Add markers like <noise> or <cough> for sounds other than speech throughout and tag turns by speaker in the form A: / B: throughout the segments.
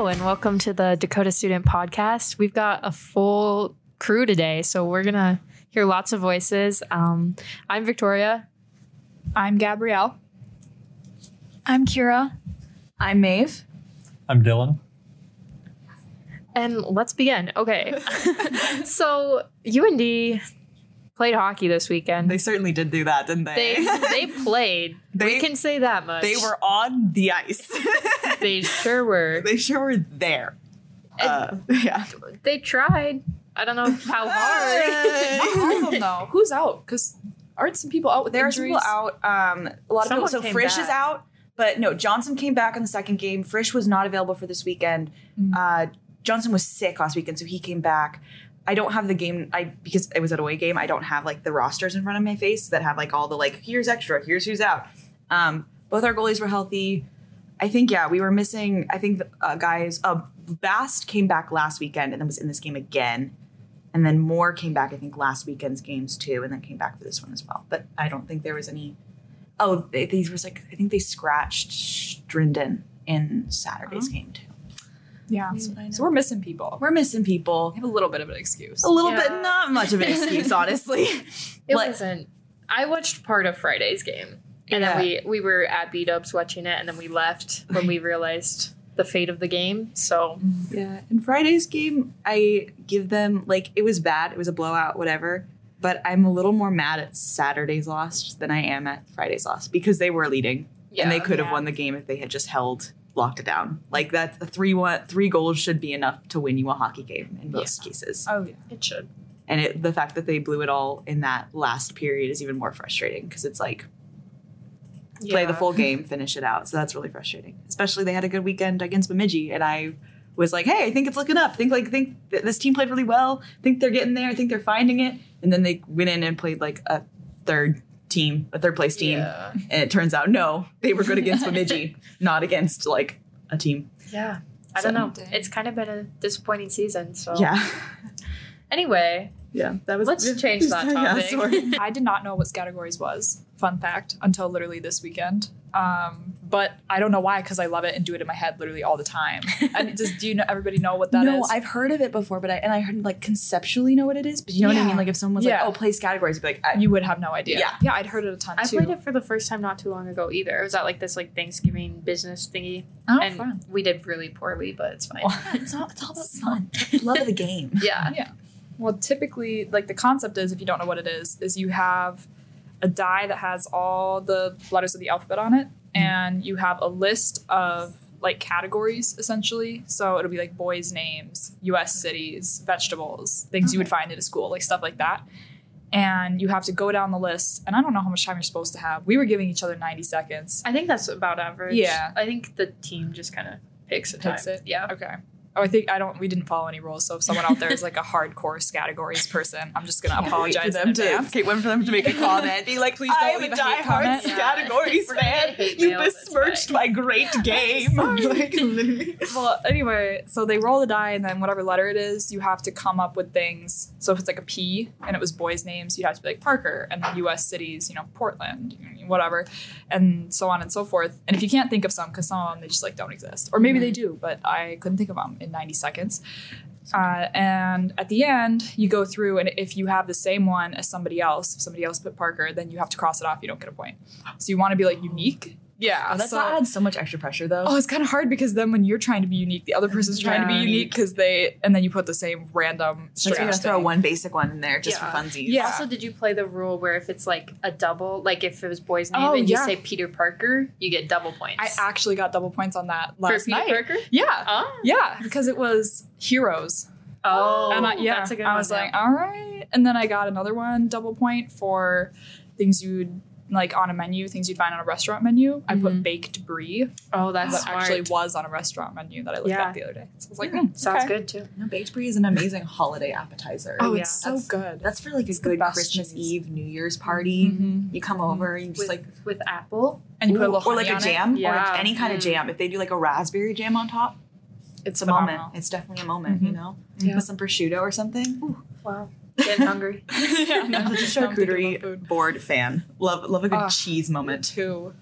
A: Hello, and welcome to the Dakota Student Podcast. We've got a full crew today, so we're going to hear lots of voices. Um, I'm Victoria.
B: I'm Gabrielle.
C: I'm Kira.
D: I'm Maeve.
E: I'm Dylan.
A: And let's begin. Okay. <laughs> <laughs> so, UND played hockey this weekend.
D: They certainly did do that, didn't they?
A: They, <laughs> they played. we
D: They-
A: can say that much.
D: They were on the ice. <laughs>
A: They sure were.
D: they sure were there. Uh, <laughs> yeah.
A: They tried. I don't know how hard.
B: I don't know who's out because aren't some people out with
D: There are
B: injuries?
D: people out. Um, a lot
A: Someone
D: of people. So
A: came
D: Frisch is out, but no, Johnson came back in the second game. Frisch was not available for this weekend.
B: Mm.
D: Uh, Johnson was sick last weekend, so he came back. I don't have the game. I because it was an away game. I don't have like the rosters in front of my face that have like all the like here's extra, here's who's out. Um, both our goalies were healthy. I think yeah, we were missing. I think the, uh, guys. Uh, Bast came back last weekend and then was in this game again, and then Moore came back. I think last weekend's games too, and then came back for this one as well. But I don't think there was any. Oh, they, these was like I think they scratched Strinden in Saturday's
B: Oh.
D: game too.
B: Yeah, mm,
D: That's what I know.
B: so we're missing people.
D: We're missing people.
B: We have a little bit of an excuse.
D: A little
A: Yeah.
D: bit, not much of an excuse, <laughs> honestly.
A: It
D: Like-
A: wasn't. I watched part of Friday's game, and then we we were at B Dubs watching it, and then we left when we realized the fate of the game. So mm-hmm.
D: Yeah. In Friday's game, I give them like it was bad. It was a blowout, whatever. But I'm a little more mad at Saturday's loss than I am at Friday's loss because they were leading
A: yeah,
D: and they could have won the game if they had just held locked it down. Like that's a three one three goals should be enough to win you a hockey game in most cases.
B: Oh yeah.
A: it should.
D: And it, the fact that they blew it all in that last period is even more frustrating because it's like play the full game, <laughs> finish it out. So that's really frustrating. Especially they had a good weekend against Bemidji, and I was like, hey, I think it's looking up. Think like think that this team played really well. Think they're getting there. I think they're finding it. And then they went in and played like a third team, a third place team,
A: Yeah.
D: and it turns out no, they were good against <laughs> Bemidji, not against like a team.
A: Yeah. I
D: So-
A: don't know. It's kind of been a disappointing season. So
D: Yeah, <laughs>
A: Anyway,
D: yeah. That was.
A: let's change that
D: Yeah,
A: topic.
D: sorry. <laughs>
B: I did not know what categories was. Fun fact until literally this weekend. Um, but I don't know why because I love it and do it in my head literally all the time. <laughs> And does do you know everybody know what that is?
D: no, I've heard of it before, but I and I heard like conceptually know what it is, but you know what I mean. Like if someone was
B: Yeah.
D: like, "Oh, place categories," I'd be like, I,
B: you would have no idea.
D: Yeah.
B: yeah, I'd heard it a ton
A: I
B: too.
A: played it for the first time not too long ago either. It was at like this like Thanksgiving business thingy,
B: Oh,
A: and
B: fun.
A: we did really poorly, but it's fine. <laughs>
D: it's all it's all about fun. Love of the game.
A: yeah.
B: Well, typically, like the concept is, if you don't know what it is, is you have a die that has all the letters of the alphabet on it, mm-hmm. and you have a list of like categories essentially. So it'll be like boys' names, U.S. cities, vegetables, things you would mm-hmm. find at a school, like stuff like that. And you have to go down the list, and I don't know how much time you're supposed to have. We were giving each other 90 seconds.
A: I think that's about average.
B: Yeah.
A: I think the team just kind of picks a
B: Picks it?
A: Yeah.
B: Okay. Oh, I think I don't. We didn't follow any rules. So if someone out there is like a hardcore categories person, I'm just gonna apologize
D: them to
B: advance.
D: okay, wait for them to make a comment, be like,
B: Please <laughs>
D: I
B: don't
D: am
B: leave
D: a diehard
B: comment.
D: Categories fan. You besmirched my great <laughs> game. <laughs> like,
B: well, anyway, so they roll the die, and then whatever letter it is, you have to come up with things. So if it's like a P and it was boys' names, you have to be like Parker, and then U.S. cities, you know, Portland, whatever, and so on and so forth. And if you can't think of some, because some of them they just like don't exist, or maybe they mm-hmm. do, but I couldn't think of them in 90 seconds. Uh, and at the end, you go through, and if you have the same one as somebody else, if somebody else put Parker, then you have to cross it off. You don't get a point. So you want to be like unique. Yeah,
D: Oh, that's
B: so-
D: not adds so much extra pressure though.
B: Oh, it's kind of hard because then when you're trying to be unique, the other person's trying to be unique because they, and then you put the same random
D: That's why you
B: strange
D: gotta throw one basic one in there just
A: Yeah.
D: for funsies.
B: Yeah.
A: Also, did you play the rule where if it's like a double, like if it was boy's name
B: Oh,
A: and you
B: yeah.
A: say Peter Parker, you get double points.
B: I actually got double points on that
A: for
B: last
A: Peter
B: night.
A: Parker.
B: Yeah,
A: Oh,
B: yeah, because it was heroes,
A: oh,
B: and I, yeah,
A: that's a good
B: I
A: one,
B: was
A: yeah.
B: like, all right, and then I got another one double point for things you'd like on a menu, things you'd find on a restaurant menu. I put
A: Mhm.
B: baked brie
A: oh, that's
B: that
A: smart.
B: actually was on a restaurant menu that I looked
A: Yeah.
B: at the other day. So I was like, mm,
A: Sounds
B: okay.
A: good too.
D: No, baked brie is an amazing holiday appetizer.
B: Oh,
A: Yeah.
B: it's so
D: That's-
B: good.
D: That's for like a
B: It's
D: good
B: best
D: Christmas
B: cheese.
D: Eve, New Year's party.
B: Mhm.
D: You come over, and you just
A: With,
D: like
A: with apple.
B: And you put a little
D: or like
B: honey
D: a
B: on it.
D: jam,
A: Yeah.
D: or any kind of
A: Mm.
D: jam. If they do like a raspberry jam on top,
B: It's
D: it's a
B: phenomenal.
D: moment. It's definitely a moment, you
B: Mhm.
D: know.
A: Yeah.
D: With some prosciutto or something.
A: Wow, getting hungry. <laughs>
B: yeah,
D: I'm
B: no,
D: such a
B: I'm
D: charcuterie board fan. Love love a good
B: Ah,
D: cheese moment.
B: too.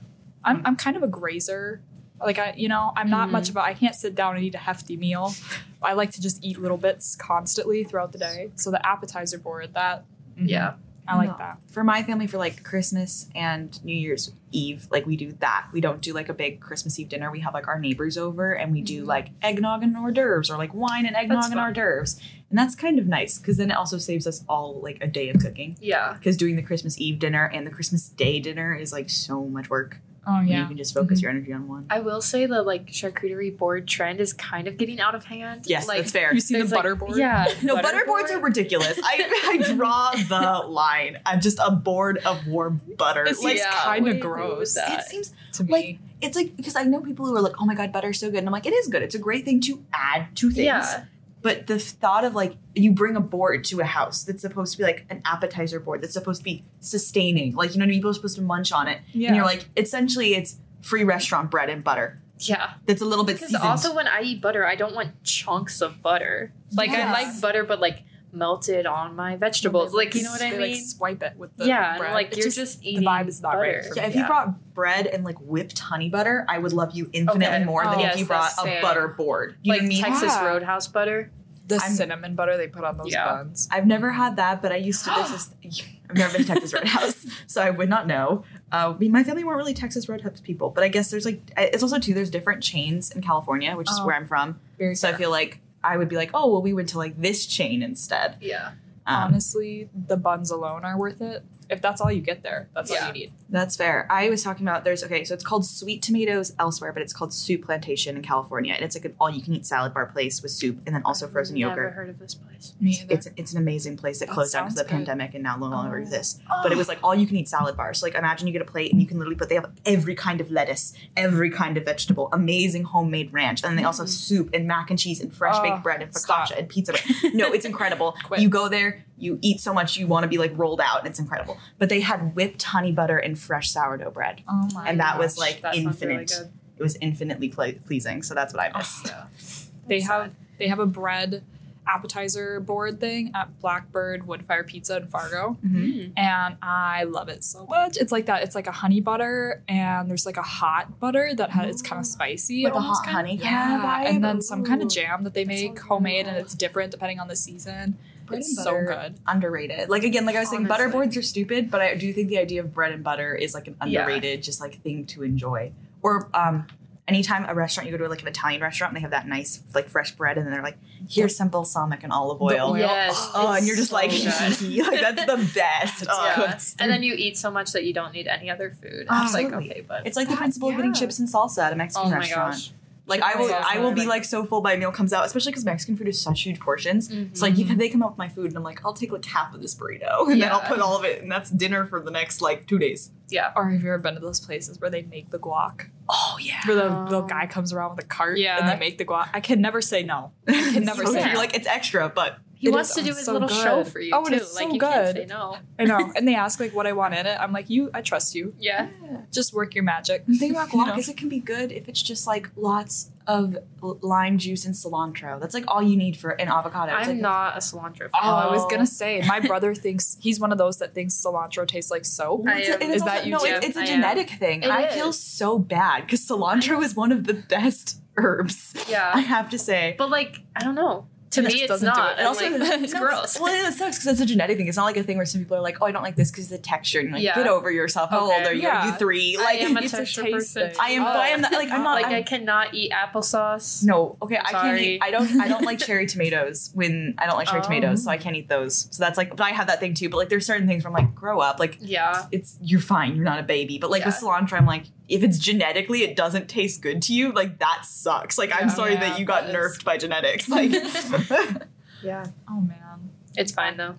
B: I'm, I'm kind of a grazer Like I, you know, I'm not
A: Mhm.
B: much about. I can't sit down and eat a hefty meal. I like to just eat little bits constantly throughout the day. So the appetizer board, that mhm,
A: Yeah.
B: I like
D: No.
B: that.
D: For my family, for like Christmas and New Year's Eve, like we do that. We don't do like a big Christmas Eve dinner. We have like our neighbors over and we do
B: Mhm.
D: like eggnog and hors d'oeuvres or like wine and eggnog
A: That's
D: and
A: fun.
D: hors d'oeuvres. And that's kind of nice because then it also saves us all like a day of cooking.
A: Yeah.
D: Because doing the Christmas Eve dinner and the Christmas Day dinner is like so much work.
B: Oh
D: when You can just focus
B: Mhm.
D: your energy on one.
A: I will say the like charcuterie board trend is kind of getting out of hand.
D: Yes,
A: like,
D: that's fair.
B: You see the
A: there's, like-
B: butter board?
A: Yeah. <laughs>
D: No,
A: butter
D: butter boards are ridiculous. I, I draw the line. I'm just a board of warm butter.
B: It
D: like
A: Yeah,
B: kind of
A: do you do with
B: gross
A: that?
D: it seems
B: to me.
D: like- it's like because I know people who are like, oh my god, butter's so good, and I'm like, it is good. It's a great thing to add to things.
A: Yeah.
D: But the thought of like you bring a board to a house that's supposed to be like an appetizer board that's supposed to be sustaining, like you know, what I mean? people are supposed to munch on it,
B: yeah.
D: and you're like, essentially, it's free restaurant bread and butter.
A: Yeah.
D: That's a little bit
A: Because also when I eat butter, I don't want chunks of butter. Like I like butter, but like melted on my vegetables. Like you know what I mean?
B: Like swipe it with the
A: yeah, and
B: bread.
A: like
B: It's
A: you're just, eating The
B: vibe is not right
A: butter.
B: for
D: yeah,
B: me.
D: if you brought bread and like whipped honey butter, I would love you infinitely
A: Okay.
D: more than
B: Oh,
D: if you brought a
A: fair.
D: butter board. You
A: like
D: know mean?
A: Texas
B: Yeah.
A: Roadhouse butter.
B: the
D: I'm-
B: cinnamon butter they put on those
A: Yeah.
B: buns.
D: I've never had that, but I used to. This is, <gasps> I've never been to Texas Roadhouse, <laughs> so I would not know. Uh, I mean, my family weren't really Texas Roadhouse people, but I guess there's like it's also too. There's different chains in California, which is
B: Oh.
D: where I'm from.
B: Very
D: So I feel like I would be like, oh well, we went to like this chain instead.
A: Yeah.
D: Um,
B: honestly, the buns alone are worth it. If that's all you get there, that's
A: Yeah.
B: all you need.
D: That's fair. I was talking about there's okay, so it's called Sweet Tomatoes elsewhere, but it's called Soup Plantation in California, and it's like an all-you-can-eat salad bar place with soup and then also frozen yogurt.
A: Never
D: yogurt.
A: heard of this place.
B: Me
D: It's it's an amazing place that
B: That
D: closed down because of the
B: good.
D: pandemic and now no longer
B: Oh.
D: exists. Oh. But it was like all you can eat salad bars. So like imagine you get a plate and you can literally put they have every kind of lettuce, every kind of vegetable, amazing homemade ranch, and then they also have mm-hmm. soup and mac and cheese and fresh
B: Oh,
D: baked bread and
B: stop.
D: focaccia and pizza. <laughs> No, it's incredible. You go there, you eat so much you want to be like rolled out, and it's incredible. But they had whipped honey butter and fresh sourdough bread.
B: Oh my
D: And that was, like,
A: That sounds really
D: infinite.
A: good.
D: It was infinitely ple- pleasing. So that's what I miss.
A: Yeah. <laughs>
B: they
A: That's
B: have they have a bread appetizer board thing at Blackbird Woodfire Pizza in Fargo.
A: Mm.
B: and I love it so much. It's like that. It's like a honey butter, and there's like a hot butter that has it's kind of spicy,
D: Like a hot
B: kind
D: honey
B: of, yeah,
D: vibe?
B: and then some kind of jam that they
D: That
B: make homemade, and it's different depending on the season.
D: Bread
B: it's
D: and
B: so good.
D: Underrated. Like again, like I was saying, butter boards are stupid, but I do think the idea of bread and butter is like an
A: Yeah.
D: underrated, just like thing to enjoy. Or um, anytime a restaurant you go to like an Italian restaurant and they have that nice like fresh bread and then they're like, here's some balsamic and olive oil.
B: oil.
A: Yes.
D: Oh, and you're just
A: so
D: like, <laughs> <laughs> like that's the best. Oh.
A: yeah. And then you eat so much that you don't need any other food. And It's like okay, but
D: It's like the principle of getting chips and salsa at a Mexican
A: oh my
D: restaurant.
A: gosh.
D: Like I will,
A: and
D: I will be
A: like-
D: like so full by meal comes out, especially because Mexican food is such huge portions. It's like you
A: Mhm.
D: can, they come up with my food, and I'm like, I'll take like half of this burrito, <laughs> and then I'll put all of it, and that's dinner for the next like two days.
A: yeah.
B: Or have you ever been to those places where they make the guac?
D: Oh yeah,
B: Where the, the guy comes around with a cart
A: Yeah.
B: and they make the guac. I can never say no. I can <laughs> never
D: so
B: say no.
D: like it's extra, but
A: He
B: It
A: wants
B: is-
A: to do
B: it's
A: his
B: so
A: little
B: good.
A: show for you
B: Oh,
A: too.
B: it's
A: like
B: so
A: you can't
B: good.
A: say no.
B: I know. <laughs> And they ask like what I want in it. I'm like, you I trust you.
A: Yeah.
B: Just work your magic.
D: the thing about <laughs>
B: You
D: guac
B: know?
D: is it can be good if it's just like lots of lime juice and cilantro. That's like all you need for an avocado. It's
A: I'm
D: like,
A: not a cilantro fan.
B: Oh, I was
D: Oh.
B: gonna say, my brother thinks he's one of those that thinks cilantro tastes like soap.
D: Well, it's a-
A: I am.
D: and it's
B: Is that you
D: no,
B: too?
D: it's, it's a
A: I am.
D: genetic thing.
A: It
D: I feel so bad because cilantro is one of the best <laughs> herbs.
A: Yeah, I
D: have to say.
A: But like, I don't know. To me, it's
B: doesn't do it. Also,
A: like, <laughs> it's
D: No,
A: gross.
D: Well, it sucks because it's a genetic thing. It's not like a thing where some people are like, "Oh, I don't like this because the texture." And you're like,
A: Yeah.
D: "Get over yourself. How
A: Okay.
D: old are you? Are
B: Yeah.
D: you three?
A: I am a
B: it's a
A: texture
B: taste
A: person.
B: thing.
D: I am.
A: Oh.
D: I am not, like I'm not.
A: like
D: I'm-
A: I cannot eat applesauce.
D: no, okay, I can't eat. I don't. I don't like <laughs> cherry tomatoes. When I don't like cherry
A: Oh.
D: tomatoes, so I can't eat those. So that's like. But I have that thing too. But like, there's certain things where I'm like, grow up. Like,
A: Yeah.
D: it's you're fine. You're not a baby. But like with cilantro, I'm like, if it's genetically it doesn't taste good to you, like that sucks. Like I'm sorry
B: Yeah,
D: that you got
A: that is-
D: nerfed by genetics. <laughs> Like. <laughs>
A: Yeah.
B: Oh man.
A: It's fine though.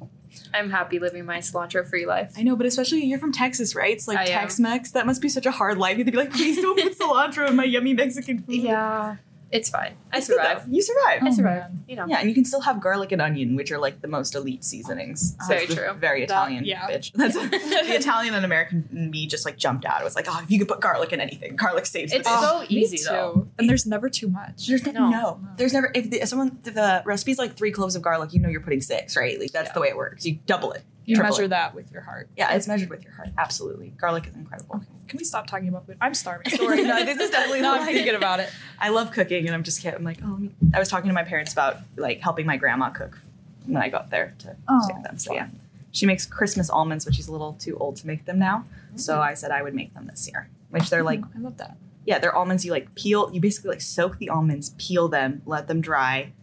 A: I'm happy living my cilantro free life.
D: I know, but especially you're from Texas, right? It's like Tex-Mex. That must be such a hard life. You have to be like, please don't put <laughs> cilantro in my yummy Mexican food.
A: Yeah. It's fine. I
D: It's good,
A: survive.
D: though. You survive.
A: I
B: Oh,
A: survive.
B: man.
A: You know.
D: Yeah, and you can still have garlic and onion, which are like the most elite seasonings. So
A: Very true.
D: Very
B: That-
D: Italian
B: yeah.
D: bitch. <laughs> That's <laughs> the Italian and American me just like jumped out. It was like, oh, if you could put garlic in anything, garlic saves the
A: It's so oh,
B: Me
A: easy
B: too.
A: though.
B: And there's never too much.
D: There's no,
A: No.
D: no. There's never if, the, if someone if the recipe's like three cloves of garlic, you know you're putting six, right? Like that's
A: Yeah.
D: the way it works. You double it.
B: You
D: Triple
B: measure
D: it.
B: that with your heart.
D: Yeah, it's measured with your heart. Absolutely. Garlic is incredible.
B: Can we stop talking about food? I'm starving. <laughs> Sorry.
D: No, this is definitely <laughs> not
B: thinking about it. <laughs>
D: I love cooking, and I'm just kidding. I'm like, oh, me- I was talking to my parents about like helping my grandma cook when I got there to
B: Oh,
D: stay with them. So yeah, she makes Christmas almonds, which she's a little too old to make them now. So mm-hmm. I said I would make them this year. Which they're like, mm-hmm.
B: I love that.
D: yeah, they're almonds. You like peel. You basically like soak the almonds, peel them, let them dry,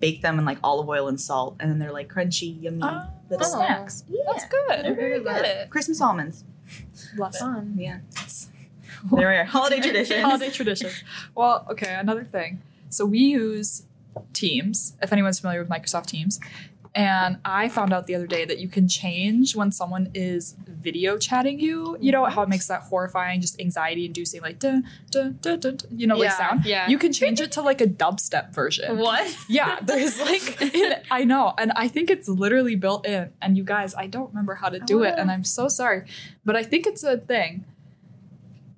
D: bake them in like olive oil and salt, and then they're like crunchy, yummy
B: Oh,
D: little
A: Oh.
D: snacks.
B: That's good.
A: Never heard of that.
B: Good.
D: Christmas almonds.
B: Love it.
A: Fun.
D: Yeah. <laughs> There we are. Holiday traditions.
B: Holiday traditions. Well, okay, another thing. So we use Teams, if anyone's familiar with Microsoft Teams. And I found out the other day that you can change when someone is video chatting you. You know how it makes that horrifying, just anxiety inducing, like, dun, dun, dun, dun, you know, like sound.
A: yeah.
B: You can change it to like a dubstep version.
A: What?
B: Yeah, there's like, <laughs> I know, and I think it's literally built in. And you guys, I don't remember how to do it, and I'm so sorry, but I think it's a thing.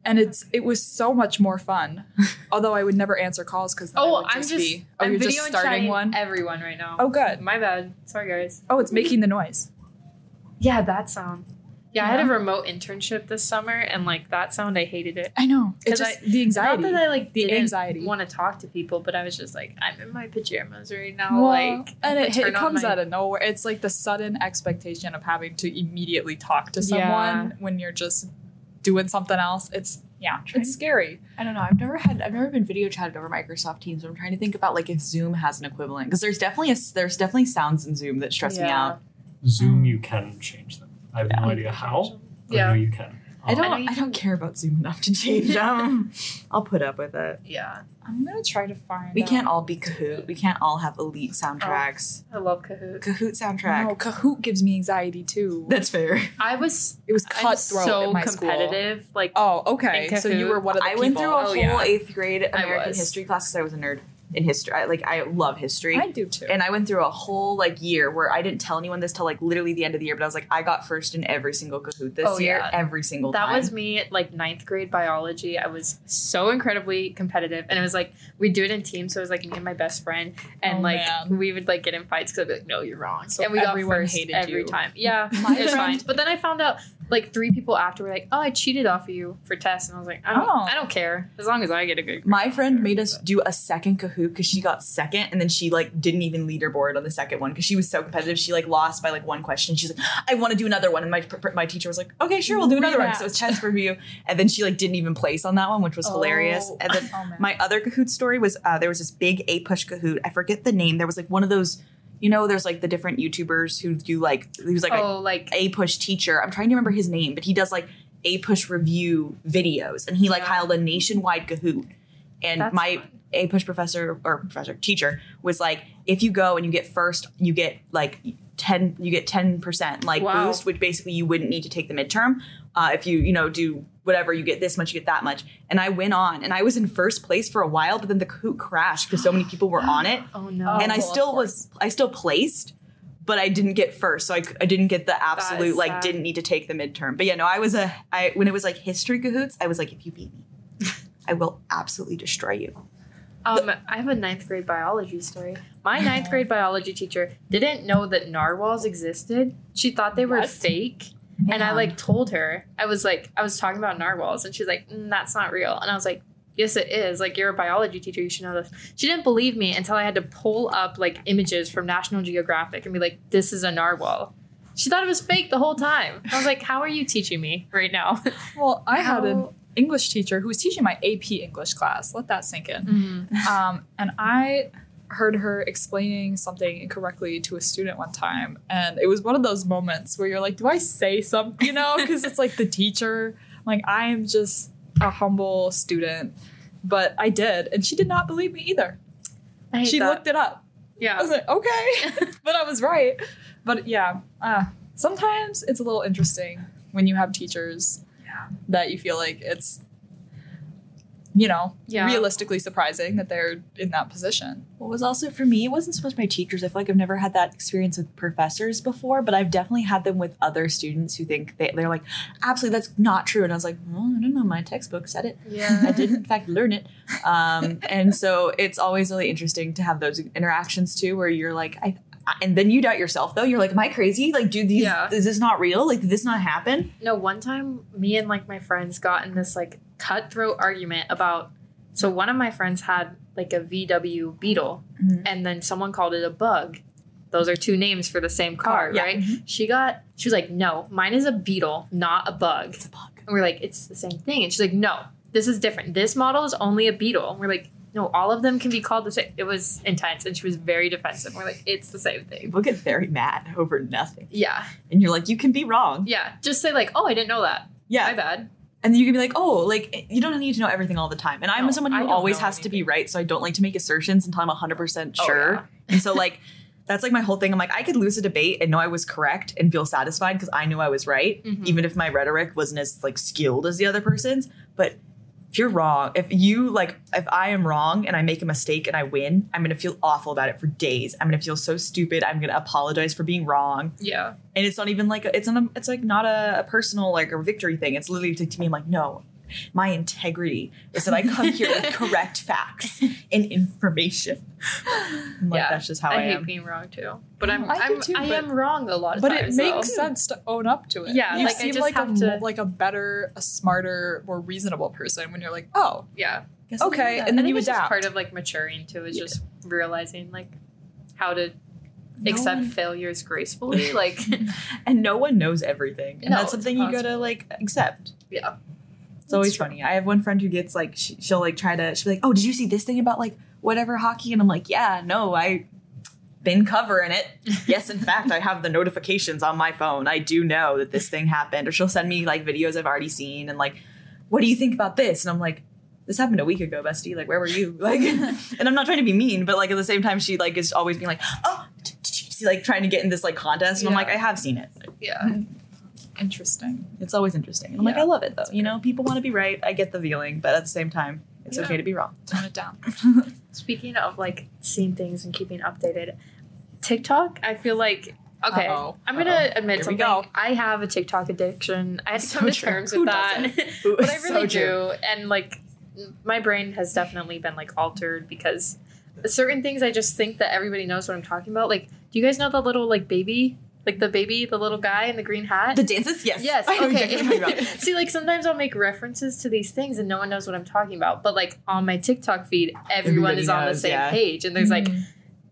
B: And it's it was so much more fun. <laughs> Although I would never answer calls because
A: Oh,
B: would
A: I'm
B: just,
A: just.
B: be. Oh,
A: I'm video
B: just starting one.
A: Everyone right now.
B: Oh, good.
A: my bad. Sorry, guys.
B: Oh, it's making the noise.
A: Yeah, that sound. Yeah, I had a remote internship this summer, and like that sound, I hated it.
B: I know. It's
A: 'Cause
B: just the anxiety.
A: Not that I like
B: The
A: didn't
B: anxiety.
A: want to talk to people, but I was just like, I'm in my pajamas right now.
B: Well,
A: like,
B: and it, it comes
A: my-
B: out of nowhere. It's like the sudden expectation of having to immediately talk to someone
A: Yeah.
B: when you're just doing something else. It's yeah, it's scary.
D: I don't know. I've never had. I've never been video chatted over Microsoft Teams. But I'm trying to think about like if Zoom has an equivalent because there's definitely a there's definitely sounds in Zoom that stress me out.
E: Zoom, you can change them. I have no idea how, but I
A: Yeah.
E: know you can.
D: I don't.
A: know
D: I, don't care about Zoom enough to change them. <laughs> I'll put up with it.
A: Yeah,
B: I'm gonna try to find.
D: We
B: out.
D: can't all be Kahoot. We can't all have elite soundtracks.
A: Oh, I love Kahoot.
D: Kahoot soundtrack.
B: No, Kahoot gives me anxiety too.
D: That's fair.
A: I was
B: it was cutthroat
A: so
B: at my
A: competitive. Like.
B: Oh, okay. So you were one of the
D: I
B: people.
D: went through a
A: Oh,
D: whole
A: yeah.
D: eighth grade American history class because I was a nerd in history. I, like I love history.
B: I do too.
D: and I went through a whole like year where I didn't tell anyone this till like literally the end of the year, but I was like, I got first in every single Kahoot this
A: Oh,
D: year,
A: yeah.
D: every single time.
A: that
D: time.
A: was me at like ninth grade biology. I was so incredibly competitive, and it was like we'd do it in teams. So it was like me and my best friend, and
B: Oh,
A: like
B: man.
A: we would like get in fights because I'd be like, "No, you're wrong,"
B: So
A: and we got
B: everyone
A: first
B: hated
A: every
B: you.
A: time. Yeah,
B: My <laughs>
A: it was fine. But then I found out like three people after were like, "Oh, I cheated off of you for tests," and I was like, "I don't,
B: Oh.
A: I don't care as long as I get a good."
D: My friend made us do a second Kahoot because she got second, and then she like didn't even leaderboard on the second one because she was so competitive. She like lost by like one question. She's like, I want to do another one, and my my teacher was like, Okay, sure, we'll do another one. So it's chess review, and then she like didn't even place on that one, which was hilarious.
B: Oh.
D: And then
B: Oh,
D: my other Kahoot story was uh, there was this big APUSH Kahoot. I forget the name. There was like one of those, you know, there's like the different YouTubers who do like who's like a
A: oh, like
D: APUSH teacher. I'm trying to remember his name, but he does like APUSH review videos, and he like
A: Yeah.
D: held a nationwide Kahoot. And
A: That's
D: my
A: fun.
D: A push professor or professor teacher was like, if you go and you get first, you get like ten, you get ten percent like
A: Wow.
D: boost, which basically you wouldn't need to take the midterm. Uh, if you you know do whatever, you get this much, you get that much. And I went on, and I was in first place for a while, but then the Kahoot crashed because so many people were on it <gasps>
A: oh no,
B: Oh,
D: and I still was I still placed, but I didn't get first, so I, I didn't get the absolute like
A: sad.
D: didn't need to take the midterm. But yeah, no, I was a I when it was like history Kahoots, I was like, if you beat me, <laughs> I will absolutely destroy you.
A: Um, I have a ninth grade biology story. My <laughs> ninth grade biology teacher didn't know that narwhals existed. She thought they were
B: What?
A: fake. And I like told her, I was like, I was talking about narwhals, and she's like, mm, that's not real. And I was like, yes, it is. Like, you're a biology teacher, you should know this. She didn't believe me until I had to pull up like images from National Geographic and be like, this is a narwhal. She thought it was fake the whole time. I was like, how are you teaching me right now?
B: well, I <laughs> had an
A: How-
B: English teacher who was teaching my AP English class. Let that sink in.
A: Mm-hmm.
B: um, and I heard her explaining something incorrectly to a student one time, and it was one of those moments where you're like, "Do I say something?" You know, because it's like the teacher. Like I am just a humble student, but I did, and she did not believe me either. She
A: that.
B: looked it up.
A: Yeah.
B: I was like, "Okay," <laughs> but I was right. But yeah, uh, sometimes it's a little interesting when you have teachers that you feel like it's. You know,
A: Yeah.
B: realistically surprising that they're in that position.
D: What was also for me, it wasn't so much my teachers. I feel like I've never had that experience with professors before, but I've definitely had them with other students who think they, they're like, absolutely, that's not true. And I was like, well, I don't know, my textbook said it.
A: Yeah.
D: I did in fact learn it. Um, and so it's always really interesting to have those interactions too, where you're like, I, and then you doubt yourself though. You're like, am I crazy? Like, dude, these
A: Yeah.
D: is this not real? Like, did this not happen?
A: No, one time me and like my friends got in this like cutthroat argument about so one of my friends had like a VW Beetle
D: Mhm.
A: and then someone called it a bug. Those are two names for the same car,
D: yeah.
A: right? She got she was like, "No, mine is a Beetle, not a bug."
D: It's a bug.
A: And we're like, "It's the same thing." And she's like, "No, this is different. This model is only a Beetle." And we're like, "No, all of them can be called the same." It was intense and she was very defensive. We're like, "It's the same thing."
D: People get very mad over nothing,
A: Yeah.
D: and you're like, you can be wrong.
A: Yeah, just say like, "Oh, I didn't know that."
D: Yeah,
A: My bad.
D: and then you can be like, oh, like you don't need to know everything all the time. And I'm
A: No,
D: someone who always has to be right, so I don't like to make assertions until I'm 100 percent
A: Oh,
D: sure.
A: yeah.
D: And so like. <laughs> That's like my whole thing. I'm like, I could lose a debate and know I was correct and feel satisfied because I knew I was right,
A: Mhm.
D: even if my rhetoric wasn't as like skilled as the other person's. But if you're wrong, if you like, if I am wrong and I make a mistake and I win, I'm gonna feel awful about it for days. I'm gonna feel so stupid. I'm gonna apologize for being wrong,
A: Yeah.
D: and it's not even like a, it's not a, it's like not a, a personal like a victory thing. It's literally to, to me. I'm like, no, my integrity is that I come here with <laughs> correct facts and information. I'm like,
A: Yeah,
D: that's just how I,
A: I hate
D: am.
A: being wrong too. But I'm
B: I do
A: I'm
B: too,
A: I
B: but-
A: am wrong a lot of
B: But it makes
A: though.
B: sense to own up to it.
A: Yeah,
B: you
A: like, I
B: seem
A: just
B: like a
A: have
B: mo-
A: to-
B: like a better, a smarter, more reasonable person when you're like, oh,
A: Yeah.
D: Guess
B: okay,
D: that.
B: and
A: I
B: then
A: think
B: you
A: it's just part of like maturing too is
D: Yeah.
A: just realizing like how to
D: No
A: accept
D: one-
A: failures gracefully. <laughs> Like <laughs>
D: and no one knows everything, and
A: No,
D: that's something you gotta like accept.
A: yeah.
D: It's always funny. I have one friend who gets like she, she'll like try to she'll be like, "Oh, did you see this thing about like whatever hockey?" And I'm like, "Yeah, no, I been covering it. <laughs> yes, in fact, I have the notifications on my phone. I do know that this thing happened." Or she'll send me like videos I've already seen and like, "What do you think about this?" And I'm like, "This happened a week ago, bestie. Like, where were you?" <laughs> Like, <laughs> and I'm not trying to be mean, but like at the same time, she like is always being like, "Oh." d- d- d-" She's like trying to get in this like contest, and I'm like, I have seen it.
A: Yeah. Mm-hmm.
B: Interesting.
D: It's always interesting. And I'm like, I love it though. You know, people want to be right. I get the feeling, but at the same time, it's
A: Yeah.
D: okay to be wrong.
B: Tone it down. <laughs>
A: Speaking of like seeing things and keeping updated, TikTok, I feel like okay.
B: Uh-oh.
A: I'm gonna
B: Uh-oh.
A: admit
B: Here we
A: something.
B: go.
A: I have a TikTok addiction. I had to
D: So
A: come to
D: true.
A: terms
D: Who
A: with that. <laughs> But I
D: so
A: really
D: true.
A: do. And like my brain has definitely been like altered because certain things I just think that everybody knows what I'm talking about. Like, do you guys know the little like baby? Like the baby, the little guy in the green hat?
D: The dances, yes.
A: Yes. <laughs>
D: I know exactly what you're
A: Okay.
D: about. <laughs>
A: See, like sometimes I'll make references to these things and no one knows what I'm talking about. But like on my TikTok feed, everyone
D: Everybody
A: is on the same
D: yeah.
A: page, and there's like
B: Mm.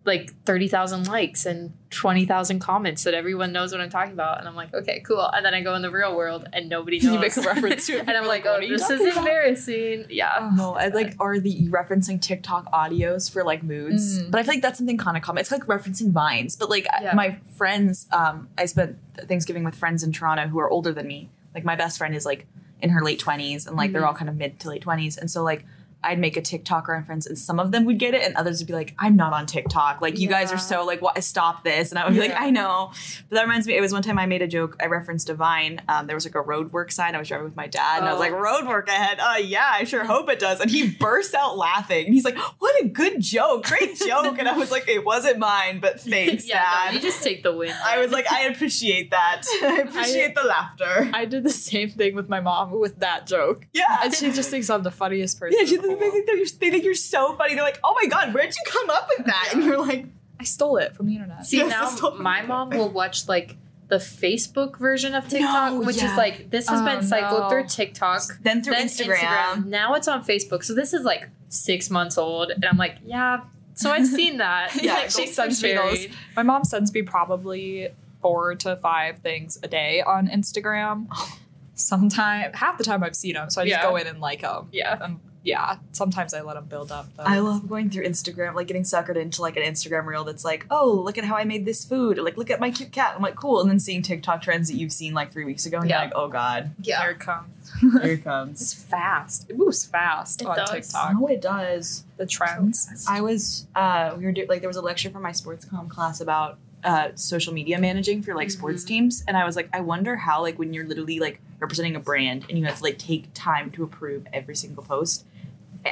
A: Like thirty thousand likes and twenty thousand comments that everyone knows what I'm talking about. And I'm like, okay, cool. And then I go in the real world and nobody knows. <laughs>
B: You make a reference to <laughs> it.
A: and I'm
B: You're
A: like, oh, this is
B: about?
A: embarrassing. Yeah.
D: No, I like are the referencing TikTok audios for like moods,
B: Mm.
D: but I feel like that's something kind of common. It's like referencing vines, but like
A: Yeah.
D: my friends, um, I spent Thanksgiving with friends in Toronto who are older than me. Like my best friend is like in her late twenties, and like they're
A: Mhm.
D: all kind of mid to late twenties, and so like I'd make a TikTok reference, and some of them would get it, and others would be like, "I'm not on TikTok. Like you guys are so like, what? Stop this!" And I would be like, "I know." But that reminds me, it was one time I made a joke. I referenced Divine. Um, there was like a road work sign. I was driving with my dad, and I was
A: Oh.
D: like, "Road work ahead." Uh, yeah, I sure hope it does. And he bursts out laughing. And he's like, "What a good joke! Great joke!" And I was like, "It wasn't mine, but <laughs> thanks,
A: yeah,
D: Dad."
A: no, you just take the win.
D: I was like, "I appreciate that. <laughs> I appreciate the laughter."
B: I did the same thing with my mom with that joke.
D: yeah,
B: And she just thinks I'm the funniest person.
D: yeah. She, they, think that you're, they think you're so funny. They're like, "Oh my god, where'd you come up with that?" And you're like,
B: I stole it from the internet.
A: See
D: Yes,
A: now, my mom will watch like the Facebook version of TikTok,
D: No,
A: which
D: yeah.
A: is like this has
B: Oh,
A: been cycled
B: no.
A: through TikTok,
D: then through
A: then
D: Instagram.
A: Now it's on Facebook. So this is like six months old, and I'm like, yeah. So I've seen <laughs> that.
B: Yeah,
A: like,
B: she sends me those. My mom sends me probably four to five things a day on Instagram. <gasps> Sometimes half the time I've seen them, so I just
A: Yeah.
B: go in and like them.
A: Yeah.
B: And yeah, sometimes I let them build up. Though.
D: I love going through Instagram, like getting suckered into like an Instagram reel that's like, oh, look at how I made this food, or like, look at my cute cat. I'm like, cool. And then seeing TikTok trends that you've seen like three weeks ago, and
A: Yeah.
D: you're like, oh god, yeah,
B: Here it comes. <laughs>
D: here it comes.
B: It's fast. It moves fast
A: It
B: on
A: does.
B: TikTok.
D: Oh, it does.
B: The trends.
D: I was, uh, we were doing like there was a lecture from my sports com class about uh, social media managing for like sports teams, and I was like, I wonder how like when you're literally like representing a brand and you have to like take time to approve every single post,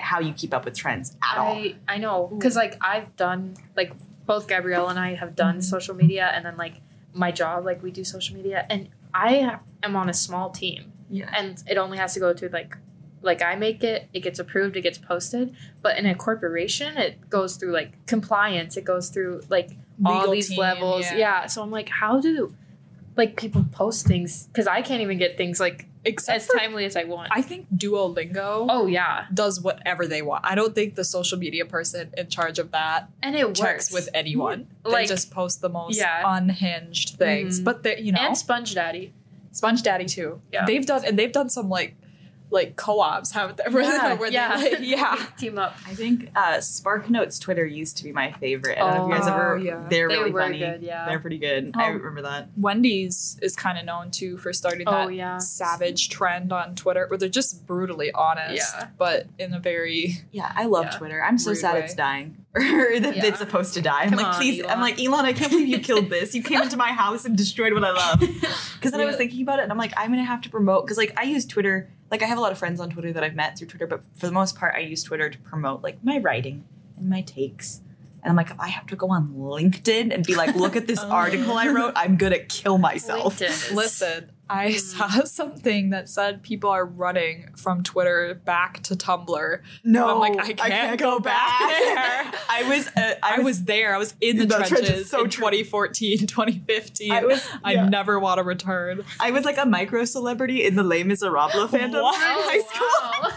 D: how you keep up with trends at all.
A: I I know because like I've done like both Gabrielle and I have done mm-hmm. social media, and then like my job, like we do social media, and I am on a small team,
D: Yeah.
A: and it only has to go to like Like I make it, it gets approved, it gets posted. But in a corporation, it goes through like compliance. It goes through like all
B: Legal
A: these
B: team,
A: levels.
B: yeah.
A: Yeah. So I'm like, how do like people post things? Because I can't even get things like
B: Except
A: as
B: for,
A: timely as I want.
B: I think Duolingo
A: oh yeah,
B: does whatever they want. I don't think the social media person in charge of that
A: and it
B: checks
A: works
B: with anyone.
A: Like-
B: they just post the most
A: Yeah.
B: unhinged things.
A: Mhm.
B: But they, you know,
A: and Sponge Daddy.
B: Sponge Daddy too.
A: Yeah.
B: They've done and they've done some like like co-ops, haven't they? <laughs> Where they,
A: yeah,
B: like, <laughs> yeah. <laughs>
A: Team up.
D: I think uh, SparkNotes Twitter used to be my favorite. I don't know if you guys
B: Oh,
D: ever.
B: yeah.
D: They're
A: They
D: really funny.
A: good, yeah.
D: They're pretty good. I
B: Um,
D: remember that.
B: Wendy's is kind of known too for starting
A: Oh
B: that
A: yeah.
B: savage trend on Twitter where they're just brutally honest,
A: Yeah.
B: but in a very
D: Yeah, I love
A: Yeah.
D: Twitter. I'm so sad
B: way.
D: it's dying. or that
A: Yeah.
D: it's supposed to die. I'm
A: Come
D: like,
A: on,
D: please. I'm
A: Elon.
D: like, Elon, I can't believe you killed this. You came into my house and destroyed what I love. Because then I was thinking about it and I'm like, I'm going to have to promote. Because, like, I use Twitter. Like, I have a lot of friends on Twitter that I've met through Twitter. But for the most part, I use Twitter to promote, like, my writing and my takes. And I'm like, if I have to go on LinkedIn and be like, look at this <laughs>
B: Oh.
D: article I wrote, I'm going to kill myself.
A: LinkedIn
B: Listen, I
A: Mm.
B: saw <laughs> something that said people are running from Twitter back to Tumblr.
D: No,
B: I'm like, I can't go back <laughs> there.
D: I was, uh,
B: I was there. I was in the,
D: the
B: trenches,
D: trenches, so
B: in 2014, <laughs> 2015.
D: I was,
B: I
D: yeah.
B: never want to return.
D: I was like a micro celebrity in the Les Miserables fandom
B: Wow.
D: in high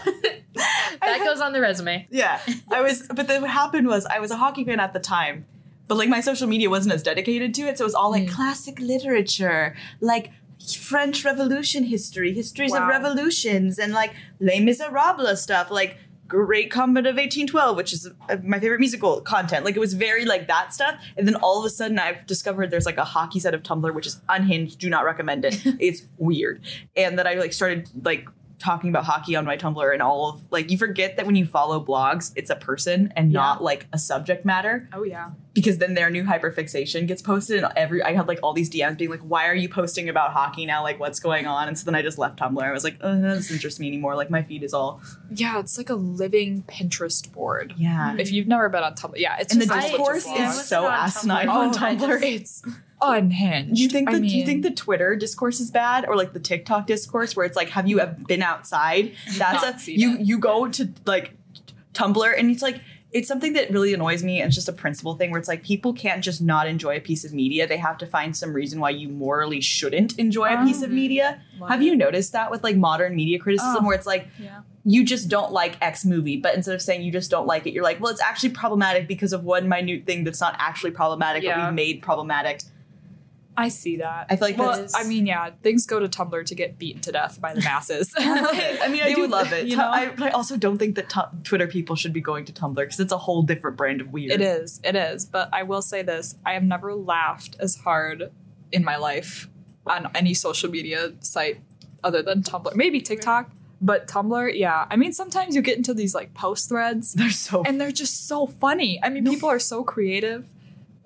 D: school.
A: wow. that goes on the resume.
D: Yeah, I was. But then what happened was I was a hockey fan at the time, but like my social media wasn't as dedicated to it, so it was all like
B: Mm.
D: classic literature, like French Revolution history, histories of revolutions, and like Les Miserables stuff, like. Great Comet of 1812, which is uh, my favorite musical content. Like it was very like that stuff. And then all of a sudden I've discovered there's like a hockey set of Tumblr, which is unhinged. Do not recommend it. <laughs> it's weird. And that I like started like talking about hockey on my Tumblr and all of like you forget that when you follow blogs, it's a person and
B: Yeah.
D: not like a subject matter
B: Oh yeah.
D: because then their new hyperfixation gets posted and every I had like all these DMs being like, why are you posting about hockey now? Like what's going on? And so then I just left Tumblr. I was like, oh, none of this interests me anymore. Like my feed is all
B: Yeah, it's like a living Pinterest board.
D: yeah.
B: If you've never been on Tumblr, yeah, it's
D: And the
B: just a
D: discourse
B: blogs.
D: is so
A: on
D: asinine
A: Tumblr.
D: on
B: Oh,
D: Tumblr. <laughs>
B: It's unhinged.
D: Do you think
B: I
D: that? do you think the Twitter discourse is bad, or like the TikTok discourse, where it's like, "Have you been outside?" That's a you. You go to like Tumblr, and it's like it's something that really annoys me. And it's just a principle thing where it's like people can't just not enjoy a piece of media; they have to find some reason why you morally shouldn't enjoy a piece of
B: Um,
D: media. Have you noticed that with like modern media criticism,
B: Oh.
D: where it's like
B: Yeah.
D: you just don't like X movie, but instead of saying you just don't like it, you're like, well, it's actually problematic because of one minute thing that's not actually problematic, but we've made problematic.
B: I see that.
D: I feel like
B: well,
D: that's-
B: I mean, yeah, things go to Tumblr to get beaten to death by the masses. <laughs> <laughs>
D: I mean, I
B: They
D: do
B: would-
D: love it.
B: You know,
D: I, but I also don't think that tu- Twitter people should be going to Tumblr because it's a whole different brand of weird.
B: it is, it is. But I will say this: I have never laughed as hard in my life on any social media site other than Tumblr. Maybe TikTok, but Tumblr, yeah. I mean, sometimes you get into these like post threads,
D: They're so.
B: and they're just so funny. I mean, people are so creative.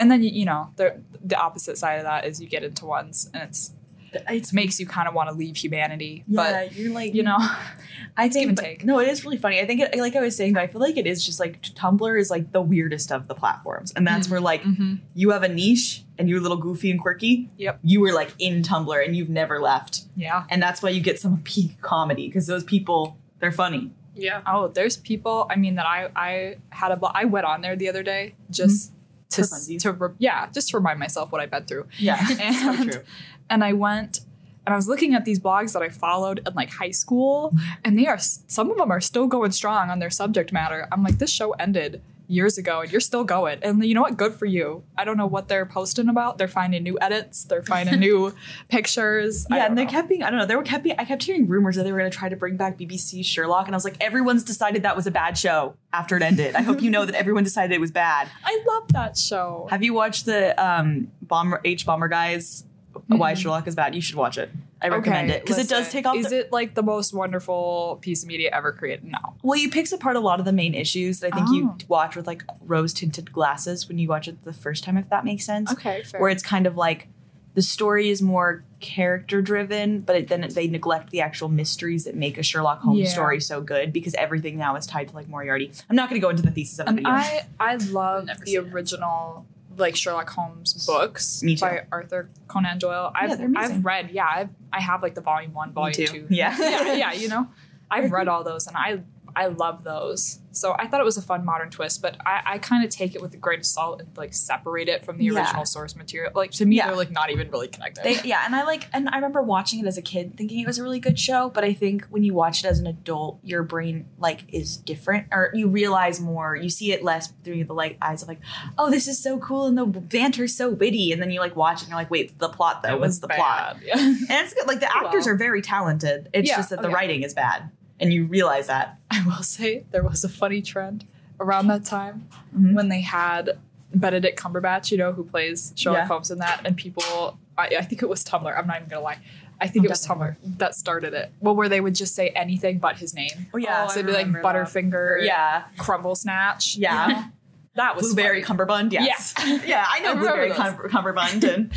B: And then you, you know, they're- the opposite side of that is you get into ones and it's
D: it's
B: it makes you kind of want to leave humanity.
D: yeah, you're like
B: But you know, <laughs>
D: I
B: give
D: think
B: and
D: but-
B: take.
D: no, it is really funny. I think it, like I was saying, though, I feel like it is just like Tumblr is like the weirdest of the platforms, and that's
B: Mhm.
D: where like
B: mhm.
D: you have a niche and you're a little goofy and quirky.
B: Yep.
D: You were like in Tumblr and you've never left,
B: yeah.
D: and that's why you get some peak comedy because those people they're funny.
A: Yeah.
B: Oh, there's people. I mean, that I I had a I went on there the other day just to
D: For
B: s-
D: funsies.
B: to re- yeah just to remind myself what I've been through.
D: Yeah, <laughs> so
B: And-
D: true.
B: And I went and I was looking at these blogs that I followed in like high school, and they are some of them are still going strong on their subject matter. I'm like, this show ended years ago, and you're still going. And you know what? Good for you. I don't know what they're posting about. They're finding new edits. They're finding new <laughs> pictures.
D: Yeah, and they
B: know.
D: kept being, I don't know, they were kept being, I kept hearing rumors that they were going to try to bring back BBC Sherlock. And I was like, everyone's decided that was a bad show after it ended. I hope you know that everyone decided it was bad. <laughs>
B: I love that show.
D: Have you watched the um, Bomber H Bomber Guys? Why Sherlock is bad? You should watch it. I recommend it because it does take off.
B: Is
D: the-
B: it like the most wonderful piece of media ever created? No.
D: well, you picks apart a lot of the main issues that I think
B: Oh.
D: you watch with like rose tinted glasses when you watch it the first time, if that makes sense.
B: Okay, fair.
D: Where it's kind of like the story is more character driven, but it, then they neglect the actual mysteries that make a Sherlock Holmes
B: Yeah.
D: story so good because everything now is tied to like Moriarty. I'm not going to go into the thesis of the
B: and
D: video.
B: I I love the original like Sherlock Holmes books
D: Me too.
B: by Arthur Conan Doyle. I've
D: they're.
B: I've read yeah I've, I have like the volume one, volume
D: too.
B: two.
D: Yeah.
B: yeah, yeah. <laughs> You know, I've read all those and I I love those. So I thought it was a fun modern twist, but I, I kind of take it with a grain of salt and like separate it from the
D: Yeah.
B: original source material. Like to me,
D: Yeah.
B: they're like not even really connected.
D: They, yeah, and I like, and I remember watching it as a kid, thinking it was a really good show. But I think when you watch it as an adult, your brain like is different, or you realize more. You see it less through the like eyes of like, oh, this is so cool, and the banter's so witty. And then you like watch it, and you're like, wait, the plot though, what's
B: was
D: the plot?
B: Yeah.
D: And it's good. Like the <laughs>
B: Oh,
D: actors
B: well.
D: are very talented. It's
B: Yeah,
D: just that
B: oh,
D: the
B: yeah.
D: writing is bad, and you realize that.
B: I will say there was a funny trend around that time
D: Mhm.
B: when they had Benedict Cumberbatch, you know, who plays Sherlock
D: Yeah.
B: Holmes in that, and people, I, I think it was Tumblr. I'm not even gonna lie. I think
D: Oh,
B: it was Tumblr that started it. Well, where they would just say anything but his name.
D: Oh yeah,
B: so it'd be like Butterfinger,
D: yeah,
B: Crumble Snatch.
D: Yeah. <laughs>
B: that was
D: blueberry
B: funny.
D: cummerbund. Yes. Yeah, <laughs> yeah, I know <laughs>
B: I remember
D: blueberry
B: those.
D: cum- cummerbund. And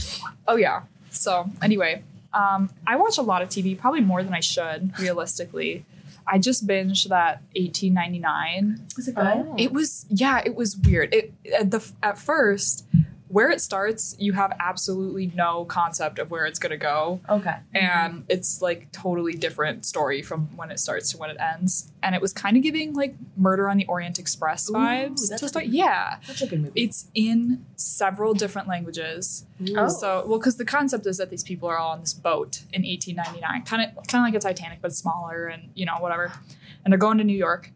B: Oh yeah. So anyway, um, I watch a lot of TV, probably more than I should, realistically. I just binged that 1899
D: was it
A: Oh.
B: It was yeah, it was weird. It at the at first where it starts, you have absolutely no concept of where it's gonna go,
D: Okay.
B: and it's like totally different story from when it starts to when it ends. And it was kind of giving like Murder on the Orient Express
D: Ooh,
B: vibes
D: that's
B: to start. Yeah,
D: Such a good movie.
B: it's in several different languages.
A: Oh.
B: So well, because the concept is that these people are all on this boat in 1899, kind of kind of like a Titanic, but smaller and you know whatever. And they're going to New York,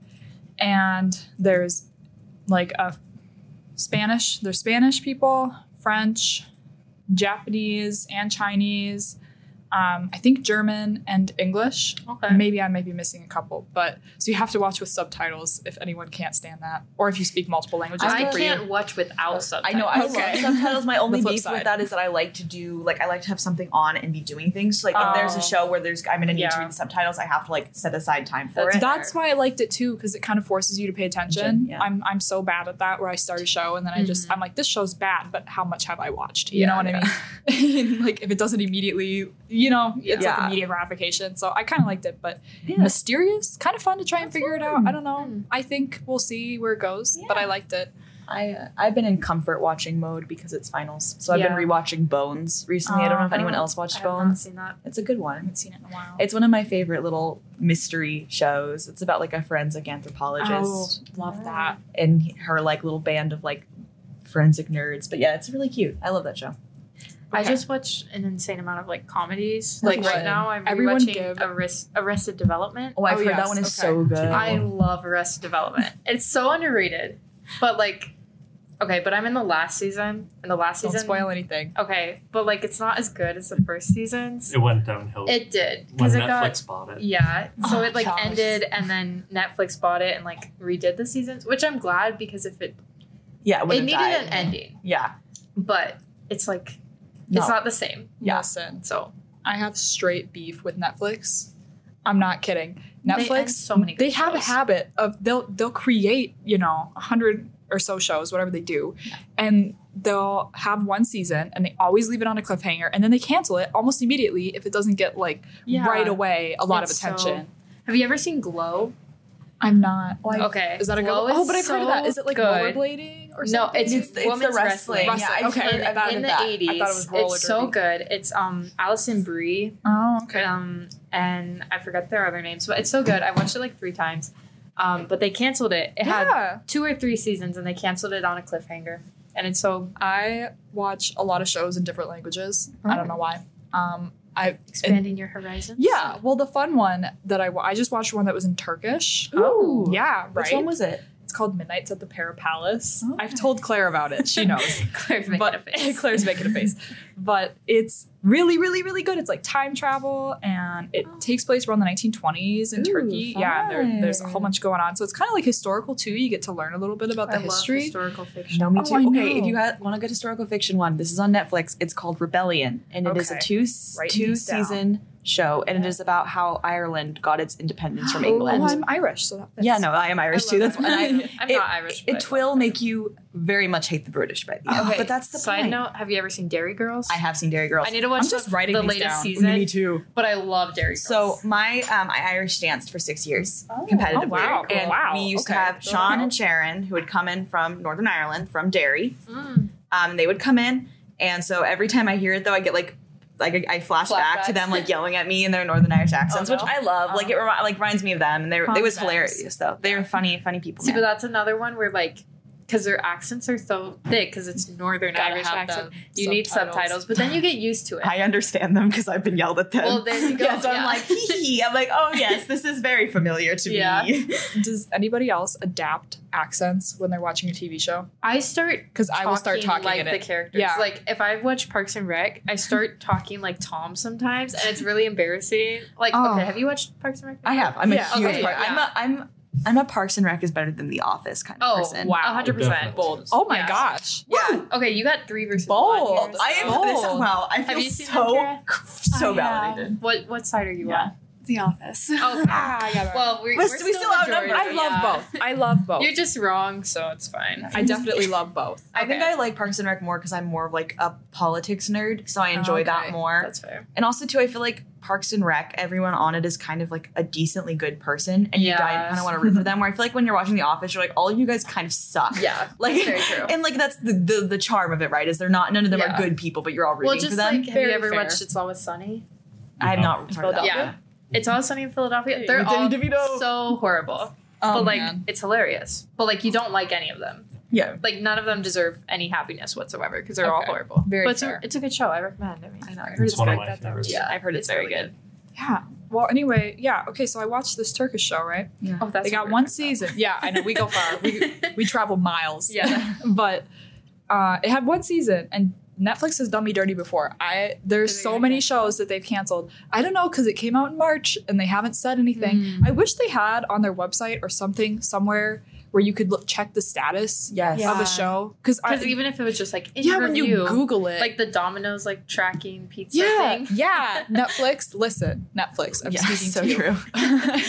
B: and there's like a Spanish. There's Spanish people, French, Japanese, and Chinese. Um, I think German and English.
A: Okay.
B: Maybe I might be missing a couple, but so you have to watch with subtitles if anyone can't stand that, or if you speak multiple languages.
A: I
B: good for you.
A: can't watch without subtitles.
D: I know. I
B: Okay.
D: love subtitles. My <laughs> only beef
B: side.
D: with that is that I like to do like I like to have something on and be doing things. Like if there's
B: Oh.
D: a show where there's I'm gonna need to read the subtitles, I have to like set aside time for
A: That's
D: it.
B: That's why I liked it too, because it kind of forces you to pay attention.
D: Yeah.
B: I'm I'm so bad at that where I start a show and then I just
A: Mhm.
B: I'm like, this show's bad, but how much have I watched? You
A: Yeah,
B: know what I mean? <laughs> <laughs> like if it doesn't immediately, you know, it's like
D: Yeah.
B: immediate gratification. So I kind of liked it, but
D: Yeah.
B: mysterious, kind of fun to try and figure it out. I don't know.
A: Mm.
B: I think we'll see where it goes, but I liked it.
D: I uh, I've been in comfort watching mode because it's finals. So I've been rewatching Bones recently. I don't know if
B: Uh,
D: anyone
A: Oh,
D: else
A: I
D: watched
A: not
D: Bones.
A: seen that.
D: It's a good one.
B: I haven't seen it in a while.
D: It's one of my favorite little mystery shows. It's about like a forensic
B: oh,
D: anthropologist
B: love that.
D: and her like little band of like forensic nerds. But yeah, it's really cute. I love that show.
A: I just watch an insane amount of like comedies.
D: That's
A: Like
D: good.
A: right now, I'm
B: Everyone
A: rewatching
B: give-
A: Arrest, Arrested Development.
D: Oh, I've
B: Oh,
D: heard that one is
B: okay.
D: so good.
A: I love Arrested Development. <laughs> It's so underrated, but like, okay, but I'm in the last season, and the last season.
B: Don't
A: season.
B: spoil anything.
A: Okay, but like, it's not as good as the first seasons.
E: It went downhill
A: It did
E: when
A: because it
E: Netflix
A: got
E: bought it.
A: yeah. So
B: Oh,
A: it like
B: gosh.
A: ended, and then Netflix bought it and like redid the seasons, which I'm glad because if it
D: yeah,
A: it
D: would've
A: needed
D: died.
A: an ending,
D: Yeah.
A: but it's like
D: No.
A: it's not the same.
D: Yeah.
B: Listen,
A: So
B: I have straight beef with Netflix. I'm not kidding.
A: They
B: Netflix,
A: so many
B: they
A: good
B: have a habit of they'll they'll create you know a hundred or so shows, whatever they do, and they'll have one season and they always leave it on a cliffhanger, and then they cancel it almost immediately if it doesn't get like
A: Yeah.
B: right away a lot
A: It's
B: of
A: so-
B: attention.
A: have you ever seen Glow?
B: I'm not.
A: Okay,
B: Is that a
A: Glow
B: go? Oh, but I've heard of that.
A: so
B: Is it like
A: good.
B: rollerblading or
A: No,
B: something?
A: it's,
D: It's- it's the
A: women's
D: wrestling.
A: wrestling.
D: Yeah, I've
B: Okay.
D: heard
A: in,
D: about
A: in the
D: that. I
A: eighties.
B: thought it was roller
A: it's so good. It's um Alison Brie,
B: oh, okay.
A: um, and I forget their other names, but it's so good. I watched it like three times, um, but they canceled it. It had
B: yeah.
A: two or three seasons, and they canceled it on a cliffhanger. And it's so
B: I watch a lot of shows in different languages. I don't know why. Um, I
A: expanding your horizons.
B: yeah. Well, the fun one that I I just watched one that was in Turkish.
A: Oh.
B: Yeah, right.
D: Which one was it?
B: It's called Midnights at the Pera Palace.
D: Okay.
B: I've told Claire about it. She <laughs> knows.
A: Claire's making
B: but
A: a face. <laughs>
B: Claire's making a face. But it's really, really, really good. It's like time travel, and it
A: Oh.
B: takes place around the 1920s in
D: Ooh,
B: Turkey. Yeah, and there, there's a whole bunch going on. So it's kind of like historical too. You get to learn a little bit about
A: I
B: the
A: love
B: history.
A: historical fiction.
D: No, me
B: Oh,
D: too.
B: I
D: okay, if you want a good historical fiction one, this is on Netflix. It's called Rebellion, and it is a
B: Okay.
D: two
B: Writing
D: two
B: these down.
D: season show, and it is about how Ireland got its independence from
B: Oh,
D: England.
B: I'm Irish, so that fits.
D: yeah, no, I am Irish
A: I
D: too. That's why. <laughs>
A: I'm
D: it-
A: not Irish.
D: it will make you very much hate the British by the end.
A: Okay,
D: But that's the
A: Side
D: point.
A: note: Have you ever seen Derry Girls?
D: I have seen Derry Girls.
A: I need to watch
B: I'm just
A: the,
B: writing
A: the latest
B: down.
A: season.
D: Me too.
A: But I love Derry Girls.
D: So my um, I Irish danced for six years
A: Oh.
D: competitively,
B: Oh, wow.
D: and
B: Wow.
D: we used
B: Okay.
D: to have Sean and Sharon who would come in from Northern Ireland from Derry.
A: Mm.
D: Um, they would come in, and so every time I hear it, though, I get like like I, I flash back to them like yelling at me in their Northern Irish <laughs> oh, accents,
A: Oh,
D: which? I love. Like it oh. remi- like reminds me of them, and they it was hilarious though. They're funny, funny people.
A: See,
D: man.
A: but that's another one where like, because their accents are so thick, because it's Northern
B: Gotta
A: Irish accent,
B: the
A: you need
B: subtitles.
A: subtitles, but then you get used to it.
D: I understand them because I've been yelled at them.
A: Well, there you go, <laughs>
D: yeah, so
A: yeah.
D: I'm like, hee hee. hee. I'm like, oh yes, this is very familiar to
A: Yeah.
D: me. <laughs>
B: Does anybody else adapt accents when they're watching a TV show?
A: I start
B: Because I will start talking
A: like
B: in
A: the
B: it.
A: characters.
B: Yeah.
A: Like if I watch Parks and Rec, I start <laughs> talking like Tom sometimes, and it's really embarrassing. Like,
B: Oh.
A: okay, have you watched Parks and Rec?
D: I have. I'm
B: Yeah,
D: a huge
A: okay,
D: part.
A: yeah.
D: I'm a I'm I'm a Parks and Rec is better than The Office kind of
A: Oh,
D: person.
B: wow.
A: hundred percent.
E: Definitely.
B: Bold. Oh my
A: Yeah.
B: gosh.
A: Yeah. Okay, you got three versus
B: Bold.
A: one. here,
D: I am
A: so-
D: this
B: Bold.
D: wow. I feel
A: you seen
D: so <laughs> so
C: I uh,
D: validated.
A: What what side are you
D: Yeah.
A: on?
C: The Office.
A: Oh, <laughs>
B: Ah, I got it.
A: Well, we're,
D: We're
A: we're
D: st- we still outnumbered.
B: I love
A: yeah.
B: both. I love both.
A: You're just wrong, so it's fine.
B: I definitely love both.
D: I think I like Parks and Rec more because I'm more of like a politics nerd, so I enjoy that
B: Okay.
D: more.
A: That's fair.
D: and also too, I feel like Parks and Rec, everyone on it is kind of like a decently good person, and you kind of want to root for <laughs> them. Where I feel like when you're watching The Office, you're like, all of you guys kind of suck.
A: Yeah,
D: Like,
A: that's very true. <laughs>
D: and like that's the, the the charm of it, right? Is they're not none of them
A: Yeah.
D: are good people, but you're all rooting
A: Well, just
D: for them.
A: like have
B: Very
A: you ever
B: fair.
A: watched It's Always Sunny?
D: I have not.
B: Philadelphia?
A: Yeah. It's all Sunny in Philadelphia. They're
D: With
A: all
D: Danny DeVito.
A: so horrible,
B: Oh,
A: but like
B: man.
A: it's hilarious. But like you don't like any of them.
D: Yeah.
A: Like none of them deserve any happiness whatsoever because they're all
B: Okay.
A: horrible.
B: Very
A: but it's
B: fair.
A: a, it's a good show. I recommend. I mean,
D: I know. I've heard it's,
E: one of
D: very
E: my
D: good.
E: favorites.
A: Yeah,
D: I've heard it's, very
A: really
D: good.
B: yeah. Well, anyway, yeah. Okay, so I watched this Turkish show, right?
A: Oh, that's
B: they got one
A: we're
B: season. Yeah, I know. We go far. We we <laughs> travel miles.
A: Yeah. <laughs>
B: but uh, it had one season, and Netflix has done me dirty before. I there's so many
A: canceled?
B: shows that they've canceled. I don't know because it came out in March and they haven't said anything.
A: Mm.
B: I wish they had on their website or something somewhere where you could look, check the status
D: Yes.
B: of
A: Yeah.
B: the show because
A: Because even if it was just like in
B: yeah, when you Google it,
A: like the Domino's like tracking pizza
B: yeah,
A: thing.
B: yeah, Netflix. Listen, Netflix. I'm
D: Yeah,
B: speaking
D: so
B: to you.
D: true. <laughs>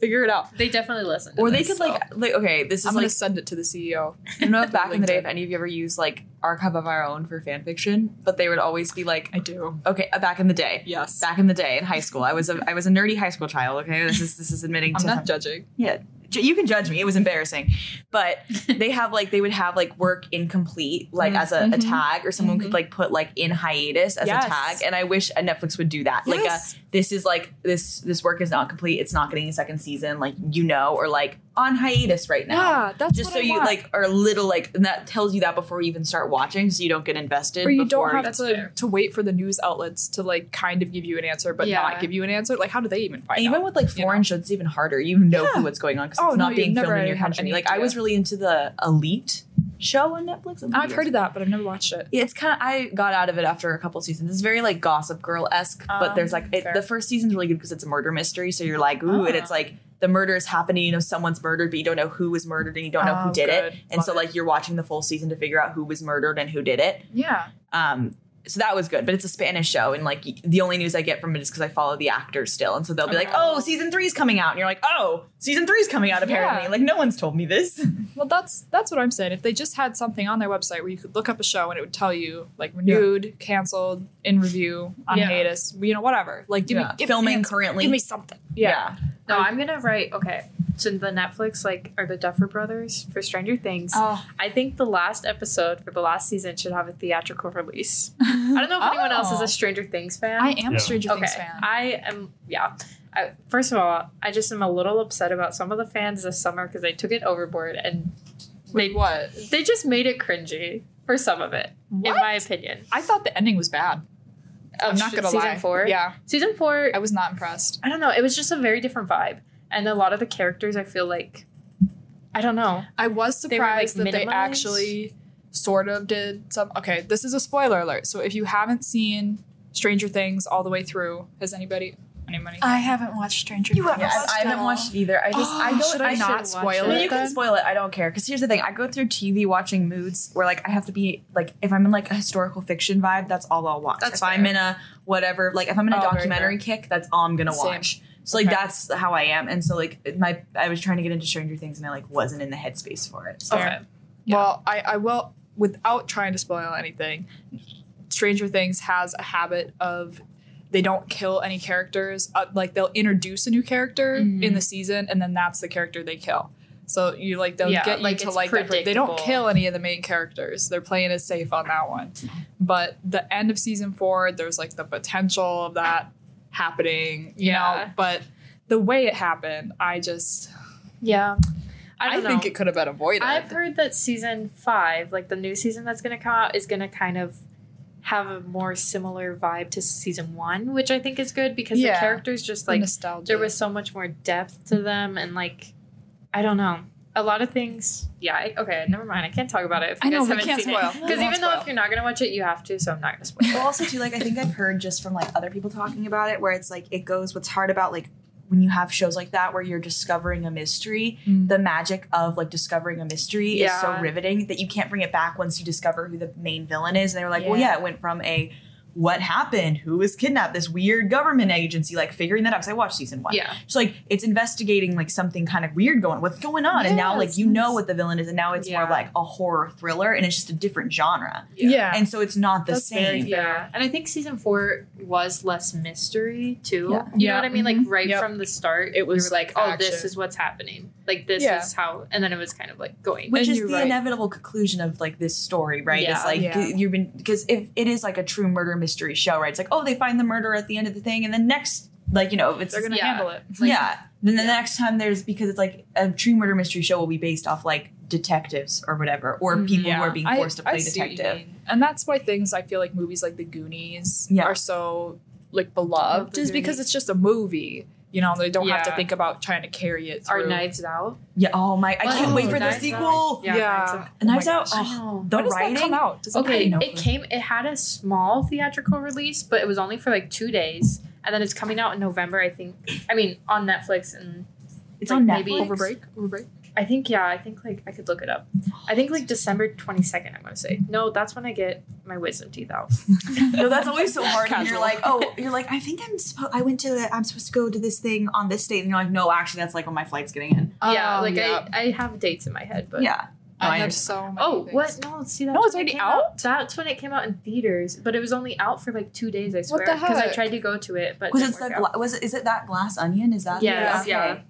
B: Figure it out.
A: They definitely listen. To
D: Or they
A: this,
D: could
A: so.
D: like like okay, this is
B: I'm
D: like
B: gonna send it to the CEO.
D: I don't know if back in the day <laughs> if any of you ever used like archive of our own for fan fiction, but they would always be like
B: I do.
D: okay, uh, back in the day.
B: Yes.
D: Back in the day in high school, I was a I was a nerdy high school child. Okay, this is this is admitting
B: I'm
D: to
B: not judging.
D: yeah. You can judge me. It was embarrassing, but <laughs> they have like they would have like work incomplete like as a, a
B: Mhm.
D: tag, or someone could
B: Mhm.
D: like put like in hiatus as
B: Yes.
D: a tag. And I wish a Netflix would do that. Like a this is like this this work is not complete. It's not getting a second season. Like you know, or like on hiatus right now.
B: Yeah, that's
D: Just
B: what
D: so
B: I
D: you
B: want.
D: like are a little like and that tells you that before you even start watching, so you don't get invested.
B: or you
D: before
B: don't have to, to wait for the news outlets to like kind of give you an answer but
A: Yeah.
B: not give you an answer like how do they even find out?
D: even
B: out
D: with like
B: you
D: foreign
B: know?
D: shows, it's even harder. You know
B: Yeah.
D: what's going on because
B: Oh,
D: it's not
B: you
D: being filmed in your country.
B: any
D: Like I was really into the Elite show on Netflix.
B: i've heard of that but i've never watched it
D: Yeah, it's kind of I got out of it after a couple seasons. It's very like Gossip Girl esque, but
B: Um,
D: there's like it, the first season's really good because it's a murder mystery. So you're like, ooh, and it's
B: Ah.
D: like the murder is happening. You know, someone's murdered, but you don't know who was murdered, and you don't know who
B: Oh,
D: did
B: good.
D: it. And
B: Love
D: so like you're watching the full season to figure out who was murdered and who did it.
B: yeah
D: Um, so that was good, but it's a Spanish show, and like the only news I get from it is because I follow the actors still, and so they'll be like,
B: Oh.
D: "Oh, season three's coming out," and you're like, "Oh, season three's coming out." Apparently,
B: Yeah.
D: like no one's told me this. <laughs>
B: well that's that's what i'm saying if they just had something on their website where you could look up a show and it would tell you like renewed canceled in review on
A: Yeah.
B: hiatus you know whatever like give
D: Yeah.
B: me give
D: Filming
B: me
D: currently.
B: give me something yeah,
A: No, I'm gonna write. Okay, so the Netflix like or the Duffer Brothers for Stranger Things.
B: oh
A: I think the last episode for the last season should have a theatrical release. <laughs> I don't know if anyone else is
B: Oh.
A: a Stranger Things fan.
B: i am
E: Yeah.
B: a stranger
A: okay,
B: things fan
A: I am. Yeah. I, first of all, I just am a little upset about some of the fans this summer because they took it overboard and they
B: what
A: they just made it cringy for some of it,
B: What?
A: in my opinion.
B: i thought the ending was bad i'm not gonna
A: season
B: lie
A: four.
B: yeah
A: season four.
B: i was not impressed
A: I don't know. It was just a very different vibe, and a lot of the characters, I feel like, I don't know.
B: I was
A: They were, like,
B: surprised that they actually sort of did some. Okay, this is a spoiler alert. So if you haven't seen Stranger Things all the way through, has anybody? Anybody?
C: I haven't watched Stranger
B: You
C: Things.
B: haven't
D: Yeah,
B: watched
D: I haven't watched it either. I just <gasps> I
B: Oh,
D: go
B: should I
D: I
B: not spoil
A: it.
D: I mean,
B: it?
D: you can spoil it. I don't care. Because here's the thing: I go through TV watching moods where, like, I have to be like, if I'm in like a historical fiction vibe, that's all I'll watch.
A: That's
D: if I'm in a whatever, like, if I'm in a
B: Oh, very
D: documentary kick, that's all I'm gonna
B: Same.
D: watch. So like
B: Okay.
D: that's how I am. And so like my I was trying to get into Stranger Things and I like wasn't in the headspace for it. So
A: Okay.
B: Well, I, I will, without trying to spoil anything, Stranger Things has a habit of they don't kill any characters. Uh, like they'll introduce a new character
A: Mhm.
B: in the season, and then that's the character they kill. So you like they'll
A: Yeah,
B: get you to like that. They don't kill any of the main characters. They're playing it safe on that one. But the end of season four, there's like the potential of that happening. You
A: Yeah.
B: know, but the way it happened, I just
A: Yeah. I,
B: I, think it could have been avoided.
A: I've heard that season five, like the new season that's going to come out, is going to kind of have a more similar vibe to season one, which I think is good because
B: Yeah.
A: the characters just like
B: nostalgia.
A: there was so much more depth to them and like I don't know. A lot of things. Yeah. I, okay. Never mind. I can't talk about it if you
B: I know,
A: guys
B: we
A: haven't
B: can't
A: seen
B: spoil.
A: it. Because
B: won't
A: even though
B: spoil.
A: if you're not gonna watch it, you have to. So I'm not gonna spoil.
D: Well, also too, like I think I've heard just from like other people talking about it, where it's like it goes. What's hard about like when you have shows like that where you're discovering a mystery,
B: Mm.
D: the magic of like discovering a mystery is so riveting that you can't bring it back once you discover who the main villain is. And they were like, well,
A: Yeah.
D: yeah, it went from a what happened, who was kidnapped, this weird government agency, like figuring that out. Because I watched season one.
A: Yeah.
D: So like it's investigating like something kind of weird going, what's going on, and now like you know what the villain is, and now it's more like a horror thriller, and it's just a different genre,
B: yeah.
D: and so it's not the
B: That's very
D: same.
A: Yeah, and I think season four was less mystery too.
D: Yeah.
A: You
B: Yeah.
A: know what I mean? Like
B: Mhm.
A: right
B: Yep.
A: from the start,
B: It was
A: like,
B: like
A: "Oh, this is what's happening. Like this
B: Yeah.
A: is how," and then it was kind of like going.
D: which
B: And
D: is the
B: right.
D: inevitable conclusion of like this story right
A: Yeah.
D: it's like
B: Yeah.
D: you've been because if it is like a true murder mystery show right it's like oh they find the murderer at the end of the thing and then next like you know it's
B: They're gonna
A: Yeah.
B: handle it.
A: like-
D: yeah then the
A: yeah.
D: next time there's because it's like a true murder mystery show will be based off like detectives or whatever or
A: Mhm.
D: people who are being forced to play
B: see what
D: detective
B: mean. And that's why things I feel like movies like The Goonies
D: Yeah.
B: are so like beloved
A: The
B: is because it's just a movie. You know, they don't have to think about trying to carry it through.
A: Our Knives Out.
D: yeah oh my i can't
A: Oh,
D: wait for the
A: Knives Out.
D: sequel
A: Yeah,
B: Yeah.
A: Oh Knives Out.
D: and Knives
B: my
D: Out oh, the
B: when does
D: writing
B: that come out? Does
A: Okay,
D: know.
A: it came. It had a small theatrical release, but it was only for like two days, and then it's coming out in November. I think. I mean, on Netflix, and
D: it's
A: like,
D: on
A: maybe-
D: Netflix
B: over break? Over break?
A: I think yeah, I think like I could look it up. I think like December twenty second. I'm gonna say no. That's when I get my wisdom teeth out. <laughs>
D: no, that's always so hard. And you're like, oh, you're like, I think I'm supposed. I went to. I'm supposed to go to this thing on this date, and you're like, no, actually, that's like when my flight's getting in.
A: yeah,
B: Oh,
A: like
B: yeah.
A: I, I have dates in my head, but
D: yeah. No,
B: I have so many
A: Oh,
B: things.
A: what? No, see that.
B: No, it's already out?
A: That's when it came out in theaters, but it was only out for like two days. I
B: What
A: swear,
B: the
A: because I tried to go to it, but
D: Was
A: it
D: it
A: didn't
D: the
A: work
D: gla-
A: out.
D: was it is it that glass onion? Is that
A: Yes,
D: okay.
A: yeah.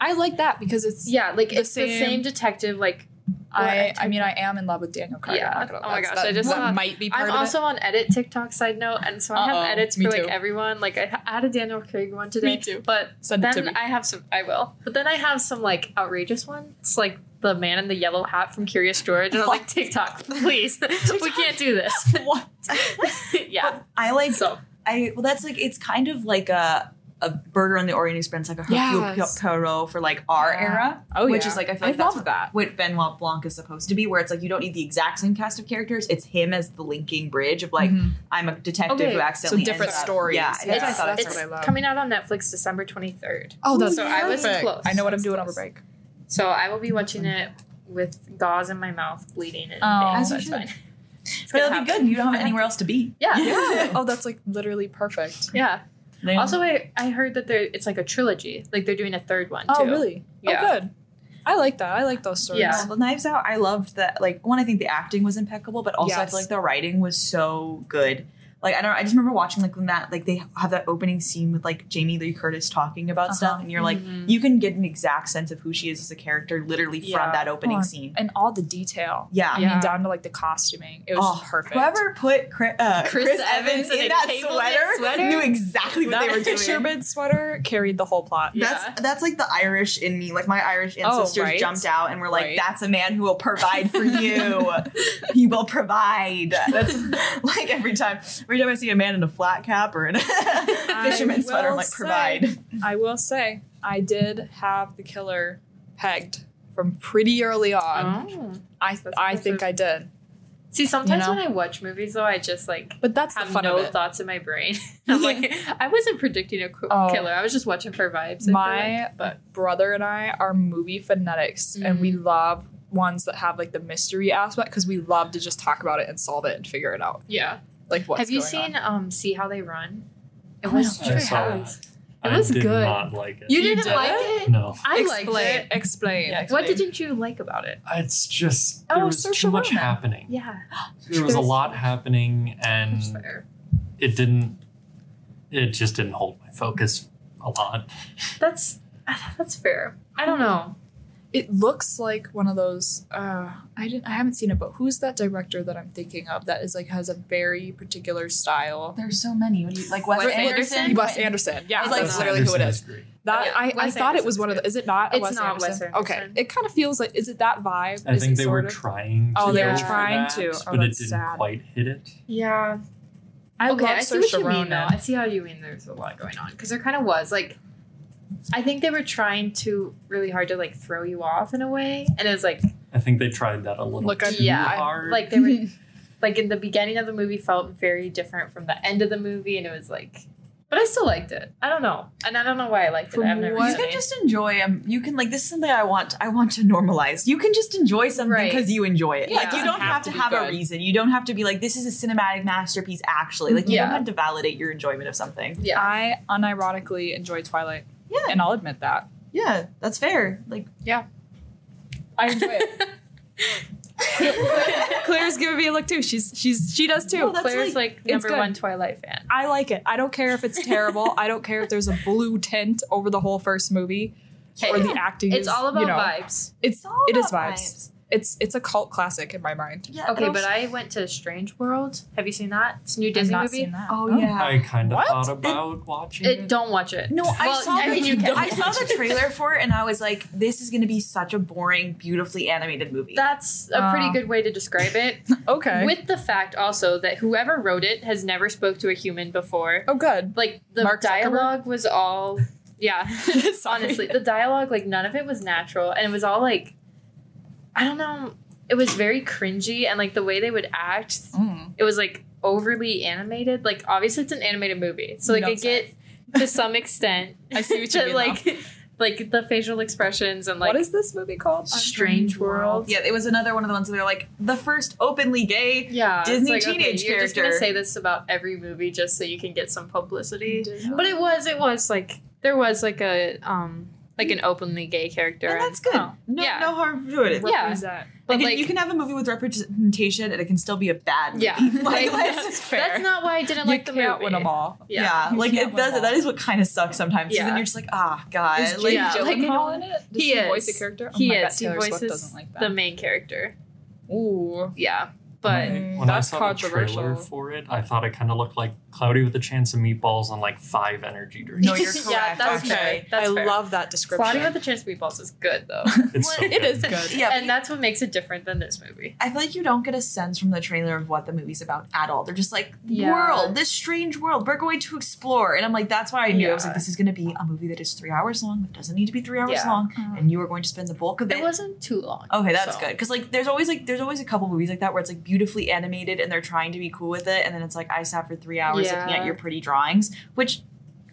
B: I like that because it's
A: Yeah, like
B: The
A: it's the
B: same-
A: same detective. Like
B: I I mean I am in love with Daniel Craig.
A: Yeah.
B: I'm
A: Oh my gosh, I just
B: that might be part
A: I'm also on edit TikTok side note, and so I have
B: Uh-oh,
A: edits
B: me
A: for like
B: too.
A: everyone. Like I, I had a Daniel Craig one today,
B: Me too.
A: but
B: Send it to
A: then
B: me.
A: I have some. I will, but then I have some like outrageous ones, like the man in the yellow hat from Curious George, and I was like, TikTok, please, <laughs> we can't do this. <laughs>
D: what? <laughs>
A: yeah,
D: But I like.
A: so
D: I well, that's like it's kind of like a a Murder on the Orient Express, like a Hercule
B: Yes.
D: Poirot for like our
B: Yeah.
D: era.
B: Oh yeah.
D: which
B: yeah.
D: is like I feel
B: I
D: like that's
B: love
D: what,
B: that.
D: what Benoit Blanc is supposed to be, where it's like you don't need the exact same cast of characters. It's him as the linking bridge of like
B: Mhm.
D: I'm a detective
A: Okay,
D: who
A: so
D: accidentally
B: different
D: ends
B: stories.
D: Yeah,
B: Yes,
D: that's what
B: that's
A: it's
B: what I love.
A: coming out on Netflix December 23rd.
B: Oh, that's
A: So I was
B: perfect.
A: close.
B: I know what
A: I
B: I'm doing over
A: close.
B: break.
A: So I will be watching it with gauze in my mouth, bleeding, and
B: Oh.
A: pain,
D: As you
A: it's
D: should.
A: fine. It's
D: But it'll be
A: happen.
D: good. You don't have anywhere else to be.
A: Yeah. <laughs>
B: Yeah. <laughs> oh, that's like literally perfect.
A: Yeah.
D: They-
A: Also, I, I heard that there it's like a trilogy. Like they're doing a third one
B: Oh,
A: too.
B: really?
A: Oh, yeah.
B: Oh, good. I like that. I like those stories.
A: Yeah.
D: Well, the Knives Out, I loved that. Like, one, I think the acting was impeccable, but also I feel like the writing was so good. Like, I don't. I just remember watching like when that like they have that opening scene with like Jamie Lee Curtis talking about stuff,
B: Uh-huh.
D: and you're like,
A: Mhm.
D: you can get an exact sense of who she is as a character literally
A: Yeah.
D: from that opening
B: Oh,
D: scene.
B: And all the detail.
D: Yeah.
B: I
A: Yeah.
B: mean, down to like the costuming. It was
D: Oh,
B: perfect.
D: Whoever put Chris, uh,
A: Chris
D: Chris,
A: Evans
D: Evans
A: in
D: in that sweater,
A: sweater?
D: knew exactly what they
B: that
D: were doing.
B: fisherman sweater carried the whole plot.
A: Yeah.
D: That's that's like the Irish in me. Like my Irish
B: Oh,
D: ancestors
B: right.
D: jumped out and were like,
B: Right.
D: "That's a man who will provide for you. <laughs> he will provide." That's <laughs> <laughs> like every time. Every time I see a man in a flat cap or in a <laughs> fisherman sweater, I'm
B: will
D: like,
B: say-
D: "Provide."
B: I will say, I did have the killer pegged from pretty early on.
A: Oh.
B: I
A: That's
B: I think I did.
A: See, sometimes
B: You know?
A: when I watch movies, though, I just like
B: But that's the
A: have
B: fun
A: no
B: of it.
A: thoughts in my brain. <laughs> I'm <laughs> like, I wasn't predicting a qu-
B: Oh.
A: killer. I was just watching for vibes.
B: My
A: like. but
B: brother and I are movie phonetics, and we mm. love ones that have like the mystery aspect because we love to just talk about it and solve it and figure it out.
A: yeah.
B: Like what's
A: have you
B: going
A: seen
B: on.
A: um See How They Run? It
B: Oh,
A: was
B: I
A: Trey
E: saw
A: Harris.
E: I
A: It was
E: did
A: good.
E: not like it.
A: You
B: You
A: didn't
B: did
A: like
B: it?
A: it?
E: no.
A: I
B: explain,
A: liked it.
B: explain.
D: Yeah.
A: What didn't you like about it?
E: It's just
B: Oh,
E: there was
B: Saoirse
E: too much
B: Ronan.
E: happening.
A: Yeah. <gasps>
E: There was a lot happening and it didn't it just didn't hold my focus a lot.
A: That's <sighs> that's fair. I don't know.
B: It looks like one of those. Uh, I didn't. I haven't seen it, but who's that director that I'm thinking of that is like has a very particular style?
D: There's so many. What do you like? Wes,
A: Wes
D: Anderson.
A: Anderson?
B: Wes Anderson. Yeah,
D: I like,
B: that's literally who it is
E: Anderson
B: is. That
A: Yeah,
B: I, I
A: Wes
B: thought it was one of the. Is it not? a
A: It's
B: Wes
A: not Wes
B: Anderson?
A: Anderson.
B: Okay, it kind of feels like. Is it that vibe?
E: I
B: Is
E: think they were
B: of?
E: trying to
B: Oh, they
A: were
B: trying
E: that,
B: to. Oh,
E: but it didn't
B: sad.
E: quite hit it.
A: Yeah.
B: I
A: okay,
B: love
A: I see
B: Saoirse
A: what you mean, though. I see how you mean. There's a lot going on because there kind of was like. I think they were trying to really hard to like throw you off in a way, and it was like
E: I think they tried that a little
B: Look,
E: too
A: yeah,
E: hard.
A: like they were <laughs> like in the beginning of the movie felt very different from the end of the movie, and it was like, but I still liked it. I don't know, and I don't know why I liked
B: From
A: it. I've never
B: what-
D: You
A: seen
D: can just enjoy them. You can like this is something I want. I want to normalize. You can just enjoy something
A: Right.
D: because you enjoy it.
A: Yeah.
D: Like you don't
B: have
D: have
B: to
D: to
B: be
D: have a reason. You don't have to be like this is a cinematic masterpiece. Actually, like you
A: Yeah.
D: don't have to validate your enjoyment of something.
A: yeah.
B: I unironically enjoy Twilight.
D: Yeah.
B: and I'll admit that.
D: Yeah, that's fair. Like yeah.
B: I enjoy it. <laughs> <laughs> Claire's giving me a look too. She's she's she does too.
A: Claire's like,
B: it's
A: number one Twilight fan.
B: I like it. I don't care if it's terrible. I don't care if there's a blue tint over the whole first movie or
A: Hey,
B: the acting.
A: It's
B: is,
A: all about
B: you know,
A: vibes.
B: It's
D: all
B: it is
D: about
B: vibes. It's it's a cult classic in my mind.
D: yeah.
A: Okay, but
D: also-
A: I went to Strange World. Have you seen that? It's a new
B: I've
A: Disney
B: not
A: movie.
B: seen that.
D: Oh, oh. yeah.
E: I kind of thought about watching
A: It,
E: it.
A: don't watch it.
D: No, I
A: Well,
D: saw
A: I
D: the,
A: mean, you
D: I saw the trailer for it and I was like, this is going to be such a boring, beautifully animated movie.
A: That's a pretty
B: Oh.
A: good way to describe it. <laughs>
B: Okay.
A: With the fact also that whoever wrote it has never spoke to a human before.
B: oh, good.
A: Like the
B: Mark Zuckerberg?
A: dialogue was all yeah. <laughs> Honestly, the dialogue like none of it was natural and it was all like I don't know, it was very cringy and like the way they would act,
B: Mm.
A: it was like overly animated. Like obviously it's an animated movie. So like
B: You
A: I get to some extent <laughs>
B: I see what you mean,
A: like like the facial expressions and like
B: what is this movie called?
A: Strange World.
D: yeah, it was another one of the ones where they're like, the first openly gay.
A: Yeah,
D: Disney
A: like, okay,
D: teenage
A: you're just gonna
D: character.
A: say this about every movie just so you can get some publicity. But it was, it was like there was like a um like an openly gay character.
D: And that's
A: and-
D: good.
A: oh,
D: No,
A: yeah.
D: no harm to it.
A: Yeah.
B: What is that?
A: But
D: Like,
A: like,
D: you can have a movie with representation and it can still be a bad movie.
A: yeah, <laughs>
D: like,
A: like, that's,
B: fair.
A: that's not why I didn't
B: You
A: like the
B: can't
A: movie.
B: win them all.
D: yeah,
A: Yeah.
D: like it does.
B: them
D: all. is what kind of sucks sometimes.
A: Yeah.
D: then you're just like, ah, god.
B: Is
D: like,
B: Jake
A: yeah, like,
B: Gyllenhaal in it? Does
A: he
B: he, voice
A: is.
B: a character? Oh
A: He
B: my God,
A: is. He
B: Taylor Swift
A: voices
B: doesn't like that.
A: the main character.
B: Ooh.
A: Yeah, but
E: when
B: that's
E: I saw the trailer
B: controversial.
E: for it, I thought it kind of looked like Cloudy with a Chance of Meatballs on like five energy drinks.
D: No, you're <laughs>
A: Yeah,
D: correct.
A: that's
D: actually.
A: fair. That's
B: I
A: fair.
B: love that description.
A: Cloudy with a Chance of Meatballs is good though. <laughs>
E: It's <laughs> so
B: It
E: good.
B: is good.
D: Yeah,
A: and that's what makes it different than this movie.
D: I feel like you don't get a sense from the trailer of what the movie's about at all. They're just like,
A: Yeah.
D: world, this strange world, we're going to explore. And I'm like, that's why I knew. I was like, this is going to be a movie that is three hours long, but doesn't need to be three hours
A: Yeah.
D: long.
B: Uh,
D: And you are going to spend the bulk of it.
A: It wasn't too long.
D: Okay, that's
A: so.
D: good. Because like, there's always like, there's always a couple movies like that where it's like beautifully animated and they're trying to be cool with it, and then it's like I sat for three hours looking at your pretty drawings, which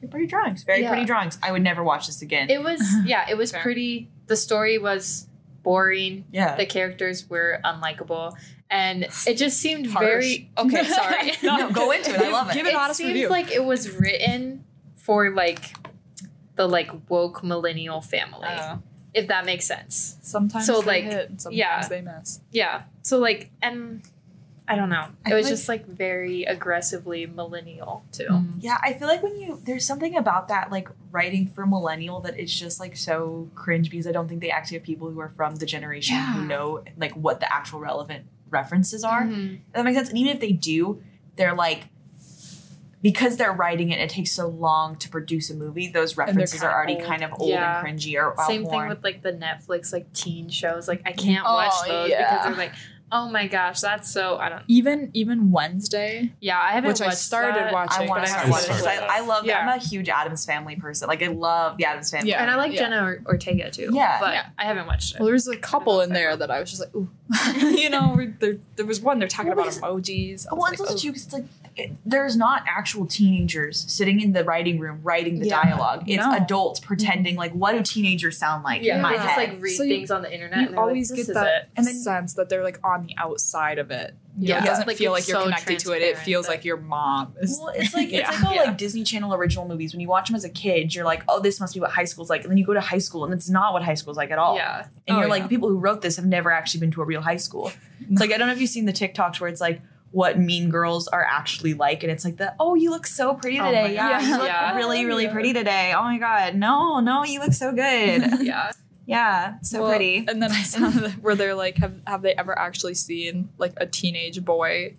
D: your pretty drawings, very
A: Yeah.
D: pretty drawings. I would never watch this again.
A: It was <laughs> yeah, it was
B: Fair.
A: pretty. The story was boring.
D: yeah.
A: The characters were unlikable, and it just seemed
B: Harsh.
A: very okay. <laughs> Sorry.
D: no, go into it. I love it.
B: Give it
A: it
B: honest
A: seems
B: review.
A: like it was written for like the like woke millennial family,
B: Uh,
A: if that makes sense.
B: sometimes
A: So,
B: they
A: like,
B: hit sometimes
A: yeah.
B: they miss.
A: Yeah. So like, and I don't know.
D: I
A: It was
D: feel
A: just like very aggressively millennial too.
B: Mm.
D: Yeah, I feel like when you there's something about that like writing for millennial that it's just like so cringe because I don't think they actually have people who are from the generation who know like what the actual relevant references are.
A: Mhm.
D: That makes sense. And even if they do, they're like because they're writing it, it takes so long to produce a movie. Those references are already
B: old.
D: kind of old
A: Yeah.
D: and cringy or
A: Same thing with like the Netflix like teen shows. Like I can't
B: Oh,
A: watch those
B: yeah.
A: because they're like, oh my gosh, that's so I don't.
B: Even even Wednesday,
A: Yeah, I haven't
B: which I started
A: that.
B: watching,
D: I want to start watching because. I, I love.
B: Yeah.
D: I'm a huge Addams Family person. Like I love the Addams Family.
B: Yeah.
A: and I like
B: yeah.
A: Jenna or- Ortega too.
D: Yeah.
A: but
B: Yeah.
A: I haven't watched it.
B: Well, there's a couple in there that I was just like, ooh, <laughs> you know, there there was one they're talking
D: Well,
B: about emojis. I was
D: Well,
B: like,
D: it's also
B: oh.
D: too, 'cause it's like it, there's not actual teenagers sitting in the writing room writing the
A: Yeah.
D: dialogue. It's
B: No.
D: adults pretending like what do teenagers sound like
A: yeah,
D: in my
A: they
D: head.
A: just like read
B: So you-
A: things on the internet.
B: you
A: and
B: always
A: like, this
B: get
A: is
B: that
A: it.
D: And then-
B: sense that they're like on the outside of it. You know,
A: Yeah.
B: it doesn't
A: Like,
B: feel like you're
A: so
B: connected to it. It feels
A: that-
B: like your mom is.
D: well, it's like
B: Yeah.
D: it's like all
A: Yeah.
D: like Disney Channel original movies. When you watch them as a kid, you're like, oh, this must be what high school's like, and then you go to high school, and it's not what high school's like at all.
A: Yeah,
D: And
B: Oh,
D: you're like, the people who wrote this have never actually been to a real high school. It's like I don't know if you've seen the TikToks where it's like what mean girls are actually like, and it's like the oh, you look so pretty
B: Oh
D: today.
B: my
D: yeah, you look
A: Yeah.
D: really, really
B: Yeah.
D: pretty today. Oh my god, no, no, you look so good. <laughs>
A: yeah.
D: Yeah, so
B: Well,
D: pretty.
B: And then I saw <laughs> that- where they're like, have have they ever actually seen like a teenage boy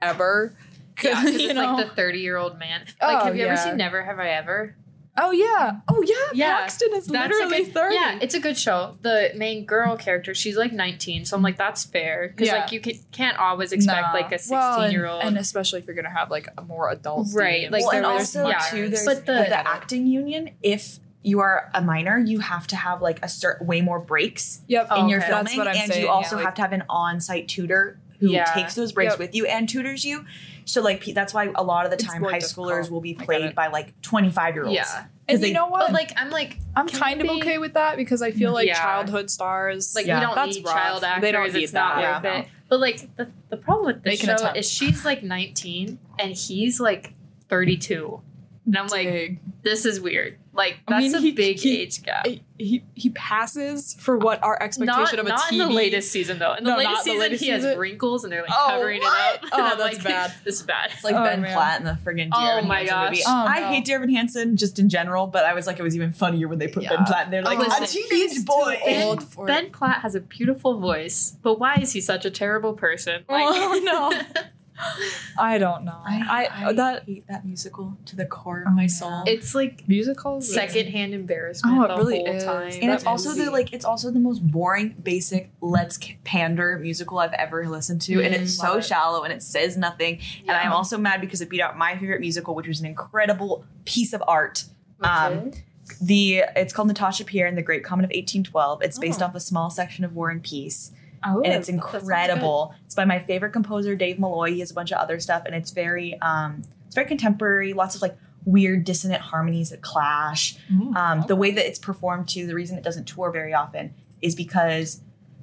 B: ever?
A: Yeah, 'cause <laughs>
B: You
A: it's
B: know?
A: like the 30 year old man. Like,
B: Oh,
A: have you ever seen Never Have I Ever?
B: Oh yeah, oh yeah,
A: Yeah,
B: Paxton is
A: That's
B: literally
A: good,
B: thirty.
A: Yeah, it's a good show. The main girl character, she's like 19, so I'm like, that's fair because
B: Yeah.
A: like you can, can't always expect
B: Nah.
A: like a 16
B: Well, and-
A: year old.
B: and especially if you're gonna have like a more adult,
A: Right, like,
D: well, and
A: there was-
D: also
A: yeah.
D: too, there's
A: But the-
D: the, the acting union. If you are a minor, you have to have like a certain way more breaks
B: yep,
A: Oh,
D: in your
A: okay.
D: filming,
B: That's what I'm
D: and
B: saying,
D: you also
B: yeah,
D: have to have an on-site tutor who
A: Yeah.
D: takes those breaks
B: Yep.
D: with you and tutors you. So like that's why a lot of the time high
B: difficult.
D: schoolers will be played by like 25 year olds.
A: yeah,
B: and
D: they-
B: you know what?
A: but like I'm like
B: I'm kind of
A: we-
B: okay with that because I feel mm-hmm. like
A: Yeah.
B: childhood stars,
A: like
D: Yeah.
A: we don't
B: that's
A: need
B: rough.
A: child actors.
B: They don't need
A: it's not
B: that.
A: worth
B: Yeah.
A: it. But like the, the problem with this
B: Make
A: show
B: attempt.
A: is she's like 19 and he's like 32, and I'm like, this is weird. Like
B: I
A: that's
B: mean,
A: a
B: he-
A: big
B: he-
A: age gap.
B: he he passes for what our expectation
A: Not,
B: of a
A: not
B: TV.
A: in the latest season though. In the
B: No,
A: latest
B: not the
A: season,
B: latest
A: he has wrinkles and they're like
B: Oh,
A: covering
B: what?
A: it up. <laughs>
B: Oh,
A: And I'm
B: that's
A: like,
B: bad. <laughs>
A: This is bad.
D: It's like
B: Oh,
D: Ben
B: man.
D: Platt in the friggin' Dear
A: Oh
D: Evan
A: my
D: Hansen
A: gosh.
D: movie.
B: Oh,
D: I
B: no.
D: hate Dear Evan Hansen just in general, but I was like, it was even funnier when they put Ben
A: Yeah.
D: Platt in there. Like,
A: Oh,
D: a
A: listen,
D: teenage boy.
A: Ben,
B: old for
A: ben Platt has a beautiful voice, but why is he such a terrible person? Like,
B: Oh, no. <laughs> <gasps> I don't know.
D: I,
B: I,
D: I
B: that
D: hate that musical to the core of
B: Oh,
D: my
B: yeah.
D: soul.
A: it's like
B: musicals.
A: secondhand embarrassment
B: Oh, it
A: the
B: really
A: whole
B: is.
A: time.
D: and it's
B: that
D: also the like it's also the most boring, basic let's c- pander musical I've ever listened to, and it's
B: Mm,
D: so
B: it.
D: shallow and it says nothing. And I'm also mad because it beat out my favorite musical, which was an incredible piece of art. Um, The it's called Natasha Pierre and the Great Comet of 1812. It's based
A: Oh.
D: off a small section of War and Peace.
B: Oh,
D: and it's incredible. It's by my favorite composer, Dave Malloy. He has a bunch of other stuff, and it's very, um, it's very contemporary. Lots of like weird dissonant harmonies that clash.
B: Mm,
D: Um, The way that it's performed too, the reason it doesn't tour very often is because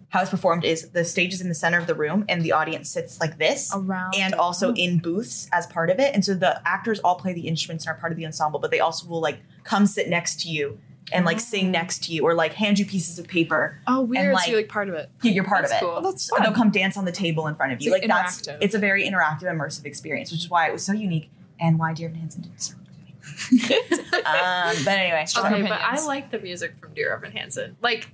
D: how it's performed is the stage is in the center of the room, and the audience sits like this.
B: around
D: And also
B: Oh.
D: in booths as part of it. And so the actors all play the instruments and are part of the ensemble, but they also will like come sit next to you and like
B: Oh.
D: sing next to you or like hand you pieces of paper.
B: oh weird.
D: like-
B: so you're like part of it.
D: Yeah, You're part
A: That's
D: of it.
A: cool.
B: Oh, that's
D: And they'll come dance on the table in front of you.
B: It's,
D: Like
B: like,
D: that's it's a very interactive, immersive experience, which is why it was so unique and why Dear Evan Hansen didn't deserve <laughs> um, but anyway,
B: Strong
A: Okay, but I like the music from Dear Evan Hansen. Like,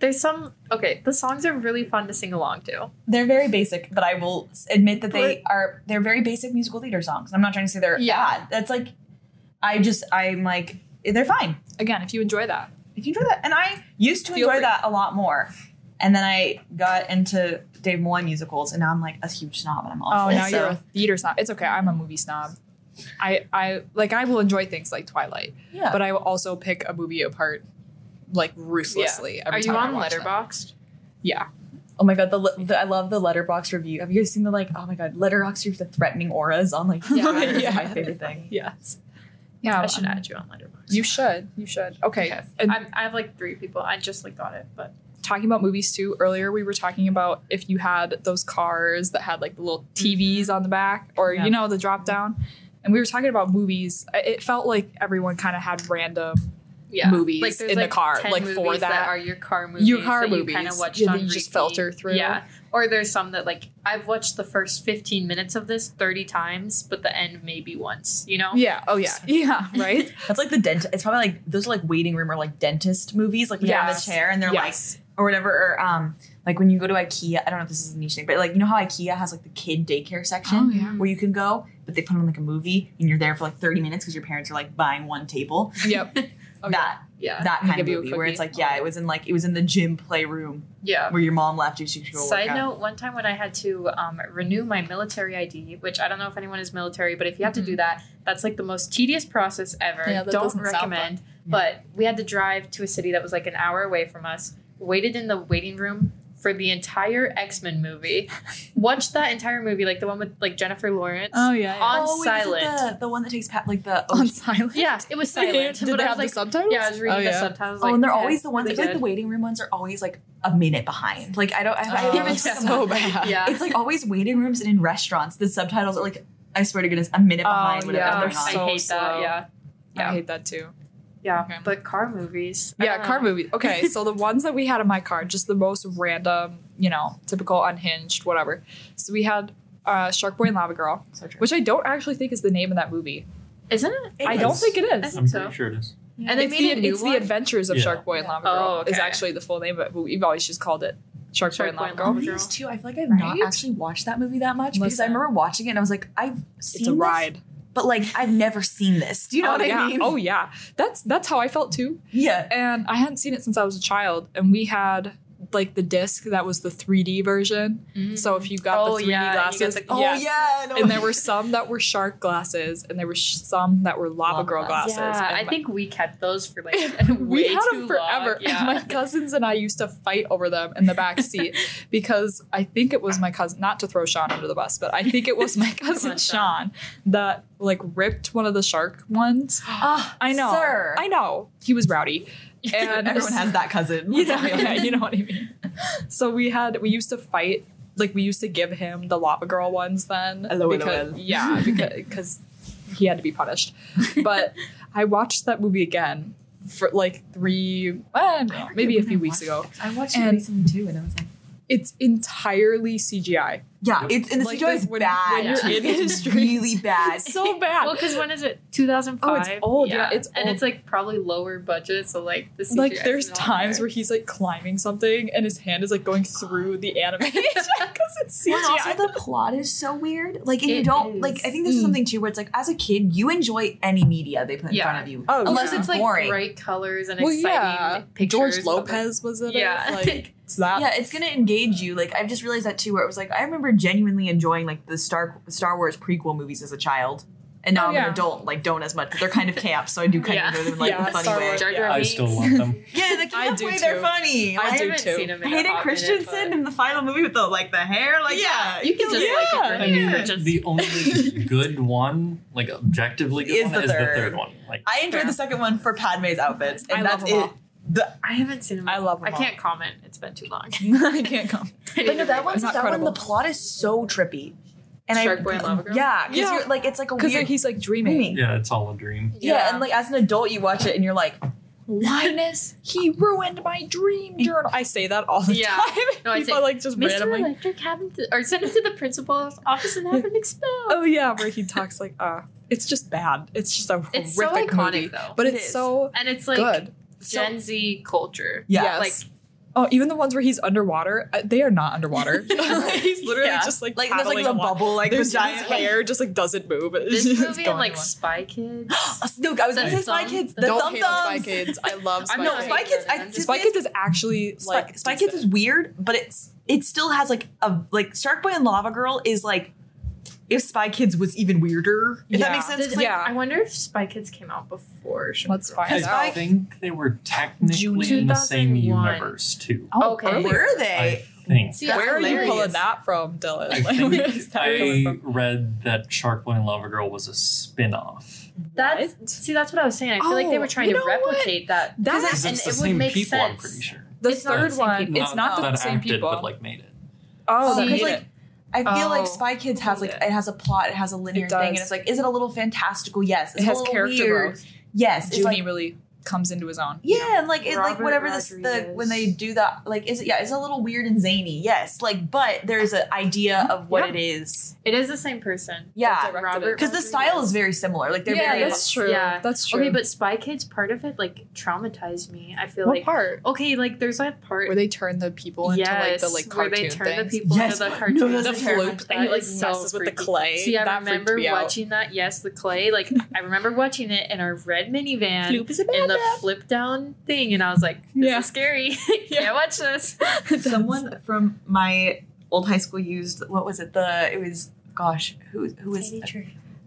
A: there's some okay. The songs are really fun to sing along to.
D: they're very basic, but I will admit that they are they're very basic musical theater songs. I'm not trying to say they're
A: Yeah.
D: bad. That's like I just I'm like they're fine.
B: Again, if you enjoy that,
D: If you enjoy that, and I used to
B: Feel
D: enjoy
B: free.
D: that a lot more. And then I got into Dave Malloy musicals, and now I'm like a huge snob, and I'm
B: oh,
D: awful.
B: now
D: so-
B: you're a theater snob. It's okay. I'm a movie snob. I I like I will enjoy things like Twilight,
D: yeah.
B: but I will also pick a movie apart like ruthlessly. Every
A: Are you
B: time I
A: on
B: watch them.
A: Letterboxd?
B: Yeah.
D: Oh my god, the, the I love the Letterboxd review. Have you guys seen the like? Oh my god, Letterboxd review the threatening auras on like <laughs>
A: Yeah.
B: Yeah.
D: my favorite thing.
B: Yes. Yeah.
A: I should
B: um,
A: add you on Letterboxd.
B: You should. You should. Okay. And
A: I'm, I have like three people. I just like got it, but
B: talking about movies too, earlier we were talking about if you had those cars that had like the little mm-hmm. TVs on the back or,
D: Yeah.
B: you know, the drop down. And we were talking about movies. It felt like everyone kind of had random
A: yeah,
B: Movies
A: there's,
B: in the car,
A: 10
B: like, for
A: movies
B: that-
A: are your car movies.
B: Your car
A: that
B: movies.
A: You kind of watched
B: Yeah, that
A: on
B: you just filter through.
A: Yeah, or there's some that like I've watched the first 15 minutes of this 30 times, but the end maybe once. You know?
B: Yeah. Oh, yeah. Yeah. <laughs> Right?
D: That's like the dent. It's probably like those are like waiting room or like dentist movies, like when you're in the chair and they're
B: yes.
D: like or whatever. Or um, like when you go to IKEA. I don't know if this is a niche thing, but like you know how IKEA has like the kid daycare section
B: Oh, yeah.
D: where you can go, but they put on like a movie and you're there for like 30 minutes because your parents are like buying one table.
B: Yep. <laughs> Oh,
D: that
A: Yeah.
D: that kind of
B: give you a
D: movie where it's like yeah, it was in like it was in the gym playroom
A: Yeah.
D: where your mom left you so you could go work
A: Side note, one time when I had to um, renew my military ID, which I don't know if anyone is military, but if you have to do that, that's like the most tedious process ever.
B: Mm-hmm. Yeah,
A: don't recommend. But we had to drive to a city that was like an hour away from us, waited in the waiting room for the entire X Men movie, <laughs> watched that entire movie, like the one with like Jennifer Lawrence.
B: Oh, yeah. yeah.
A: On
D: oh, wait,
A: silent.
D: the, the one that takes pa- like the
B: On silent?
A: Yeah, it was silent.
B: Did
A: but
B: they
A: I
B: have
A: like,
B: the subtitles?
A: Yeah, I was reading
B: oh,
A: the
B: yeah.
A: subtitles.
D: Oh, and they're
A: okay,
D: always the ones. I
A: really
D: feel like the waiting room ones are always like a minute behind. Like I don't. I, I
B: Oh,
D: give it
A: yeah.
B: so bad.
A: Yeah.
D: It's like always waiting rooms and in restaurants. The subtitles are like I swear to goodness, a minute
B: Oh,
D: behind. whatever
B: yeah,
D: they're
B: they're so
A: I hate
B: slow.
A: that. Yeah.
B: I hate that too.
A: Yeah.
B: Okay.
A: But car movies.
B: Yeah,
A: don't
B: car movies. Okay, <laughs> so the ones that we had in my car, just the most random, you know, typical unhinged, whatever. So we had uh, Shark Boy and Lava Girl,
D: So true.
B: which I don't actually think is the name of that movie.
A: Isn't it?
D: It
B: I don't
D: is.
B: think it is.
A: I think
E: I'm
A: so.
E: pretty sure it is.
A: And they
B: it's
A: made
B: the,
A: a new
B: it's
A: one?
B: the Adventures of
E: Yeah.
B: Shark Boy and Lava
A: Oh,
B: Girl is actually the full name, but we've always just called it Shark,
A: Shark
B: Boy and Lava Girl.
A: Lava
D: These two, I feel like I've not actually watched that movie that much because I remember watching it and I was like, I've seen
B: It's a
D: this,
B: ride.
D: But like I've never seen this. Do you know
B: oh,
D: what
B: yeah.
D: I mean?
B: Oh yeah, that's that's how I felt too.
D: yeah.
B: And I hadn't seen it since I was a child, and we had like the disc that was the 3D version. So if you got
A: Oh,
B: the 3D
A: yeah,
B: glasses,
A: the-
D: Oh
B: yes.
D: yeah. no.
B: and there <laughs> were some that were shark glasses, and there were sh- some that were lava
D: Lava
B: girl
D: glasses.
B: glasses.
A: Yeah, I
B: my-
A: think we kept those for like <laughs> way
B: we had
A: too
B: them forever.
A: Long. Yeah.
B: And my cousins and I used to fight over them in the back <laughs> seat because I think it was my cousin, not to throw Sean under the bus, but I think it was my cousin
A: on,
B: Sean that like ripped one of the shark ones. <gasps>
D: Ah,
B: I know.
D: sir.
B: I know. He was rowdy. And
D: Everyone has that cousin.
B: you know, yeah, you know what I mean. So we had we used to fight like we used to give him the lava girl ones then
D: LOL.
B: because yeah <laughs> because because he had to be punished. But I watched that movie again for like three uh, no, maybe a few weeks ago.
D: I watched it recently too, and I was like,
B: It's entirely CGI.
D: Yeah,
E: Yep.
D: it's and the
B: Like
D: CGI is
B: when-
D: bad.
B: when
A: you're
B: in <laughs>
D: it's
B: history.
D: really bad.
B: So bad.
A: well, because when is it? 2005.
B: Oh, it's old, yeah, it's old.
A: and
B: old.
A: it's like probably lower budget, so like the CGI
B: like
A: is
B: there's
A: not
B: times
A: there.
B: where he's like climbing something and his hand is like going through the animation <laughs> because it's CGI.
D: Well, also the plot is so weird. Like, and you don't
A: is.
D: like. I think this is
B: Mm.
D: something too, where it's like, as a kid, you enjoy any media they put in
A: Yeah.
D: front of you,
B: Oh,
D: unless
B: yeah.
D: it's
A: like
D: boring.
A: bright colors and
B: well,
A: exciting
B: yeah,
A: pictures.
B: George
A: but, like-
B: Lopez was it?
A: Yeah.
B: it. Like it's that.
D: yeah, it's gonna engage you. Like, I've just realized that too, where it was like, I remember genuinely enjoying like the Star Star Wars prequel movies as a child. And now
B: Oh,
D: I'm
B: yeah.
D: an adult, like don't as much, but they're kind of camp, so I do kind
A: Yeah.
D: of enjoy them in like
B: Yeah,
D: a funny
B: Star
D: way.
B: Wars,
A: Jar Jar
B: Yeah.
E: I still love them. <laughs>
D: Yeah, the
B: I
D: camp
B: do
D: way, they're funny.
B: I
D: Like,
B: do
A: haven't
B: too.
A: seen him in a
D: Hayden
A: hot
D: Christensen
A: minute,
D: in the final movie with the like the hair, like yeah,
A: but you can just
B: Yeah.
A: like it
B: I
E: I mean,
A: just-
E: the only good one, like objectively good
D: Is
E: one,
D: the
E: is
D: third.
E: the third one. Like,
D: I enjoyed the second one for Padme's outfits, and
B: I
D: that's it.
B: All.
D: The,
A: I haven't seen him.
B: I love them
A: I
B: all.
A: can't comment. It's been too long. <laughs> <laughs>
B: I can't comment.
D: but no, that one's
B: Not
D: that one. The plot is so trippy, and
A: Shark
D: I
A: Boy and Lava Girl?
D: yeah, because
B: Yeah.
D: you're like it's like a
B: Because
D: weird.
B: he's like dreaming.
D: dreaming.
E: yeah, it's all a dream.
D: Yeah. and like as an adult, you watch it and you're like,
B: Linus, he ruined my dream journal. I say that all the
A: Yeah.
B: time.
A: No, I <laughs>
B: People
A: say,
B: like just
A: Mr.
B: randomly.
A: Electric happened to, or send him to the principal's office and have him expelled.
B: Oh yeah, where he talks like, uh, it's just bad. It's just a
A: It's so
B: horrific
A: iconic,
B: movie,
A: though.
B: but
D: It
B: it's
D: is.
B: so
A: and it's like
B: good. So-
A: Gen Z culture.
D: Yeah.
B: Yes.
A: Like
B: oh, even the ones where he's underwater, uh, they are not underwader. <laughs> <laughs> he's literally
A: Yeah.
B: just like
D: like there's like the
B: along.
D: bubble, like
B: There's
D: the giant
B: his hair just like doesn't move. <laughs> It's
A: this
B: just
A: movie and like. Spy Kids. <gasps> <gasps>
D: No, I was gonna say Spy Kids. The
B: Don't hate on Spy. Kids. I love Spy
D: No. Spy Kids. I,
A: them.
B: Spy Kids is actually
D: Spy,
B: like
D: Spy Kids is weird, but it's it still has like a like Shark Boy and Lava Girl is like if Spy Kids was even weirder. If
B: Yeah.
D: that makes sense. 'cause,
A: Did-
D: like,
B: yeah.
A: I wonder if Spy Kids came out before. Sugar
B: Let's
A: Girl.
B: find
E: I
B: out.
E: think they were technically
A: June
E: in the same
A: 2001.
E: universe too.
B: Oh, oh
A: Okay.
B: earlier.
D: Were
E: I
D: they?
E: think.
A: See,
D: That's
B: Where are you
D: hilarious.
B: pulling that from, Dylan?
E: I
B: Like, <laughs> where is
E: think
B: that coming
E: I
B: from?
E: read that Shark Boy and Lava Girl was a spin-off.
A: That's
B: What?
A: see, that's what I was saying. I feel like they
B: Oh,
A: were trying
B: you
A: to
B: know what?
A: replicate that.
B: That
E: Because
A: and
E: it's
A: it
E: the
A: would
E: same
A: make
E: people, I'm
A: sense.
E: pretty sure.
B: the
A: It's not the
B: third
A: same
B: one.
A: people.
B: It's not the
E: that
B: same
E: acted,
B: people.
E: but like made it.
B: oh,
A: See,
B: that
D: because
B: made
D: like
B: it.
D: I feel
A: Oh.
D: like Spy Kids has like
A: Yeah.
D: it has a plot, it has a linear
B: It
D: thing, and it's like, is it a little fantastical? Yes. Is
B: It has character
D: weird?
B: growth.
D: Yes. It's
B: Juni
D: like
B: really comes into his own.
D: yeah, and like it like whatever this the when they do that like is it yeah it's a little weird and zany yes like but there's an idea of what
A: Yeah.
D: it is
A: It is the same person.
D: yeah
A: Robert
D: because the style is very similar like they're
B: yeah,
D: very
B: that's true.
A: Yeah.
B: That's true.
A: Okay, but Spy Kids, part of it like traumatized me. I feel
B: what
A: like
B: part?
A: okay, like there's that part
B: Where they turn the people into
A: yes,
B: like the like
A: where
B: cartoon
A: they turn
B: things.
A: the people
D: Yes.
A: into the
D: No,
A: cartoon.
D: that's
B: the
D: a terrible-
B: floop and he
A: That
B: like
A: is so
B: messes with the clay.
A: See, I
B: that freaked
A: remember
B: me out.
A: watching that. Yes, the clay. Like I remember watching it in our red minivan
B: Floop is a bad
A: in the
B: man.
A: flip down thing, and I was like, "This
B: Yeah.
A: is scary. <laughs> <laughs>
B: Yeah.
A: Can't watch this." <laughs>
D: someone from my old high school used what was it the it was gosh who who was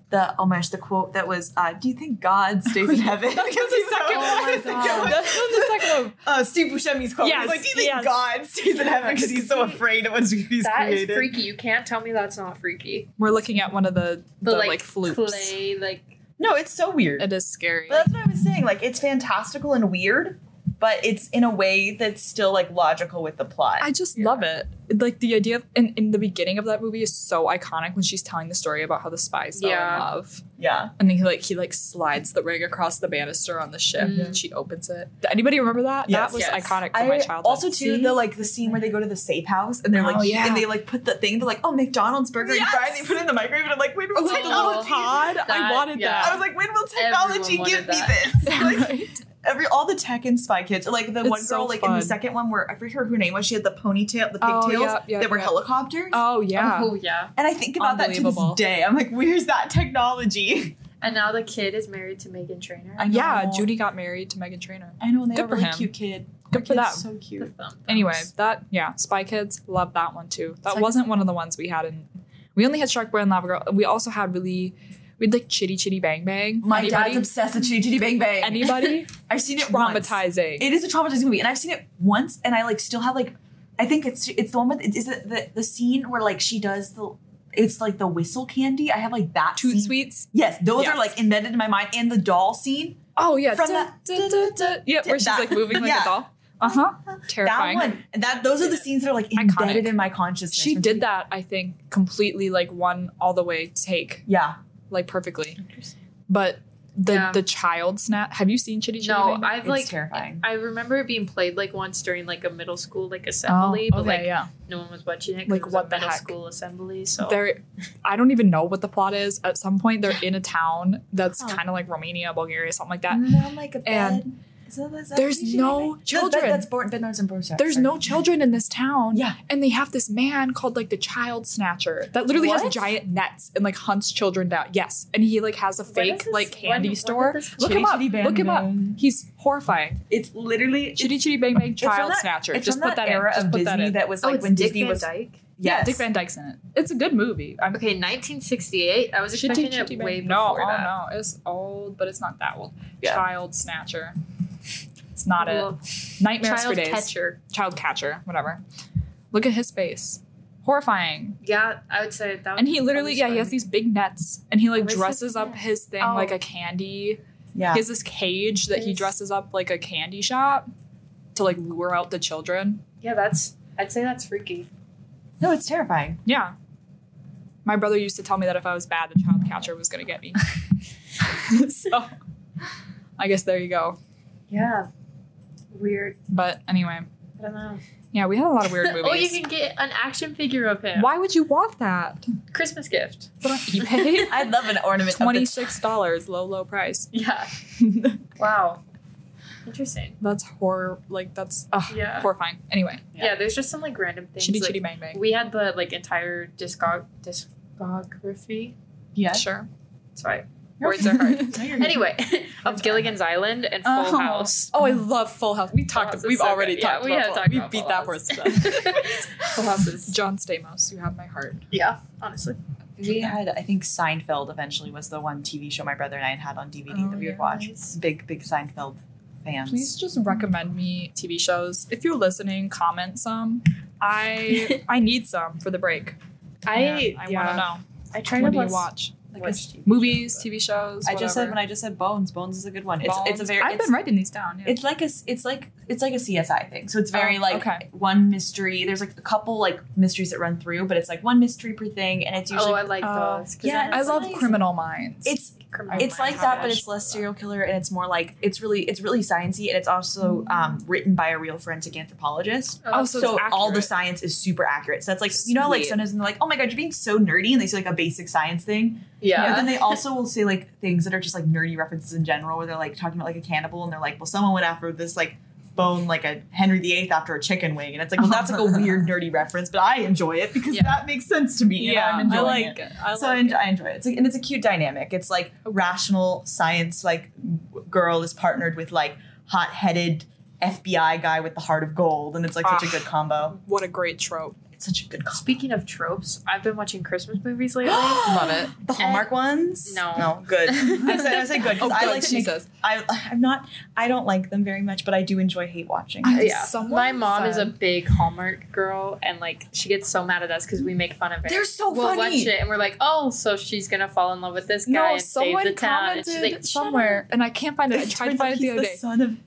D: the oh my gosh the quote that was uh, do you think God stays in heaven
B: That's the second one.
A: my
D: That's the second one.
B: That's the second one.
D: uh, Steve Buscemi's quote.
B: Yes,
D: like, do you think
B: yes.
D: God stays in heaven because he's so afraid of what he's
A: That is
D: created?
A: freaky. You can't tell me that's not freaky.
B: We're looking at one of the,
A: The,
B: the,
A: like,
B: like, floops.
A: clay, like
D: No, it's so weird.
B: It is scary.
D: But that's what I was saying. Like, it's fantastical and weird, but it's in a way that's still like logical with the plot.
B: I just
A: Yeah.
B: love it. Like the idea of, in, in the beginning of that movie is so iconic when she's telling the story about how the spies fell
A: Yeah.
B: in love.
D: yeah.
B: And then he like he like slides the ring across the banister on the ship
A: Mm.
B: and she opens it. Did anybody remember that?
D: Yes.
B: that was
A: Yes.
B: iconic from my
D: I
B: childhood.
D: also too
A: See?
D: the like the scene where they go to the safe house and they're like
B: Oh, yeah.
D: and they like put the thing they're like oh McDonald's burger
B: Yes.
D: and fry and they put it in the microwave and I'm like wait a
B: Oh,
D: minute
B: the little
D: technology.
B: pod. I
A: That-
B: wanted
A: yeah.
D: I was like, when will technology
A: Everyone
D: give me
A: wanted
D: this? <laughs> Like, <laughs>
B: Right?
D: Every all the tech and Spy Kids, like the
B: It's
D: one
B: so
D: girl, like in the second one where I forget her name was. She had the ponytail, the
B: Oh,
D: pigtails
B: yeah, yeah,
D: that were
B: yeah.
D: helicopters.
B: Oh yeah.
A: Oh yeah.
D: And I think about that to this day. I'm like, where's that technology? <laughs>
A: And now the kid is married to Meghan Trainor.
D: I
B: yeah. Judy got married to Meghan Trainor.
D: I know, and they
B: Good
D: have a
B: for
D: really
B: him.
D: cute kid.
B: Good
D: Their
B: for
D: kid's
B: them.
D: So
A: The
D: cute.
A: thumb.
B: Anyway, that yeah, Spy Kids, love that one too. That
D: like-
B: wasn't one of the ones we had in. We only had Shark Boy and Lava Girl. We also had really, we had like Chitty Chitty Bang Bang.
D: My
B: Anybody?
D: dad's obsessed with Chitty Chitty Bang Bang.
B: Anybody? <laughs>
D: I've seen it once.
B: Traumatizing.
D: It is a traumatizing movie, and I've seen it once, and I like still have like, I think it's it's the one with is it the the scene where like she does the, it's like the whistle candy. I have like that.
B: Toot
D: scene.
B: Sweets.
D: Yes, those
B: Yes.
D: are like embedded in my mind, and the doll scene.
B: Oh yeah,
D: From
B: Duh,
D: that-
B: duh, duh. yeah, where she's
D: that-
B: like moving like
D: yeah.
B: a doll. Uh huh. Terrifying.
D: That one, and that those are the scenes that are like
B: Iconic.
D: embedded in my consciousness.
B: She did that, I think, completely like one all the way take,
D: Yeah,
B: like perfectly. But the
A: Yeah.
B: the child snap. Have you seen Chitty Chitty?
A: No,
B: Bang?
A: I've
D: it's
A: like
D: terrifying.
A: I remember it being played like once during like a middle school like assembly, oh, but
B: Oh, okay,
A: like
B: yeah.
A: no one was watching it.
B: Like,
A: it
B: what the
A: middle
B: heck?
A: school assembly? So
B: They're, I don't even know what the plot is. At some point, they're in a town that's
A: Huh.
B: kind of like Romania, Bulgaria, something like that.
D: Not like a
B: And
D: bed. Is that- is that
B: there's
D: Chitty Chitty
B: no
D: Bang Bang?
B: children.
D: That's, that's born, bed Nords and Borsa.
B: There's no children in this town.
D: Yeah.
B: And they have this man called like the child snatcher that literally has giant nets and like hunts children down. Yes. And he like has a fake
A: this-
B: like candy
A: when
B: store. Look him up.
D: Bang
B: Look him up. He's horrifying.
D: It's literally
B: Chitty Chitty Bang Bang child
D: that-
B: snatcher. Just put
D: that
B: that
D: era
B: in. Just
D: of
B: put that
D: Disney
B: in.
D: that was
A: oh,
D: like
A: it's
D: when
A: Dick
D: Disney
A: Van
D: was
A: Dyke.
B: Yeah, Dick Van Dyke's in it. It's a good movie. I'm
A: Okay, 1968. I was
B: Chitty
A: expecting
B: Chitty
A: it
B: Bang
A: way
B: Bang. No,
A: before
B: oh
A: that.
B: no, it's old, but it's not that old.
D: Yeah.
B: Child snatcher. It's not
A: Well,
B: it. Nightmares
A: Child
B: for days.
A: catcher.
B: Child catcher, whatever. Look at his face. Horrifying.
A: Yeah, I would say that.
B: And he literally,
A: probably
B: yeah, he has these big nets and he like
A: What is
B: dresses up his thing
A: Oh.
B: like a candy.
D: yeah.
B: He has this cage that he dresses up like a candy shop to like lure out the children.
A: Yeah, that's. I'd say that's freaky.
D: no, it's terrifying.
B: Yeah. My brother used to tell me that if I was bad, the child catcher was gonna get me. <laughs> <laughs> so I guess there you go.
A: Yeah. Weird.
B: But anyway,
A: I don't know.
B: yeah, we had a lot of weird movies. <laughs>
A: oh, you can get an action figure of him.
B: Why would you want that?
A: Christmas gift.
B: Put on eBay.
D: I'd love an ornament.
B: Twenty six dollars, low low price.
A: Yeah. <laughs> Wow. Interesting.
B: That's horror. Like that's ugh,
A: Yeah.
B: horrifying. Anyway,
A: Yeah. there's just some like random things.
B: chitty
A: like,
B: chitty bang bang.
A: We had the like entire discog discography.
D: Yeah.
B: Sure.
A: Sorry, words are hard. <laughs>
D: No, you're good.
A: anyway, <laughs> of Gilligan's Island and Full
B: Oh.
A: House.
B: Oh, I love Full House. We talked.
A: House
B: we've
A: so
B: already
A: good. Yeah,
B: talked
A: we
B: about.
A: have
B: Full-
A: talked
B: we
A: about
B: beat
A: Full
B: that horse to death. <laughs>
A: Full House is
B: John Stamos, you have my heart.
A: yeah, honestly.
D: We had, I think Seinfeld eventually was the one TV show my brother and I had on DVD
B: Oh,
D: that we
B: yeah,
D: would oh, watch.
A: nice.
D: Big, big Seinfeld fans.
B: Please just recommend me TV shows. If you're listening, comment some. I I need some for the break.
A: I
B: I
A: yeah,
B: want to know.
A: I try
B: what
A: to
B: do you
A: watch,
B: watch?
D: Like
A: watch
D: a-
A: TV
B: Movies,
A: shows,
B: TV shows.
D: I just said when I just said Bones. Bones is a good one. It's it's a very.
B: I've been writing these down. Yeah.
D: It's like a it's like it's like a CSI thing. So it's very
B: Oh,
D: like
B: okay.
D: one mystery. There's like a couple like mysteries that run through, but it's like one mystery per thing, and it's usually
A: Oh, I like
B: Oh,
A: those. 'cause
D: yeah,
B: I love
D: nice.
B: Criminal Minds.
D: it's
A: criminal
D: it's
A: minds.
D: like that, but it's less serial killer, and it's more like it's really it's really sciencey, and it's also um, written by a real forensic anthropologist.
B: Oh, so
D: So,
B: it's
D: all the science is super accurate. So that's like you know, like
B: Sweet.
D: sometimes they're like, "Oh my god, you're being so nerdy," and they say like a basic science thing.
A: yeah.
D: But then they also will say like things that are just like nerdy references in general, where they're like talking about like a cannibal, and they're like, "Well, someone went after this like bone like a Henry VIII after a chicken wing," and it's like, well, that's like a <laughs> weird nerdy reference, but I enjoy it because
B: Yeah.
D: that makes sense to me. and I'm
B: I like
D: it.
B: it. I
D: so I,
B: like
D: en-
B: it.
D: I enjoy it. It's like, and it's a cute dynamic. It's like rational science, like girl is partnered with like hot-headed FBI guy with the heart of gold, and it's like such a
B: Ah.
D: good combo.
B: What a great trope.
D: It's such a good combo.
A: Speaking of tropes, I've been watching Christmas movies lately. <gasps>
B: Love it. <gasps>
D: The Hallmark ones?
A: No.
D: no, good. <laughs> I said I said good
B: Oh,
D: I
B: good,
D: like to
B: she says.
D: I I'm not. I don't like them very much, but I do enjoy hate watching.
B: I-
A: yeah,
B: Someone
A: my mom is a big Hallmark girl, and like she gets so mad at us because we make fun of it.
D: They're so
A: we'll
D: funny.
A: watch it, and we're like, "Oh, so she's gonna fall in love with this guy
B: No,
A: and save
B: someone
A: the town." And
B: commented
A: she's like,
B: somewhere, and I can't find it. I tried to find it the
D: he's
B: other day.
D: son of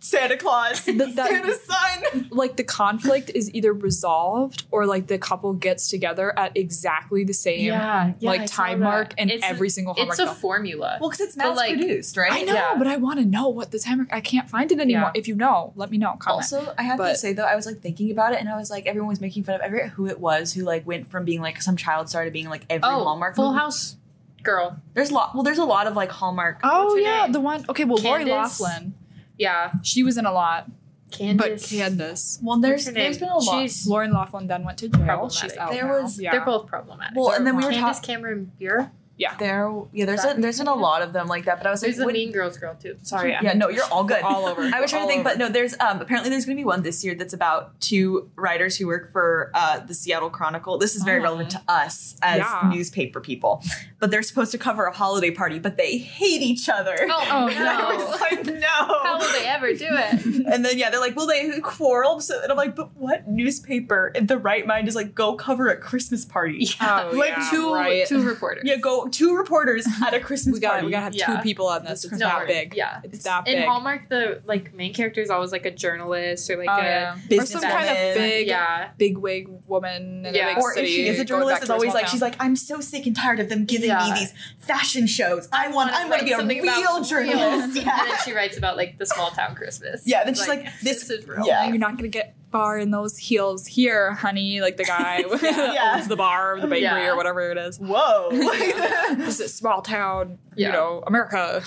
D: Santa Claus.
B: That- that-
D: Santa's son.
B: like the conflict is either resolved or like the couple gets together at exactly the same
A: Yeah, yeah,
B: like
A: saw
B: time mark in
A: It's a-
B: every single Hallmark
A: It's a
B: film.
A: formula.
D: Well, because it's
A: But,
D: mass
A: like,
D: produced, right?
B: I know,
A: yeah.
B: but I want to know what the time mark. I can't find it anymore.
A: Yeah.
B: If you know, let me know. Comment.
D: Also, I have to say though, I was like thinking about it, and I was like, everyone was making fun of. I forget who it was who like went from being like some child star to being like every
A: oh,
D: Hallmark
A: Full
D: movie.
A: House girl.
D: There's a lot. Well, there's a lot of like Hallmark.
B: Oh yeah,
A: name?
B: the one. Okay, well, Lori
A: Candace?
B: Loughlin.
A: Yeah,
B: She was in a lot, but
A: Candace.
B: Candace.
D: Well, there's
A: What's her
D: there's
A: name?
D: been a lot.
A: She's
B: Lauren Loughlin then went to jail. She's out
D: There
B: now.
D: was-
B: yeah.
A: They're both problematic.
D: Well, and then we were
A: Candace
D: talking.
A: Cameron Bure.
D: There, yeah, there's a, there's been a lot of them like that. But I was
A: There's
D: like,
A: the
D: what-
A: Mean Girls girl too. Sorry. I'm-
D: yeah, no, you're all good.
B: all over. <laughs>
D: I was trying
B: All
D: to think,
B: over.
D: but no, there's um apparently there's going to be one this year that's about two writers who work for uh, the Seattle Chronicle. This is very
B: Oh.
D: relevant to us as
B: Yeah.
D: newspaper people, but they're supposed to cover a holiday party, but they hate each other.
A: Oh,
B: Oh, <laughs>
D: And I was
A: no.
D: like, no.
A: How will they ever do it? <laughs>
D: And then yeah, they're like, "Will they quarrel?" So, and I'm like, "But what newspaper in the right mind is like go cover a Christmas party?
B: Oh,
D: Like
B: yeah,
A: two
B: right.
A: two reporters.
D: Yeah, go two reporters <laughs> at a Christmas
B: We got
D: party.
B: we gotta have
A: Yeah.
B: two people on this. It's
A: No,
B: that big.
A: Yeah.
B: It's that
A: In. Hallmark, the like main character is always like a journalist or like
B: Oh,
A: a
B: yeah. Or some kind of big,
A: yeah.
B: big wig woman in
A: Yeah.
B: a big
D: or
B: city.
D: if she is a journalist, it's always like she's like, I'm so sick and tired of them giving me these fashion shows. I want, I'm going to be a real <laughs> journalist. Yeah.
A: And then she writes about like the small town Christmas.
D: Yeah, then she's like, this-
A: this is real.
D: yeah.
B: you're not gonna get far in those heels here, honey. Like the guy <laughs> who
D: Yeah. <laughs>
B: owns the bar or the bakery
A: Yeah.
B: or whatever it is.
D: Whoa. <laughs>
B: This is small town,
A: Yeah.
B: you know, America.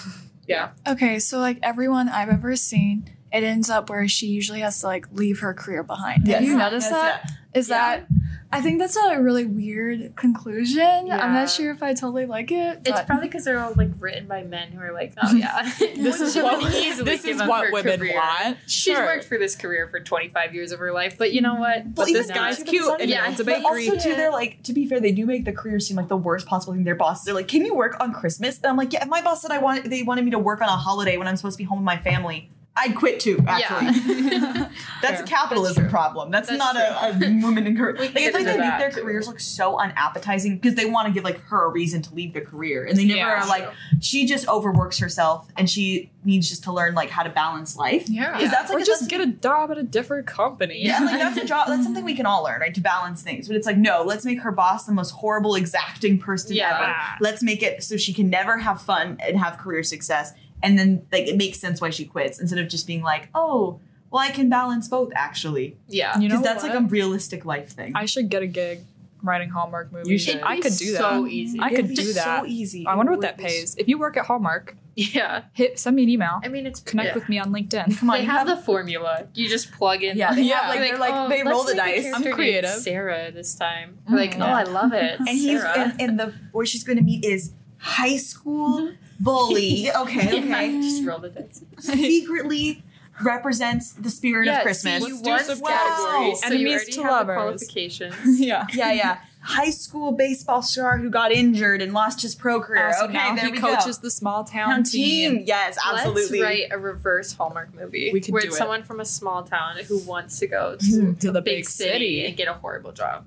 B: Yeah.
C: Okay, so like everyone I've ever seen, it ends up where she usually has to like leave her career behind. Have you noticed that? Is
A: Yeah.
C: that I think that's a really weird conclusion. I'm not sure if I totally like it.
A: It's probably because they're all like written by men who are like, oh <laughs> yeah,
B: This is what <laughs>
A: would
B: this is what women
A: career.
B: want.
A: She's
B: Sure.
A: worked for this career for 25 years of her life, but you know what?
B: But
D: even
B: this
D: now,
B: guy's
D: too,
B: cute and
A: yeah,
B: he owns a
D: But also too, they're like, to be fair, they do make the career seem like the worst possible thing. Their bosses are like, "Can you work on Christmas?" And I'm like, "Yeah." If my boss said I want, they wanted me to work on a holiday when I'm supposed to be home with my family, I'd quit too. Actually, <laughs>
A: Yeah.
D: that's
B: Fair.
D: a capitalism
A: That's
D: problem. That's,
A: That's
D: not a, a woman in career. Like,
A: can
D: I
A: get
D: think they make their
A: too.
D: careers look so unappetizing because they want to give like her a reason to leave the career, and they never
A: Yeah,
D: are like
A: true.
D: she just overworks herself and she needs just to learn like how to balance life.
C: yeah.
D: Because that's like
B: or
D: a-
B: just get a job at a different company.
D: Yeah, like that's a <laughs> job. That's something we can all learn, right? To balance things. But it's like, no, let's make her boss the most horrible, exacting person
A: Yeah.
D: ever. Let's make it so she can never have fun and have career success. And then, like, it makes sense why she quits instead of just being like, oh, well, I can balance both actually,
A: Yeah.
B: You know
D: because that's like a realistic life thing.
B: I should get a gig writing Hallmark movies.
D: You should.
B: I could do that.
A: So easy.
B: I
D: It'd
B: could
D: be
B: do that.
D: So easy.
B: I wonder what that
D: would be
B: pays. If you work at Hallmark,
A: Yeah.
B: hit send me an email.
A: I mean, it's
B: Connect
A: yeah.
B: with me on LinkedIn.
D: Come on,
A: they
D: you
A: have,
D: have-
A: the formula. You just plug in.
D: Yeah, they
B: Yeah.
D: have, like,
A: You're
D: they're like
A: oh,
D: they roll the dice.
B: I'm creative.
A: Sarah this time.
B: Mm,
A: like,
B: yeah.
A: oh, I love it.
D: and he's
A: Sarah.
D: and, and the where she's going to meet is high school bully. <laughs> Okay, okay.
A: just roll the dice.
D: Secretly represents the spirit
A: Yeah,
D: of Christmas.
A: See, you
B: Let's do some
D: categories.
A: so you
B: Enemies
A: already
B: to
A: have the
B: lovers.
A: qualifications. <laughs>
B: yeah.
D: yeah, yeah. High school baseball star who got injured and lost his pro career.
B: Uh, so
D: okay,
B: now
D: there
B: he
D: we
B: coaches
D: go.
B: the small town,
D: Town
B: team.
D: team. Yes, absolutely.
A: Let's write a reverse Hallmark movie
B: We could
A: where
B: do
A: it's
B: it.
A: someone from a small town who wants to go <laughs> to
B: To the
A: a big city and get a horrible job.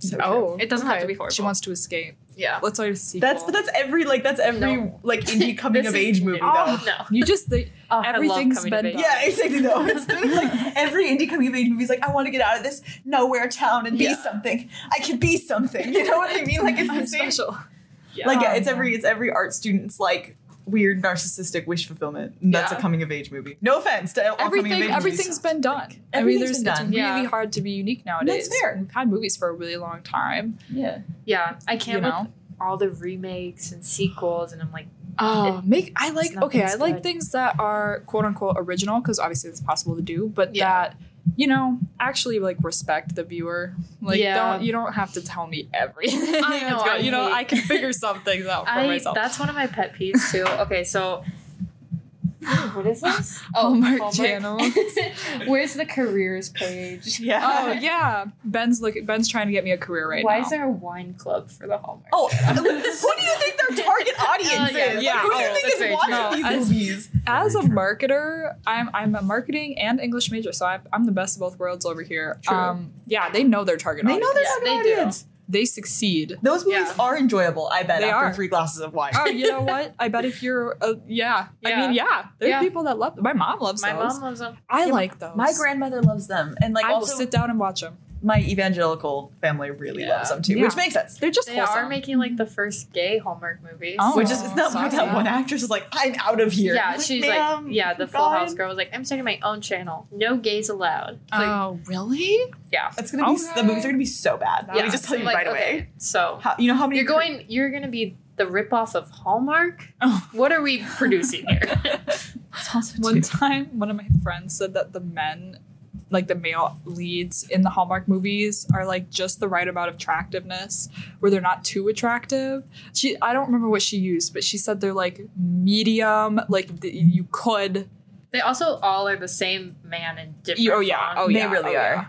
D: So
B: Oh,
A: It doesn't have to be horrible.
B: She wants to escape.
A: Yeah.
B: Let's write a sequel.
D: That's but that's every like that's every
A: No.
D: like <laughs> indie coming
A: This
D: of
A: is
D: age
A: new.
D: movie
A: Oh,
D: though.
A: no.
B: you just the,
A: Oh, <laughs> I love
B: Everything's
A: coming of
B: been
A: age.
B: done.
D: Yeah, exactly. No, <laughs> it's, it's like every indie coming of age movie is like, I want to get out of this nowhere town and be
A: Yeah.
D: something. I can be something. You know what I mean? Like it's the
B: I'm
D: same.
B: special.
A: Yeah.
D: Like yeah,
B: Oh,
D: it's every it's every art student's like weird narcissistic wish fulfillment. And That's
A: Yeah.
D: a coming of age movie. No offense to all coming of
B: Everything,
D: age
B: everything's
D: movies.
B: been done. I mean,
D: Everything's
B: there's it's really
A: Yeah.
B: hard to be unique nowadays.
D: That's fair.
B: We've had movies for a really long time.
D: Yeah.
A: yeah. I can't
B: You know?
A: with all the remakes and sequels, and I'm like,
B: Oh, make I like okay. I like
A: good.
B: things that are quote unquote original because obviously it's possible to do, but
A: Yeah.
B: that you know actually like respect the viewer. Like
A: Yeah.
B: don't you don't have to tell me everything.
A: I <laughs> know,
B: got- you know I can figure some things out for
A: I
B: myself.
A: that's one of my pet peeves too. Okay, so what is this? <laughs>
B: Oh, Hallmark Channel. <laughs>
A: Where's the careers page? <laughs>
D: Yeah.
B: oh yeah, Ben's look. Ben's trying to get me a career right
A: Why
B: now.
A: Why is there a wine club for the Hallmark?
D: Oh, who do you think their target audience
A: Oh, yeah,
D: is?
B: yeah.
D: Like, who do you
B: Oh,
D: think is watching
B: true.
D: these
B: as-
D: movies?
B: As a marketer, I'm I'm a marketing and English major, so I'm, I'm the best of both worlds over here.
A: True.
B: Um, yeah, they know their target.
D: They know
B: audience.
D: their
A: Yeah,
D: target
A: they do.
D: Audience.
B: They succeed.
D: Those movies
A: Yeah.
D: are enjoyable. I bet
B: They
D: after
B: are.
D: three glasses of wine.
B: oh, you know <laughs> what? I bet if you're, uh, yeah. I mean, yeah, there are
A: Yeah.
B: people that love them. My mom loves them.
A: My
B: those.
A: mom loves them.
B: I
D: Yeah,
B: like those.
D: My grandmother loves them, and like
B: I will sit down and watch them.
D: My evangelical family really
A: Yeah.
D: loves them too,
B: Yeah.
D: which makes sense.
B: They're just
A: They
B: wholesome.
A: are making like the first gay Hallmark movies.
B: Oh.
D: which is it's not why
B: saucy.
D: that one actress is like, I'm out of here.
A: Yeah,
D: Like,
A: she's like, yeah, the Full
D: God.
A: House girl was like, I'm starting my own channel. No gays allowed. It's like,
B: oh, really?
A: yeah.
D: It's gonna be
B: Okay.
D: the movies are gonna be so bad. Let
A: yeah.
D: me just tell you
A: Like,
D: right
A: okay,
D: away.
A: So
D: How, you know how many
A: you're going, you're gonna be the ripoff of Hallmark.
B: Oh.
A: What are we producing here? <laughs>
D: It's also
B: One time, one of my friends said that the men, like the male leads in the Hallmark movies, are like just the right amount of attractiveness, where they're not too attractive. She, I don't remember what she used, but she said they're like medium, like th- you could.
A: they also all are the same man in different.
B: Oh yeah,
A: fonts.
B: oh
D: They
B: yeah,
D: really
B: oh,
D: are.
B: yeah.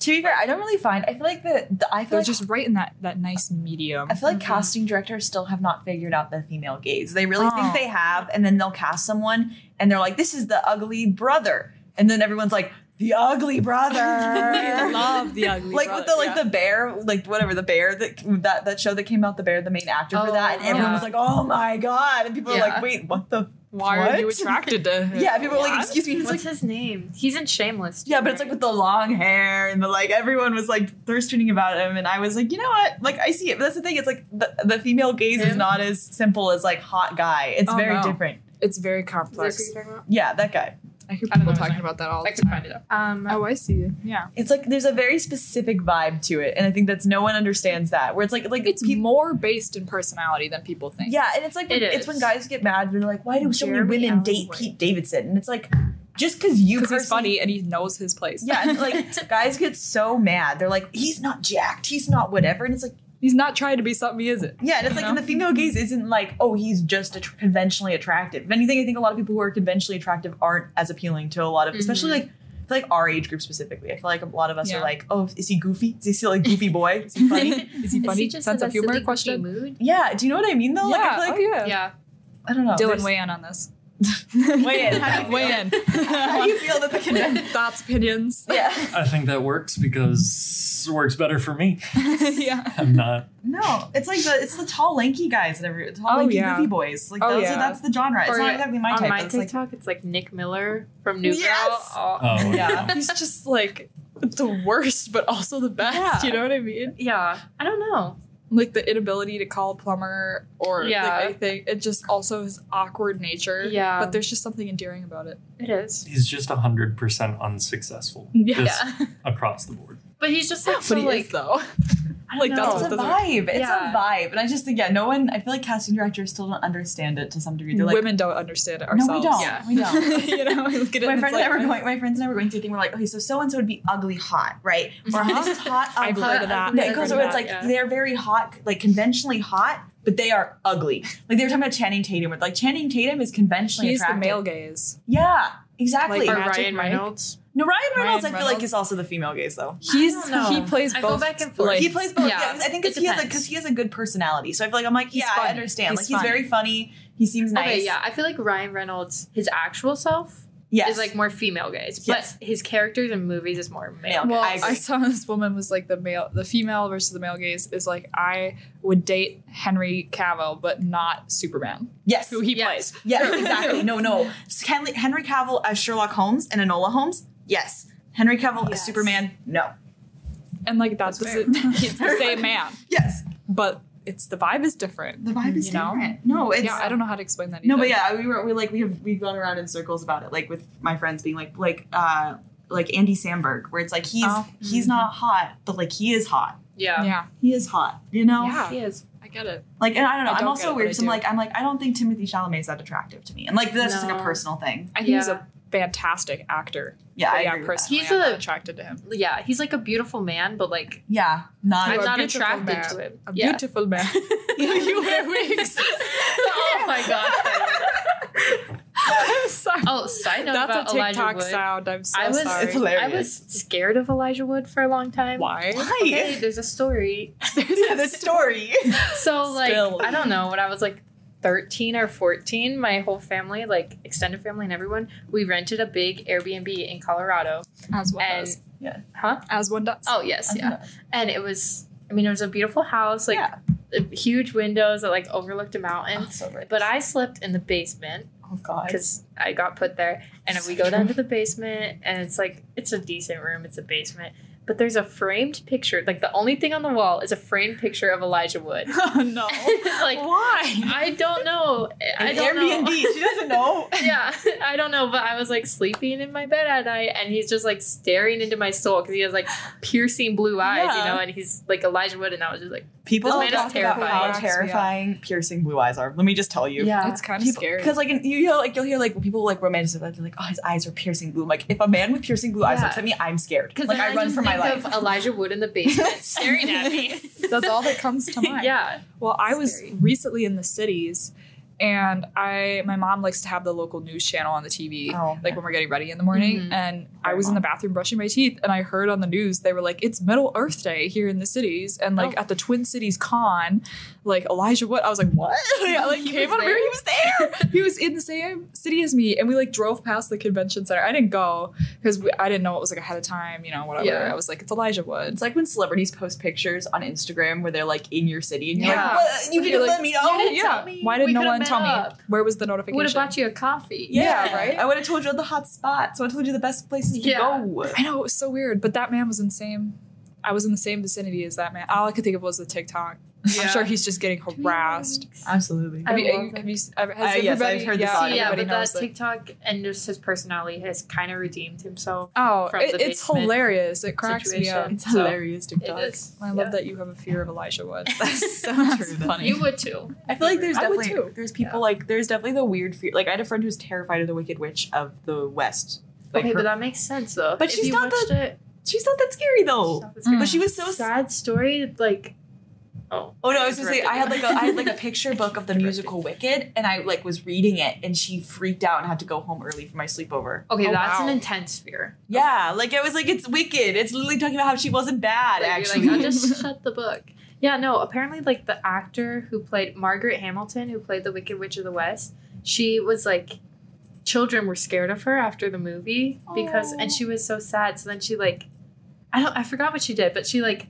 D: To be fair, I don't really find. I feel like the, the I feel
B: They're
D: like
B: just right in that that nice medium.
D: I feel like
A: Mhm.
D: casting directors still have not figured out the female gaze. They really
B: Oh.
D: think they have, and then they'll cast someone, and they're like, "This is the ugly brother," and then everyone's like, "The ugly brother." <laughs>
B: We love the ugly.
D: like with the like the bear, like whatever the bear that that that show that came out, the bear, the main actor for
A: Oh,
D: that, and everyone
A: yeah.
D: was oh, like, "Oh my god!" And people are
A: Yeah.
D: like, "Wait, what the?"
B: Why are you attracted to? <laughs> him?
D: Yeah, people were like, "Excuse me." It's
A: What's
D: like,
A: his name? He's in Shameless.
D: yeah, but it's like with the long hair and the like. Everyone was like thirst about him, and I was like, you know what? Like, I see it, but that's the thing. It's like the, the female gaze is not as simple as like hot guy. It's
B: Oh,
D: very
B: no.
D: different.
B: It's very
A: Is this
B: complex.
A: you're about?
D: Yeah, that guy.
B: I hear
A: I don't
B: people
A: know
B: talking
A: his
B: about that all
A: I
B: the
A: could
B: time.
A: find it up. Um,
B: Oh, I see. Yeah,
D: It's like there's a very specific vibe to it, and I think that's no one understands that. Where it's like like
B: it's
D: peop-
B: more based in personality than people think.
D: yeah, and it's like
A: It
D: it's when guys get mad. They're like, why do so many women
A: Allen
D: date
A: White.
D: Pete Davidson? And it's like just because you
B: because he's funny and he knows his place.
D: Yeah, and <laughs> like guys get so mad. They're like, he's not jacked. He's not whatever. And it's like,
B: he's not trying to be something he isn't.
D: yeah, and it's like,
B: You
D: and
B: know?
D: the female gaze isn't like, oh, he's just att- conventionally attractive. If anything, I think a lot of people who are conventionally attractive aren't as appealing to a lot of, especially
A: Mhm.
D: like. I like our age group specifically. I feel like a lot of us
B: Yeah.
D: are like, oh, is he goofy? Is he still a goofy boy? Is he funny? <laughs>
B: Is he
A: Is
B: funny?
A: he just
B: Sense of
A: a
B: humor?
A: silly,
B: Question.
A: mood?
D: yeah. Do you know what I mean though?
B: yeah.
D: Like, I feel like,
B: oh, yeah.
A: Yeah.
D: I don't know.
B: Dylan,
D: There's-
B: weigh in on this.
D: Weigh in. How do you
B: weigh in. <laughs>
D: How do you feel that the convention?
B: Thoughts, opinions.
D: Yeah.
E: I think that works because it works better for me. <laughs>
B: yeah.
E: I'm not.
D: No, it's like the it's the tall, lanky guys and every tall,
B: Oh,
D: lanky,
B: yeah.
D: goofy boys. Like
B: Oh,
D: those
B: yeah.
D: are, that's the genre. It's
A: Or
D: not exactly my
A: on
D: type.
A: my
D: but it's like
A: TikTok, it's like Nick Miller from New
D: Yes!
A: Girl. Oh,
E: Oh,
D: Yeah.
B: He's just like the worst, but also the best.
A: Yeah.
B: You know what I mean?
A: yeah. I don't know.
B: Like the inability to call a plumber or
A: Yeah.
B: like anything. It just also his awkward nature.
A: Yeah.
B: But there's just something endearing about it.
A: It is.
E: He's just 100% unsuccessful.
B: Yeah.
E: Just <laughs> across the board.
A: But he's just like <gasps>
B: But
A: so
B: he
A: like
B: is though. <laughs>
A: I
B: like,
A: don't
B: that's
D: it's
B: what
D: a
B: doesn't-
D: vibe. It's
A: Yeah.
D: a vibe. And I just think, yeah, no one I feel like casting directors still don't understand it to some degree. They're like
B: Women don't understand it ourselves.
D: No, we
B: ourselves.
D: don't.
A: Yeah.
D: We don't.
B: you know, we look at
D: my friends
B: it's
D: and I were
B: like,
D: going my friends and I were going through a thing we're like, okay, so so and so would be ugly hot, right? Or this <laughs> is hot
B: I've
D: ugly.
B: heard of that.
D: No, it goes
B: heard
D: where it's like
A: yeah.
D: they're very hot, like conventionally hot, but they are ugly. Like they were talking about Channing Tatum, where like Channing Tatum is conventionally
B: He's the male gaze.
D: Yeah, exactly.
B: Like,
A: or
B: Magic
A: Ryan Reynolds.
D: No, Ryan Reynolds,
B: Ryan
D: I feel like he's also the female gaze though.
B: He's
A: don't know.
B: he plays
A: I
B: both.
A: go back and forth.
B: like-
D: he plays both. Yeah,
A: Yeah,
D: I think
A: it
D: because he has like because he has a good personality. So I feel like I'm like,
B: He's
D: yeah, I understand.
B: He's
D: like he's very funny. He seems nice.
A: Okay, yeah. I feel like Ryan Reynolds, his actual self,
D: Yes.
A: is like more female gaze,
D: Yes.
A: but his characters in movies is more male.
D: Male.
B: Well,
D: I
B: I, saw this woman was like the male, the female versus the male gaze is like I would date Henry Cavill, but not Superman,
D: yes.
B: who he
A: Yes.
B: plays.
D: Yes, <laughs> exactly. No, no. Henry, Henry Cavill as Sherlock Holmes and Enola Holmes. Yes. Henry Cavill as
A: Yes.
D: Superman. No.
B: And like that
A: That's
B: doesn't. <laughs> He's the <laughs> same man,
D: Yes.
B: but it's the vibe is different.
D: The vibe is
B: You know?
D: different. No, it's
B: yeah, I don't know how to explain that.
D: No, but yeah, we were we like we have we've gone around in circles about it, like with my friends being like like uh like Andy Samberg, where it's like he's
B: Oh.
D: he's not hot, but like he is hot.
A: Yeah.
B: yeah,
D: He is hot, you know.
B: Yeah.
A: He is.
B: I get it.
D: Like, and I don't know.
B: I
D: I am also
B: it,
D: weird.
B: but I
D: 'cause I'm like, I'm like, I don't think Timothy Chalamet is that attractive to me, and like that's just like a personal thing.
B: I think he's a fantastic actor.
D: Yeah,
B: But
D: I
B: yeah,
D: agree with that.
B: personally,
A: He's
B: I'm not
A: a-
B: attracted to him.
A: Yeah, he's like a beautiful man, but like
D: Yeah, not.
A: I'm not attracted
B: man.
A: to him.
B: A
A: Yeah.
B: beautiful man. <laughs> you wear wigs. <laughs>
A: oh my god.
B: I'm sorry.
A: Oh, side note
B: That's
A: about
B: a TikTok
A: Elijah Wood.
B: sound. I'm so
A: I was
B: sorry.
D: It's hilarious.
A: I was scared of Elijah Wood for a long time.
B: Why?
D: Why?
A: Okay, there's a story. <laughs>
D: yeah, the story.
A: So like
B: Spill.
A: I don't know when I was like 13 or 14, my whole family, like extended family and everyone, we rented a big Airbnb in Colorado.
B: As one
A: And
B: does. Yeah.
A: Huh?
B: As one does.
A: Oh yes, yeah. And it was I mean it was a beautiful house, like
D: Yeah.
A: huge windows that like overlooked a mountain.
D: Oh, so rich.
A: But I slept in the basement
D: oh god.
A: because I got put there. And we go down to the basement, and it's like it's a decent room. It's a basement, but there's a framed picture. Like the only thing on the wall is a framed picture of Elijah Wood. <laughs>
B: Oh no. <laughs>
A: like
B: Why?
A: I don't know. know. I don't
D: Airbnb.
A: know.
D: She doesn't <laughs> know.
A: yeah, I don't know, but I was like sleeping in my bed at night, and he's just like staring into my soul because he has like piercing blue eyes, you know, and he's like Elijah Wood, and I was just like,
D: People
A: This
D: talk
A: man is
D: about
A: terrifying.
D: how
B: Cracks me
D: terrifying piercing blue eyes are. Let me just tell you.
A: yeah,
B: It's kind of scary.
D: Because like in- you know, like you'll hear like people like romanticize they're like oh his eyes are piercing blue. I'm like if a man with piercing blue eyes
A: Yeah.
D: looks at me, I'm scared.
A: because
D: Like I run for my life.
A: Of Elijah Wood in the basement <laughs> staring at me.
B: That's all that comes to <laughs> mind.
A: yeah,
B: Well, I was
A: Scary.
B: recently in the cities and I my mom likes to have the local news channel on the TV
D: Oh,
B: like when we're getting ready in the morning
A: Mhm.
B: and I was in the bathroom brushing my teeth and I heard on the news they were like it's Middle Earth Day here in the cities and like
A: Oh.
B: at the Twin Cities Con like Elijah Wood I was like what <laughs> yeah like
A: He
B: came of
A: there?
B: here he was there he was in the same city as me and we like drove past the convention center I didn't go because I didn't know it was like ahead of time you know whatever
A: Yeah.
B: I was like it's Elijah Wood
D: It's like when celebrities post pictures on Instagram where they're like in your city and you're
A: Yeah.
D: like, what? You didn't
B: like,
D: let me know.
B: yeah
A: tell me.
B: why did no one
A: met
B: tell me
A: up.
B: where was the notification
A: would have bought you a coffee.
B: Yeah, right?
D: I would have told you the hot spots. So I told you the best places to
A: Yeah.
D: go.
B: I know it was so weird, but that man was insane. I was in the same vicinity as that man. All I could think of was the TikTok.
A: Yeah.
B: I'm sure he's just getting harassed.
D: Absolutely.
A: I
B: Have you, have you, have, has
D: Uh, yes, I've heard this
B: yeah,
D: on
A: yeah, but that
B: knows it.
A: TikTok and just his personality has kind of redeemed himself.
B: Oh,
A: from
B: it-
A: the
B: it's hilarious. It cracks me up.
D: It's
B: So,
D: hilarious
A: It
D: TikTok.
A: is.
B: I love that you have a fear of Elijah Wood. <laughs>
D: That's so
B: That's
D: true.
B: funny.
A: You would too.
D: I feel like there's
B: I would
D: definitely
B: too.
D: there's people
A: Yeah.
D: like there's definitely the weird fear. Like I had a friend who's terrified of the Wicked Witch of the West. Like
A: okay,
D: her-
A: but that makes sense though.
D: But
A: If
D: she's
A: you
D: not
A: watched it,
D: she's not that scary though.
A: stop, it's good.
D: But she was so.
A: sad story. Like, oh,
D: Oh no, I was gonna say I had like a I had like a <laughs> picture book of the musical Wicked, and I like was reading it, and she freaked out and had to go home early for my sleepover.
A: Okay,
B: Oh,
A: that's
B: wow.
A: an intense fear.
D: Yeah, like I was like, it's Wicked. It's literally talking about how she wasn't bad.
A: Like,
D: actually,
A: you're like, I'll just <laughs> shut the book. Yeah, no. Apparently, like the actor who played Margaret Hamilton, who played the Wicked Witch of the West, she was like, children were scared of her after the movie because, and she was so sad. So then she like, I don't, I forgot what she did, but she like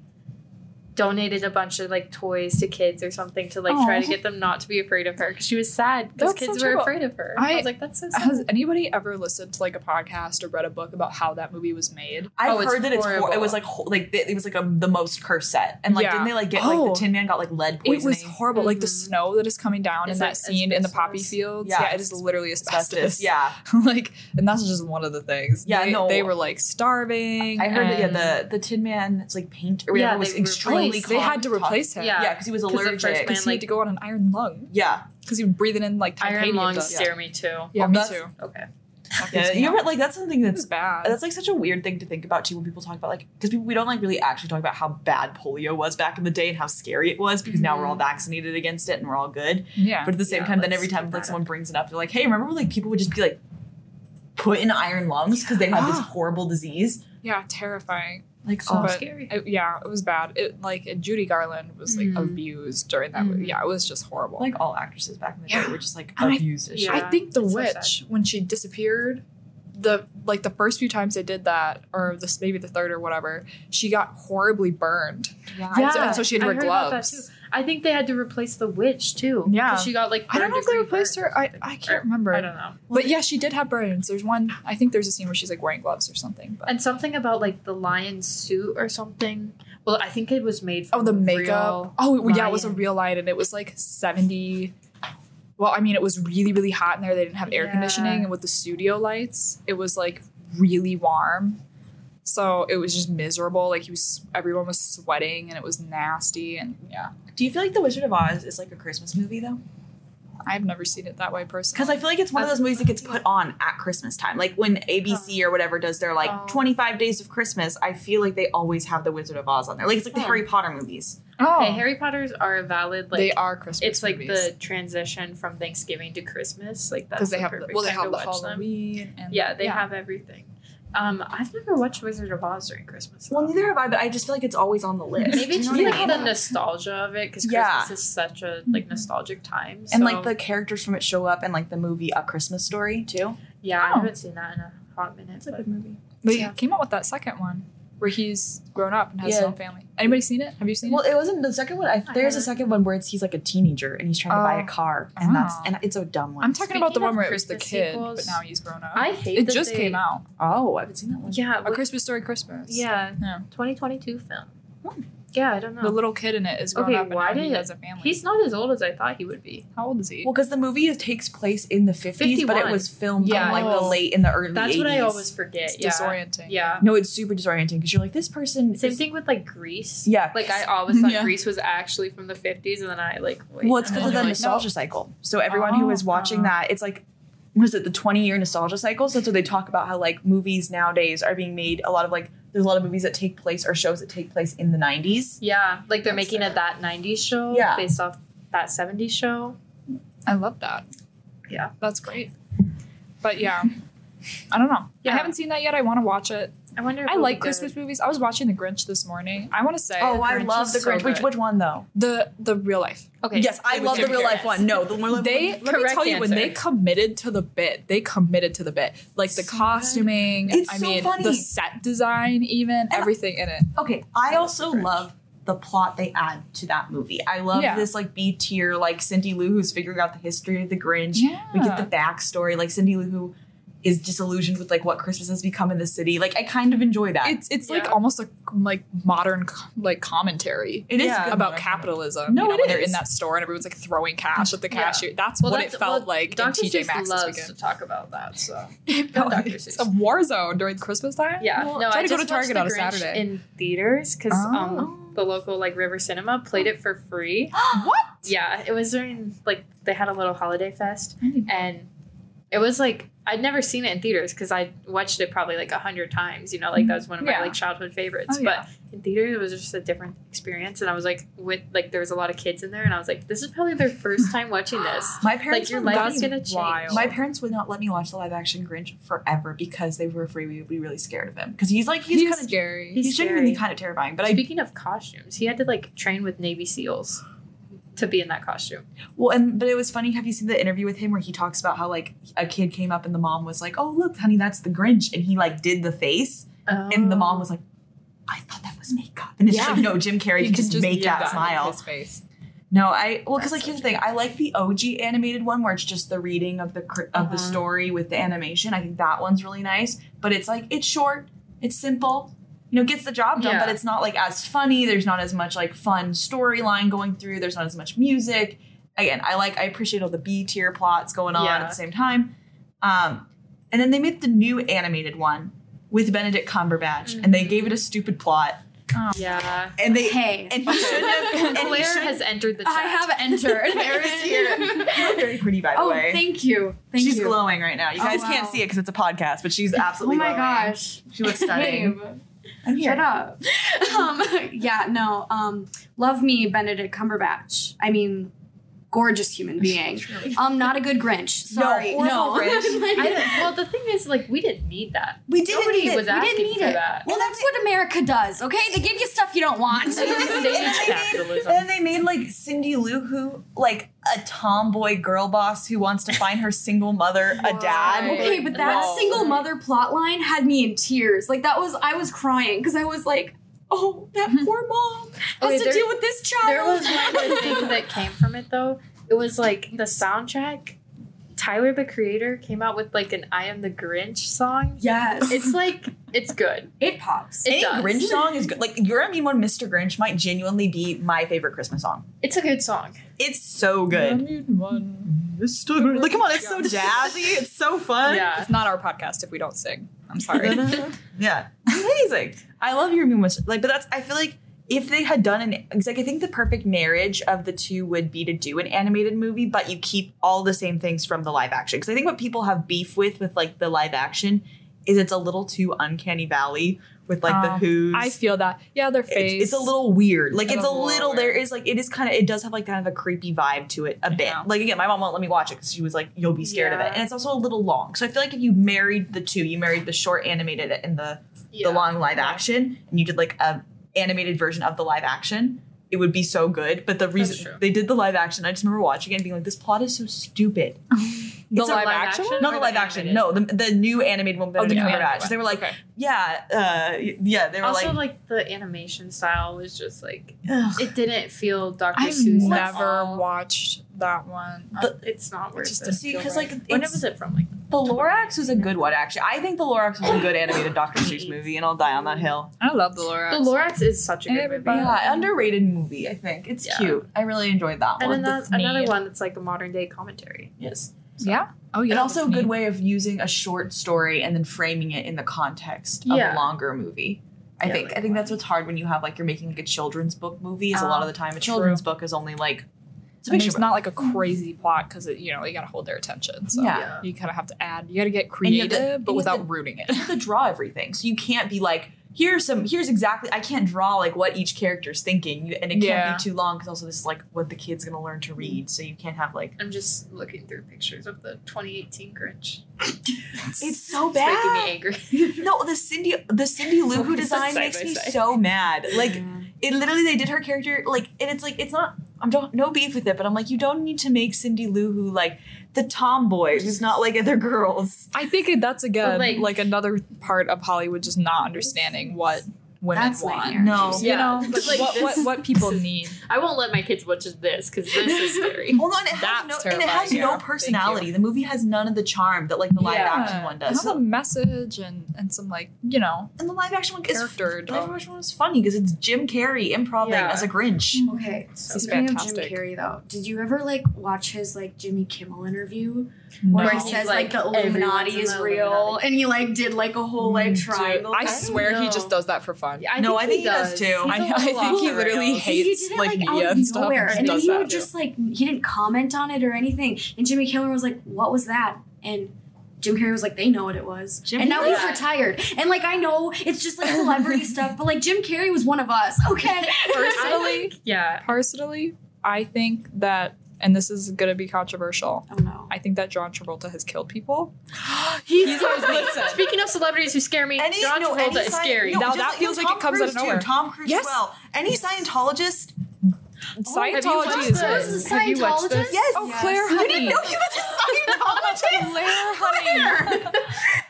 A: donated a bunch of like toys to kids or something to like try to get them not to be afraid of her because she was sad because kids
B: so
A: were afraid of her. I,
B: I-
A: was like, that's so sad.
B: Has anybody ever listened to like a podcast or read a book about how that movie was made?
D: I've
A: Oh, it's
D: heard that it's hor- it was like ho- like it was like a, the most cursed set, and like
B: Yeah.
D: didn't they like get like
B: Oh.
D: the Tin Man got like lead poisoning?
B: It was
D: poisoning?
B: horrible. Like the
A: Mhm.
B: snow that is coming down
A: It's
B: in that scene in the poppy
A: asbestos.
B: fields.
D: Yeah,
B: Yeah, it is literally asbestos.
D: asbestos. Yeah, <laughs>
B: like, and that's just one of the things.
D: Yeah,
B: they,
D: no.
B: they were like starving.
D: I heard that yeah the the Tin Man's like paint or
A: Yeah,
D: whatever was
A: they
D: extremely
A: replaced-
B: they had to replace him.
A: Yeah.
D: Yeah, because he was allergic.
A: man-
B: because he
A: like-
B: had to go on an iron lung
D: yeah,
B: because he was breathing in like
A: Iron
B: titanium
A: lungs
B: dust.
A: scare me too.
B: Yeah,
D: Oh,
B: me
D: that's-
B: too.
A: Okay.
D: Yeah. You
B: out.
D: ever like that's something that's
B: bad.
D: That's like such a weird thing to think about too when people talk about like because we don't like really actually talk about how bad polio was back in the day and how scary it was because now we're all mm-hmm. vaccinated against it and we're all good.
B: yeah.
D: But at the same
A: Yeah,
D: time, then every time like
A: that
D: someone brings it up, they're like, "Hey, remember when, like people would just be like put in iron lungs because they had this horrible disease?"
B: yeah, terrifying.
D: Like,
A: So
B: but-
A: scary.
B: It- yeah, it was bad. It like and Judy Garland was like
A: Mhm.
B: abused during that movie.
A: Mhm.
B: Yeah, it was just horrible.
D: like all actresses back in the
B: Yeah.
D: day were just like
B: And
D: abused as shit.
A: Yeah.
B: I think the
A: it's so
B: witch when she disappeared, the like the first few times they did that, or this maybe the third or whatever, she got horribly burned.
D: Yeah,
B: Yeah. and so she had to wear
A: heard about that
B: gloves.
A: I think they had to replace the witch too.
B: Yeah,
A: she got like.
B: I don't know if they replaced her. I, I can't remember.
A: I don't know.
B: But yeah, she did have burns. There's one. I think there's a scene where she's like wearing gloves or something. But
A: And something about like the lion suit or something. Well, I think it was made. From
B: oh, the makeup. Oh, yeah, it was a real lion, and it was like seventy. Well, I mean, it was really, really hot in there. They didn't have air
A: Yeah.
B: conditioning, and with the studio lights, it was like really warm. So it was just miserable. Like he was, everyone was sweating, and it was nasty. And yeah,
D: Do you feel like The Wizard of Oz is like a Christmas movie though?
B: I've never seen it that way personally.
D: Because I feel like it's one of those movies that gets put on at Christmas time. Like when ABC oh. or whatever does their like
A: Oh.
D: 25 days of Christmas, I feel like they always have The Wizard of Oz on there. Like it's like the
A: Oh.
D: Harry Potter movies.
B: oh,
A: Okay, Harry Potter's are a valid like.
B: they are Christmas.
A: It's like
B: movies.
A: the transition from Thanksgiving to Christmas. Like that's
B: because they
A: the
B: have the,
A: perfect
B: well, they
A: time
B: have
A: to
B: the
A: watch them.
B: Halloween. And,
A: Yeah, they have everything. Um, I've never watched Wizard of Oz during Christmas.
D: Well, neither have I, but I just feel like it's always on the list.
A: Maybe it's just
D: you know
A: like
D: what I
A: the nostalgia of it because
D: Yeah.
A: Christmas is such a like nostalgic time.
D: And like the characters from it show up in like the movie A Christmas Story too.
A: yeah, I
B: Oh.
A: haven't seen that in a hot minute.
D: It's a good movie.
B: They
A: Yeah.
B: came out with that second one where he's grown up and has his own family. Anybody seen it? Have you seen
D: Well,
B: it?
D: Well, it wasn't the second one. I,
A: I
D: there's a second one where it's he's like a teenager and he's trying to buy a
B: Oh.
D: car, and that's
B: Oh.
D: and it's a dumb one.
B: I'm talking about the one where it was the
A: Christmas
B: kid,
A: sequels,
B: but now he's grown up.
A: I hate
B: it just
A: they-
B: came out.
D: Oh, I haven't seen that one.
A: Yeah,
B: A
A: with-
B: Christmas Story Christmas.
A: yeah,
B: Yeah.
A: 2022 film. Hmm. Yeah, I don't know.
B: The little kid in it is grown
A: Okay,
B: up and
A: why
B: now he
A: did-
B: has a family.
A: He's not as old as I thought he would be.
B: How old is he?
D: Well, because the movie takes place in the 50s, but it was filmed
A: Yeah.
D: in like the
B: Oh.
D: late in the early
A: That's
D: 80s.
A: what I always forget.
B: it's
A: yeah.
B: disorienting.
A: Yeah.
D: No, it's super disorienting because you're like, this person.
A: Same
D: is-
A: thing with like Greece.
D: Yeah.
A: Like I always thought <laughs>
B: Yeah.
A: Greece was actually from the 50s, and then I like. Wait,
D: Well, it's because of the
B: Like, no.
D: nostalgia cycle. So everyone who
B: Oh.
D: is watching
B: Oh.
D: that, it's like, was it, the 20 year nostalgia cycle? So that's what they talk about how like movies nowadays are being made. A lot of like, there's a lot of movies that take place or shows that take place in the 90s.
A: Yeah, like they're
B: That's
A: making
B: fair.
A: a that 90s show
D: Yeah.
A: based off that 70s show.
B: I love that.
A: Yeah.
B: That's great. But yeah, I don't know.
A: Yeah.
B: I haven't seen that yet. I want to watch it.
A: I wonder. If
B: I like
A: be good.
B: Christmas movies. I was watching The Grinch this morning. I want to say
D: Oh, I
A: Grinch
D: love
A: is
D: the
A: so
D: Grinch. Which,
A: good.
D: which one though?
B: the the real life.
A: Okay.
D: Yes, I love the
B: Jim
D: real life
A: Carrey.
D: one. No, the real life
B: They
D: one.
B: let me
A: Correct
B: tell you when they committed to the bit, they committed to the bit. Like the
D: So
B: costuming.
D: It's
B: I
D: so
B: mean
D: funny.
B: the set design, even everything in it.
D: Okay, I also
B: Grinch.
D: love the plot they add to that movie. I love
B: Yeah.
D: this like B tier, like Cindy Lou who's figuring out the history of the Grinch.
B: Yeah.
D: We get the backstory, like Cindy Lou who is disillusioned with like what Christmas has become in the city. Like I kind of enjoy that.
B: It's it's like almost a like modern like commentary
D: It is
A: Yeah.
B: about capitalism.
D: No,
B: you know,
D: it
B: when they're in that store and everyone's like throwing cash at the
A: Yeah.
B: cashier. That's
A: Well,
B: what
A: that's-
B: it felt
A: well,
B: like in
A: Dr.
B: TJ
A: Seuss
B: Maxx this
A: loves
B: weekend.
A: to talk about that. So
B: No,
A: Dr.
B: it's a war zone during Christmas time.
A: yeah,
B: Well,
A: no,
B: try
A: I
B: to
A: just
B: go to Target on a Saturday.
A: in theaters because
B: Oh.
A: um the local like River Cinema played it for free. <gasps>
B: what?
A: Yeah, it was during like they had a little holiday fest, and it was like I'd never seen it in theaters because I watched it probably like a hundred times. You know, like that was one of my like childhood favorites.
B: Oh, yeah.
A: But in theaters, it was just a different experience, and I was like, with like there was a lot of kids in there, and I was like, this is probably their first time watching this. <gasps>
D: my parents
A: Like your
D: would
A: life is gonna change.
B: wild.
D: My parents would not let me watch the live action Grinch forever because they were afraid we would be really scared of him. Because he's like he's,
B: He's,
D: kind of
B: scary.
D: he's,
A: He's
D: genuinely kind of terrifying. But I
A: Speaking of costumes, he had to like train with Navy SEAls to be in that costume.
D: Well, and but it was funny. Have you seen the interview with him where he talks about how like a kid came up and the mom was like, "Oh, look, honey, that's the Grinch," and he like did the face, and the mom was like, "I thought that was makeup," and it's just like, no, Jim Carrey can just, make
B: yeah,
D: that smile.
B: His face.
D: No, I well, because like here's the thing, I like the OG animated one where it's just the reading of the cr- of the
A: Uh-huh.
D: story with the animation. I think that one's really nice, but it's like it's short, it's simple. You know, gets the job done,
A: Yeah.
D: but it's not like as funny. There's not as much like fun storyline going through. There's not as much music. Again, I like I appreciate all the B tier plots going on
A: Yeah.
D: at the same time. Um, and then they made the new animated one with Benedict Cumberbatch, and they gave it a stupid plot,
A: Yeah.
D: and they
C: Hey,
D: and he should have and he <laughs>
A: Claire
D: should
A: has entered the chat.
C: I have entered. <laughs>
D: Claire is here. <laughs> You look very pretty, by the way.
C: oh,
D: way.
C: thank you. Thank you.
D: she's
C: you.
D: glowing right now. You
C: Oh,
D: guys can't see it because it's a podcast, but she's absolutely Oh
C: my
D: glowing.
C: gosh.
D: she looks stunning. I'm here.
C: shut up. <laughs> um, yeah, no. Um, love me, Benedict Cumberbatch. I mean, gorgeous human being. I'm um, not a good Grinch. <laughs> Sorry,
D: horrible
C: no.
D: Grinch. <laughs>
A: I, well, the thing is, like, we didn't need that.
D: We didn't
A: Nobody
D: need it.
A: was
C: We didn't
A: asking
C: need
A: for
C: it.
A: that.
C: well, that's what America does. Okay, they give you stuff you don't want.
A: Stage
D: And <laughs> they made-
A: capitalism.
D: And then they made like Cindy Lou Who, like a tomboy girl boss who wants to find her single mother a dad.
A: Right.
C: Okay, but that
A: Whoa.
C: single mother plot line had me in tears. Like that was I was crying because I was like, oh, that <laughs> poor mom has
A: Okay,
C: to
A: there-
C: deal with this child.
A: There was one good thing that came from it, though. It was like the soundtrack. Tyler, the creator, came out with like an "I Am the Grinch" song.
C: yes,
A: It's like it's good.
C: it pops.
A: It
D: Any
A: does.
D: Grinch song is good. Like You're a Mean One, Mr. Grinch might genuinely be my favorite Christmas song.
A: It's a good song.
D: It's so good. Mr. Grinch. Like, come on, it's so jazzy. It's so fun.
A: Yeah.
B: It's not our podcast if we don't sing. I'm sorry. <laughs>
D: yeah, amazing. I love your moon like, but that's I feel like if they had done an, like I think the perfect marriage of the two would be to do an animated movie, but you keep all the same things from the live action. Because I think what people have beef with with like the live action is it's a little too uncanny valley with like the
B: Um,
D: Who's.
B: I feel that. Yeah, their face.
D: it's, it's a little weird. Like it's a
B: little weird.
D: There is like it is kind of. It does have like kind of a creepy vibe to it a bit.
B: Yeah.
D: Like again, my mom won't let me watch it because she was like, "You'll be scared of it," and it's also a little long. So I feel like if you married the two, you married the short animated and the
A: Yeah.
D: the long live action, and you did like a animated version of the live action, it would be so good. But the reason they did the live action, I just remember watching it and being like, "This plot is so stupid." <laughs>
B: the
D: It's a
B: live,
A: live
B: action.
A: action?
D: Not the
A: the
D: live action.
A: animated?
D: No, the, the new animated one.
B: Oh, the
D: Benedict
B: new
D: Cumberbatch. They were like,
B: Okay.
D: yeah, uh, yeah. They were
A: Also,
D: like,
A: like, the animation style was just like
D: Ugh.
A: it didn't feel Dr.
B: I've
A: Seuss.
B: never
A: all.
B: watched that one.
D: The- um,
A: It's not worth
B: just
A: it.
D: See, because like
A: When was it from? Like
D: the Lorax was a good one actually. I think the Lorax was a good animated Dr. Seuss movie, and I'll die on that hill.
B: I love the Lorax.
A: the Lorax is such a good
B: Everybody-
A: movie.
D: Yeah, underrated movie. I think it's
A: Yeah.
D: cute. I really enjoyed that
A: And
D: one.
A: then that's another one that's like a modern day commentary.
D: yes,
B: Yeah. Oh yeah.
D: and also a
B: Need.
D: good way of using a short story and then framing it in the context of
A: Yeah.
D: a longer movie. I
A: Yeah,
D: think
A: like
D: I think that's what's hard when you have like you're making like a children's book movie. Is a lot uh, of the time a children's book is only like it's a
B: And
D: picture
B: it's not like a crazy plot because you know you gotta hold their attention. So
D: Yeah.
B: you kind of have to add. You gotta get
D: And you have
B: creative,
D: to-
B: but
D: and you have
B: without
D: to-
B: ruining it.
D: you have to draw everything. So you can't be like, here's some, here's exactly. I can't draw like what each character's thinking, and it can't
B: Yeah.
D: be too long because also this is like what the kid's gonna learn to read. So you can't have like.
A: I'm just looking through pictures of the 2018 Grinch.
D: It's <laughs> so bad.
A: It's making me angry.
D: No, the Cindy, the Cindy Lou <laughs> Who
A: Side
D: design makes me
A: side.
D: so mad. Like it literally, they did her character like, and it's like it's not. I'm don't no beef with it, but I'm like, you don't need to make Cindy Lou Who like the tomboy who's not like other girls.
B: I think that's again
A: like-
B: like, another part of Hollywood just not understanding what women
C: That's
B: want.
C: nightmare.
D: No.
B: You
A: Yeah.
B: know, <laughs>
A: Like,
B: like what, what
A: this-
B: what people <laughs> need.
A: I won't let my kids watch this because this is <laughs> scary.
D: Well, no, and it has
B: That's
D: no, and it has
B: terrifying.
D: no personality. The movie has none of the charm that like the live
A: Yeah.
D: action one does.
B: It
D: does.
B: has a message and and some like you know
D: And the live action one is
B: character.
D: the live action one was funny because it's Jim Carrey improv
A: Yeah.
D: as a Grinch. Mm.
C: Okay,
B: He's
C: speaking of Jim. Carrey though, did you ever like watch his like Jimmy Kimmel interview
B: No.
C: where he says
A: like,
C: like, the Illuminati is
A: the
C: real
A: Illuminati."
C: and he like did like a whole like mm,
B: Dude,
C: triangle?
B: I swear he just does that for fun.
A: I
D: No, I think he does
A: does.
D: too.
A: He's <laughs>
B: I,
A: a
B: I
A: little
B: think he literally
A: rails.
C: he
B: hates
C: did it
B: like,
C: like,
B: media
C: out
B: and
C: of
B: stuff.
C: nowhere,
B: just
C: and then he
B: that.
C: would just like he didn't comment on it or anything. And Jimmy Kimmel was like, "What was that?" And Jim Carrey was like, "They know what it was."
D: Jim
C: and now he's
A: Carrey-
C: retired. And like I know it's just like celebrity <laughs> stuff, but like Jim Carrey was one of us. Okay.
B: personally, <laughs>
A: Yeah.
B: personally, I think that, and this is gonna be controversial.
C: oh no.
B: I think that John Travolta has killed people. <gasps>
A: He's,
B: listen. <laughs>
A: Speaking of celebrities who scare me,
D: Any,
A: John
D: no,
A: Travolta
D: any
A: is scary.
D: no,
B: Now that
D: like-
B: feels
D: no,
B: like it
D: Tom
B: comes out of
D: Cruise, too.
B: nowhere.
D: Tom Cruise
B: Yes.
D: well. Any Scientologist?
B: Scientology
A: watched
B: is
A: this?
B: Have you watched this?
C: Scientologist?
D: Yes.
B: Oh,
C: Yes.
B: Claire,
C: You
B: honey.
D: didn't know he was a Scientologist? <laughs>
B: Claire, honey.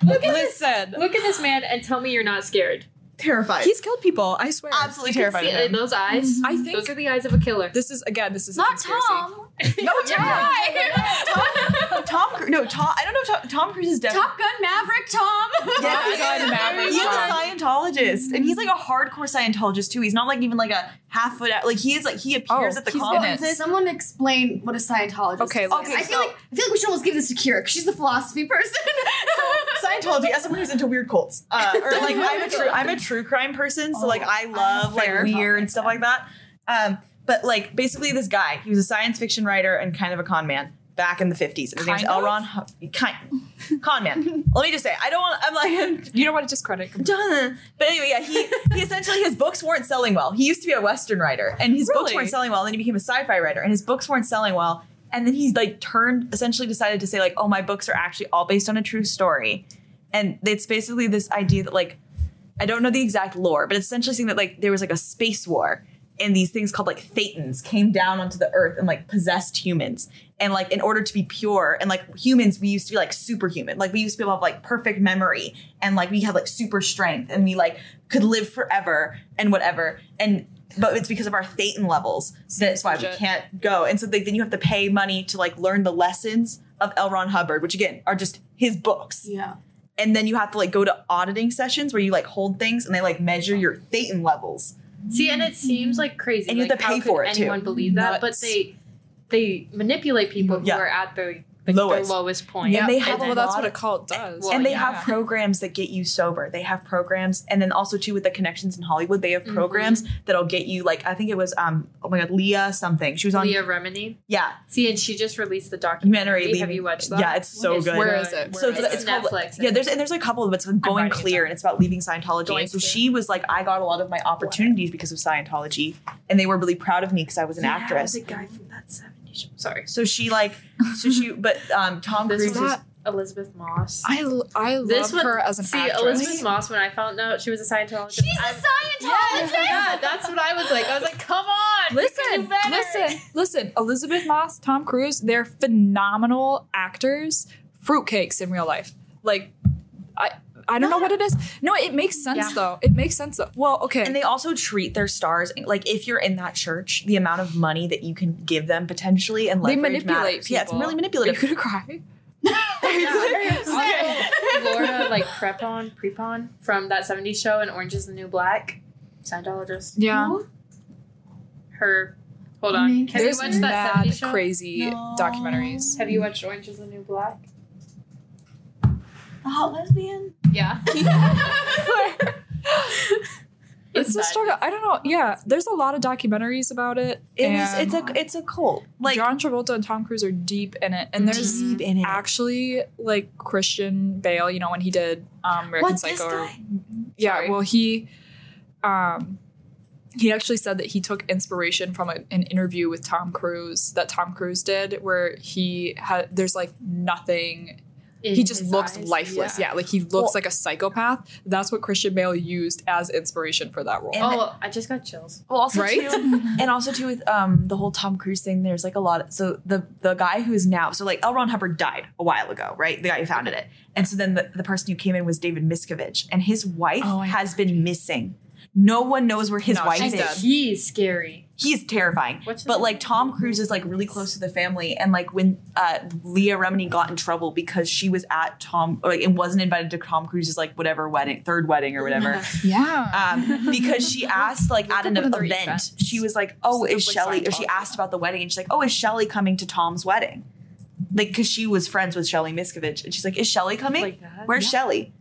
A: Look at this.
B: Listen,
A: Look at this man and tell me you're not scared.
D: Terrified.
B: he's killed people. I swear.
D: absolutely terrified
A: See,
D: of him.
A: those eyes.
B: I think
A: Those are the eyes of a killer.
B: this is again. This is a
C: Not
B: conspiracy.
C: Tom. <laughs>
D: No,
A: Yeah.
D: Tom, Tom, no, Tom. I don't know. Tom, Tom Cruise is definitely.
C: Top Gun Maverick Tom.
D: Yes, he
B: Top Gun. Maverick
D: He's
B: Tom.
D: a Scientologist, and he's like a hardcore Scientologist too. He's not like even like a half foot out. Like he is like he appears
B: Oh,
D: at the
B: he's in it.
D: conferences.
C: Someone explain what a Scientologist
B: Okay,
C: is.
B: listen.
C: I feel like I feel like we should almost give this to Kira because she's the philosophy person. <laughs>
D: Scientology as someone who's into weird cults, uh, or like I'm a true I'm a true crime person, so like I love like
C: fair.
D: weird and stuff like that. Um, but like basically, this guy he was a science fiction writer and kind of a con man back in the 50s. And his name's
B: of?
D: Kind con man. <laughs> Let me just say, I don't want. I'm like. <laughs>
B: You don't want to discredit. him.
D: But anyway, yeah, he, he essentially his books weren't selling well. He used to be a Western writer, and his books weren't selling well. And then he became a sci-fi writer, and his books weren't selling well. And then he's like turned, essentially decided to say like, oh, my books are actually all based on a true story, and it's basically this idea that like, I don't know the exact lore, but it's essentially saying that like there was like a space war. And these things called like thetans came down onto the earth and like possessed humans. And like in order to be pure, and like humans, we used to be like superhuman. Like we used to be able to have like perfect memory and like we had like super strength and we like could live forever and whatever. And but it's because of our thetan levels. So that's why we can't go. And so like, then you have to pay money to like learn the lessons of L. Ron Hubbard, which again are just his books
C: yeah.
D: and then you have to like go to auditing sessions where you like hold things and they like measure your thetan levels.
A: See, and it seems like crazy.
D: And you have to pay for it, too.
A: Anyone believe that? But they they manipulate people who
D: Yeah.
A: are at the like,
D: Lowest.
A: the lowest point.
D: And they
B: Yeah,
D: have
B: well, that's what a cult does.
A: Well,
D: and they
A: yeah.
D: have programs that get you sober. They have programs, and then also too with the connections in Hollywood, they have
A: Mhm.
D: programs that'll get you like I think it was um oh my god Leah something. She was on
A: Leah Remini.
D: yeah
A: See, and she just released the documentary.
D: documentary.
A: Have you watched that?
D: Yeah, it's so
A: It's
D: good.
B: Where is it?
D: so
B: Where
D: it's,
B: is
D: it's
B: it?
D: called
A: Netflix, I
D: yeah. There's and there's a couple of it's going
B: writing it
D: clear, and it's about leaving Scientology.
B: Going
D: and so
B: clear.
D: she was like, I got a lot of my opportunities because of Scientology, and they were really proud of me because I was an
A: Yeah,
D: actress.
A: The guy from that 70s show. Sorry.
D: So she like so she <laughs> but um Tom
A: This
D: Cruise
A: was
D: is
B: that-
A: Elisabeth Moss.
B: I l- I love
A: This one-
B: her as an
A: See,
B: actress.
A: Elisabeth Moss, when I found out she was a Scientologist.
C: She's
A: I'm-
C: a Scientologist.
A: Yeah, that's what I was like. I was like, come on. you can
B: Listen,
A: better.
B: listen, listen. Elisabeth Moss, Tom Cruise, they're phenomenal actors. Fruitcakes in real life. Like, I I don't know what it is. No, it makes sense
A: Yeah.
B: though. It makes sense though. Well, okay.
D: And they also treat their stars like if you're in that church, the amount of money that you can give them potentially and
B: They
D: leverage
B: manipulate
D: matters. Yeah, it's
B: people.
D: really
B: Are you
D: manipulative.
B: gonna cry? <laughs>
A: Also, <laughs> Laura like Prepon, Prepon from that 70s show and Orange is the New Black. Scientologist.
B: Yeah.
C: Who?
A: Her hold on.
C: Main
A: Have you
B: There's
A: watched that
B: mad
A: 70s show?
B: crazy
C: No.
B: documentaries.
A: Have you watched Orange is the New Black?
C: The hot lesbian?
A: Yeah. <laughs>
B: It's a struggle. I don't know. Yeah, there's a lot of documentaries about it.
D: It is it's a it's a cult. Like
B: John Travolta and Tom Cruise are deep in it, and there's
D: deep in it.
B: actually like Christian Bale. You know when he did um, American
C: What's this
B: Psycho. or-
C: guy?
B: Yeah,
A: Sorry.
B: well he, um, he actually said that he took inspiration from a, an interview with Tom Cruise that Tom Cruise did, where he had there's like nothing he just looks
A: eyes,
B: lifeless.
A: yeah.
B: Yeah. like he looks
D: Well-
B: like a psychopath. That's what Christian Bale used as inspiration for that role.
D: And-
A: Oh, I just got chills.
D: well also
B: Right?
D: too, and also too with um the whole Tom Cruise thing. There's like a lot. Of, so the the guy who's now so like L. Ron Hubbard died a while ago, right? The guy who founded it, and so then the, the person who came in was David Miscavige, and his wife
B: Oh, I
D: has been missing. No one knows where his
B: No,
D: wife is.
B: dead.
A: He's scary.
D: He's terrifying.
A: What's
D: but
A: name?
D: like Tom Cruise is like really close to the family, and like when uh, Leah Remini got in trouble because she was at Tom, or, like, and wasn't invited to Tom Cruise's like whatever wedding, third wedding or whatever, <laughs>
B: yeah.
D: um, because she asked like at an
B: up
D: event,
B: events.
D: she was like, "Oh,
B: Just
D: is
B: like
D: Shelly?" Or she asked about the wedding, and she's like, "Oh, is Shelly coming to Tom's wedding?" Like, because she was friends with Shelly Miscavige, and she's like, "Is Shelly coming?
A: Like that.
D: Where's Shelly?"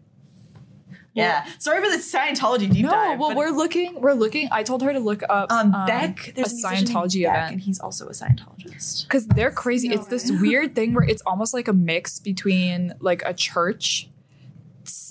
D: Yeah. Sorry for the Scientology deep
B: no,
D: dive.
B: well, we're looking. We're looking. I told her to look up
D: um, Beck.
B: a
D: There's a musician
B: Scientology
D: Beck,
B: event
D: and he's also a Scientologist.
B: because they're crazy.
C: No
B: it's this weird <laughs> thing where it's almost like a mix between like a church,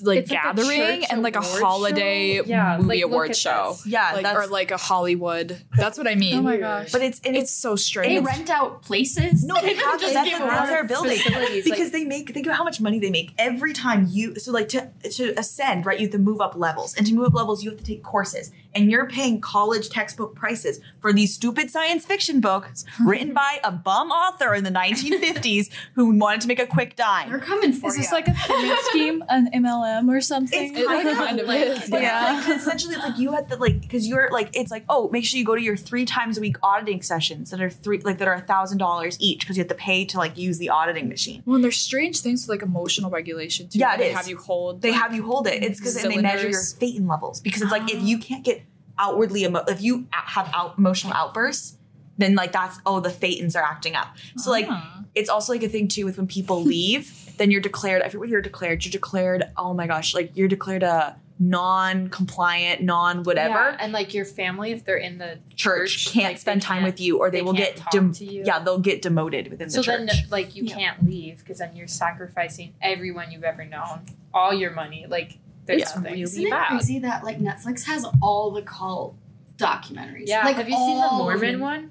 B: like
A: It's
B: gathering,
A: church
B: and like a holiday
A: show? Yeah,
B: movie
A: like,
B: award show.
A: this.
D: Yeah,
B: Like,
D: that's
B: or like a Hollywood. That's what I oh mean.
A: Oh my gosh.
D: But it's and
B: It's
D: it's
B: so strange.
C: They rent out places?
D: no, they have
A: Just
D: that's,
A: give
D: that's their
A: award
D: building because
A: like-
D: they make think about how much money they make every time you so like to to ascend right you have to move up levels and to move up levels you have to take courses and you're paying college textbook prices for these stupid science fiction books written by a bum author in the 1950s <laughs> who wanted to make a quick dime.
C: They're coming for
F: Is this
C: ya.
F: like a pyramid <laughs> scheme, an MLM or something?
D: It's kind
B: It
D: of
B: kind of
A: like-
B: is. Yeah.
D: it's like essentially it's like you have to like because you're like it's like oh make sure you go to your three times a week auditing sessions that are three like that are a thousand dollars each because you have to pay to like use the auditing machine.
B: Well, and there's strange things like emotional regulation too.
D: Yeah, it
B: they
D: is.
B: have you hold.
D: They
B: like,
D: have you hold it. It's because they measure your
B: Cylinders.
D: thetan levels because it's like if <gasps> you can't get outwardly emo- if you have out emotional outbursts then like that's oh the thetans are acting up. So like
B: Ah.
D: it's also like a thing too with when people <laughs> leave then you're declared I forget what you're declared you're declared oh my gosh like you're declared a non-compliant non whatever
A: Yeah, and like your family, if they're in the
D: church
A: church,
D: can't
A: like,
D: spend time
A: can't-
D: with you or they,
A: they
D: will get dem-
A: to you.
D: yeah they'll get demoted within the church So then,
A: like, you
C: Yeah.
A: can't leave because then you're sacrificing everyone you've ever known, all your money. Like, there's
D: It's
A: nothing.
C: Isn't
A: Leave
C: it
A: out.
C: crazy that like Netflix has all the cult documentaries?
A: Yeah.
C: like
A: have you seen the Mormon
C: them.
A: one?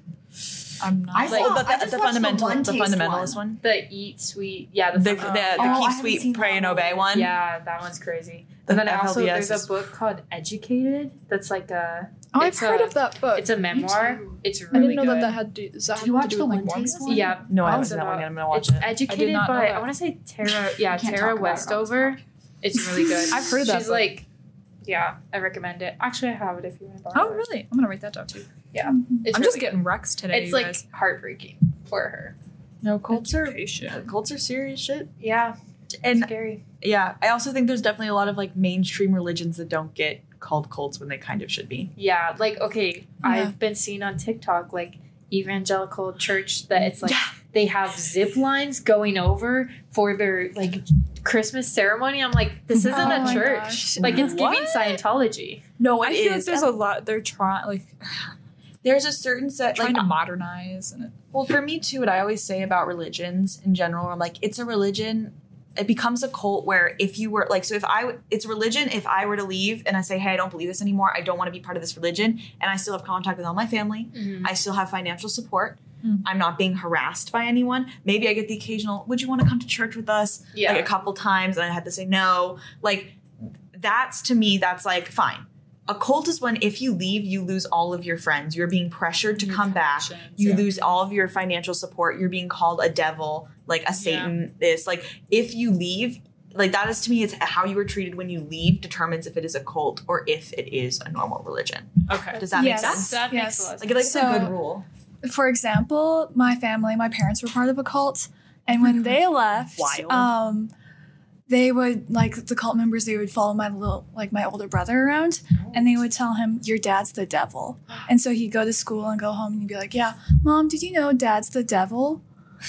B: I'm not.
C: I
A: Like-
C: saw,
D: oh, the,
C: I
D: the,
C: just
D: the
C: watched
D: fundamental
C: one
D: the fundamentalist one,
A: The eat sweet. Yeah, the
D: the, the,
A: fun-
D: the,
C: Oh,
D: keep sweet pray and obey one
A: Yeah, that one's crazy.
D: The
A: And then I also there's
D: is-
A: a book called Educated. That's like a
B: oh, I've
A: it's
B: heard of that book.
A: it's a memoir.
C: too.
A: It's
B: I didn't know
A: good.
B: that that had to. Does that
C: Did you watch
B: to do
C: the
B: with, like,
C: One Taste one?
A: Yeah.
D: no I haven't seen that one yet I'm gonna watch
A: It's
D: it
A: educated
B: not know
A: by. I want to say Tara. Yeah, Tara
C: talk about it on this
A: Westover. It's really good.
B: I've heard of that
A: She's
B: book.
A: like, yeah, I recommend it. Actually, I have it if you want to borrow
B: Oh,
A: it.
B: really? I'm gonna write that down too.
A: Yeah, mm-hmm. it's
B: I'm just getting Rex
A: good.
B: today.
A: It's
B: you
A: like
B: guys.
A: heartbreaking for her.
B: no
D: cults are-
B: education.
D: Uh, cults are serious shit
A: Yeah,
D: and
A: scary.
D: yeah I also think there's definitely a lot of like mainstream religions that don't get called cults when they kind of should be
A: Yeah, like okay,
B: Yeah.
A: I've been seeing on TikTok like evangelical church that it's like
D: Yeah.
A: They have zip lines going over for their like Christmas ceremony. I'm like, this isn't
F: Oh
A: a church.
F: gosh.
A: Like it's giving
B: What?
A: Scientology.
D: no
B: I
D: it
B: feel like there's a lot. They're trying like <sighs>
D: there's a certain set
B: trying
D: like
B: to modernize and it,
D: Well, for me too, what I always say about religions in general, I'm like, it's a religion. It becomes a cult where if you were like, so if I, it's religion. If I were to leave and I say, hey, I don't believe this anymore. I don't want to be part of this religion, and I still have contact with all my family. Mm-hmm. I still have financial support.
B: Mm.
D: I'm not being harassed by anyone. Maybe I get the occasional, would you want to come to church with us?
A: Yeah.
D: Like a couple times, and I had to say no. Like that's to me, that's like fine. A cult is when if you leave, you lose all of your friends. You're being pressured to come back you
B: yeah.
D: lose all of your financial support you're being called a devil like a satan this like if you leave like that is to me it's how you were treated when you leave determines if it is a cult or if it is a normal religion.
B: Okay.
D: Does that
F: Yes.
D: make sense?
A: That makes
F: Yes.
A: a lot of
D: Like, like it's a good rule.
F: For example, my family, my parents were part of a cult, and when they left,
D: Wild.
F: um, they would like the cult members. They would follow my little, like my older brother around, and they would tell him, "Your dad's the devil." <gasps> And so he'd go to school and go home, and he'd be like, "Yeah, mom, did you know dad's the devil?"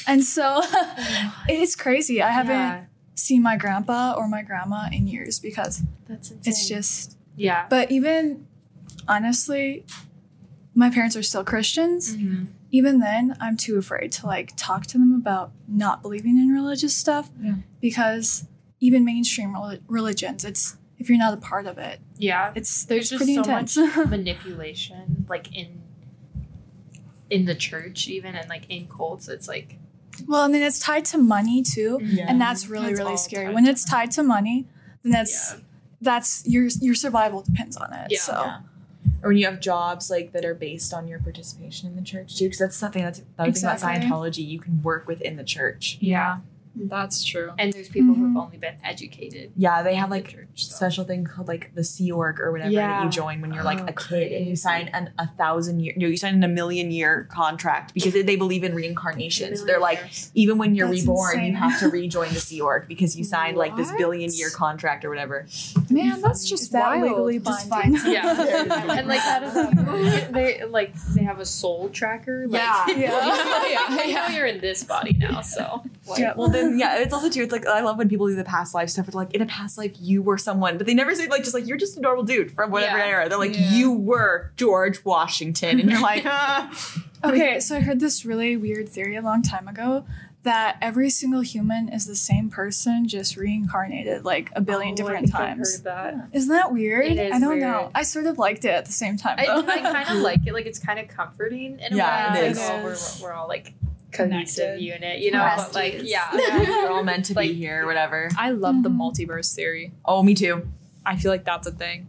F: And so <laughs> <laughs> it's crazy. I haven't
A: Yeah,
F: seen my grandpa or my grandma in years because
A: that's insane.
F: it's just.
A: yeah.
F: But even honestly, my parents are still Christians.
A: Mhm.
F: Even then, I'm too afraid to like talk to them about not believing in religious stuff
B: Yeah.
F: because even mainstream rel- religions, it's if you're not a part of it,
A: Yeah,
F: it's
A: there's
F: it's
A: just
F: pretty
A: so
F: intense.
A: much <laughs> manipulation, like in in the church, even and like in cults. It's like
F: well, and then it's tied to money too,
B: Yeah.
F: and that's really
B: That's
F: really scary. When it's tied to money, then that's
A: Yeah.
F: that's your your survival depends on it. So
D: Yeah. Or when you have jobs like that are based on your participation in the church too, because that's something that's the other thing about Scientology. You can work within the church.
A: yeah,
B: That's true.
A: and there's people who've
F: Mhm.
A: only been educated.
D: Yeah, they
A: in
D: have
A: the
D: like
A: church, so.
D: special thing called like the Sea Org or whatever that you join when you're like
A: Oh,
D: a kid and you sign an, a thousand year no you sign in a million year contract because they, they believe in reincarnation. So they're like even when you're
F: That's
D: reborn you have to rejoin the Sea Org because you signed like this billion year contract or whatever.
B: Man, that's just
F: Is that
B: wild.
F: legally
C: Just
F: binding?
C: fine. <laughs> <laughs>
A: Yeah, and like how does that? <laughs> They like they have a soul tracker. Like,
C: Yeah.
A: you know,
B: Yeah.
A: you know you're in this body now, so like,
F: Yeah.
D: Well then <laughs> yeah, it's also too it's like I love when people do the past life stuff. It's like in a past life you were someone, but they never say like just like you're just a normal dude from whatever
A: Yeah.
D: era. They're like
B: Yeah.
D: you were George Washington, and you're like, <laughs> ah.
F: Okay, so I heard this really weird theory a long time ago that every single human is the same person, just reincarnated like a billion
A: Oh,
F: different
A: think I've
F: times.
A: heard that.
F: Isn't that weird?
A: It is
F: I don't
A: weird.
F: know. I sort of liked it at the same time
A: I,
F: though.
A: I kind of like it. Like it's kind of comforting in a
D: Yeah,
A: way.
F: it
A: It's like,
F: is.
A: oh, we're, we're all like cohesive
B: Connected.
A: unit, you know. But like,
C: Besties.
A: yeah,
D: we're <laughs> all meant to be here, whatever.
B: I love the
F: Mhm.
B: multiverse theory.
D: Oh, me too.
B: I feel like that's a thing.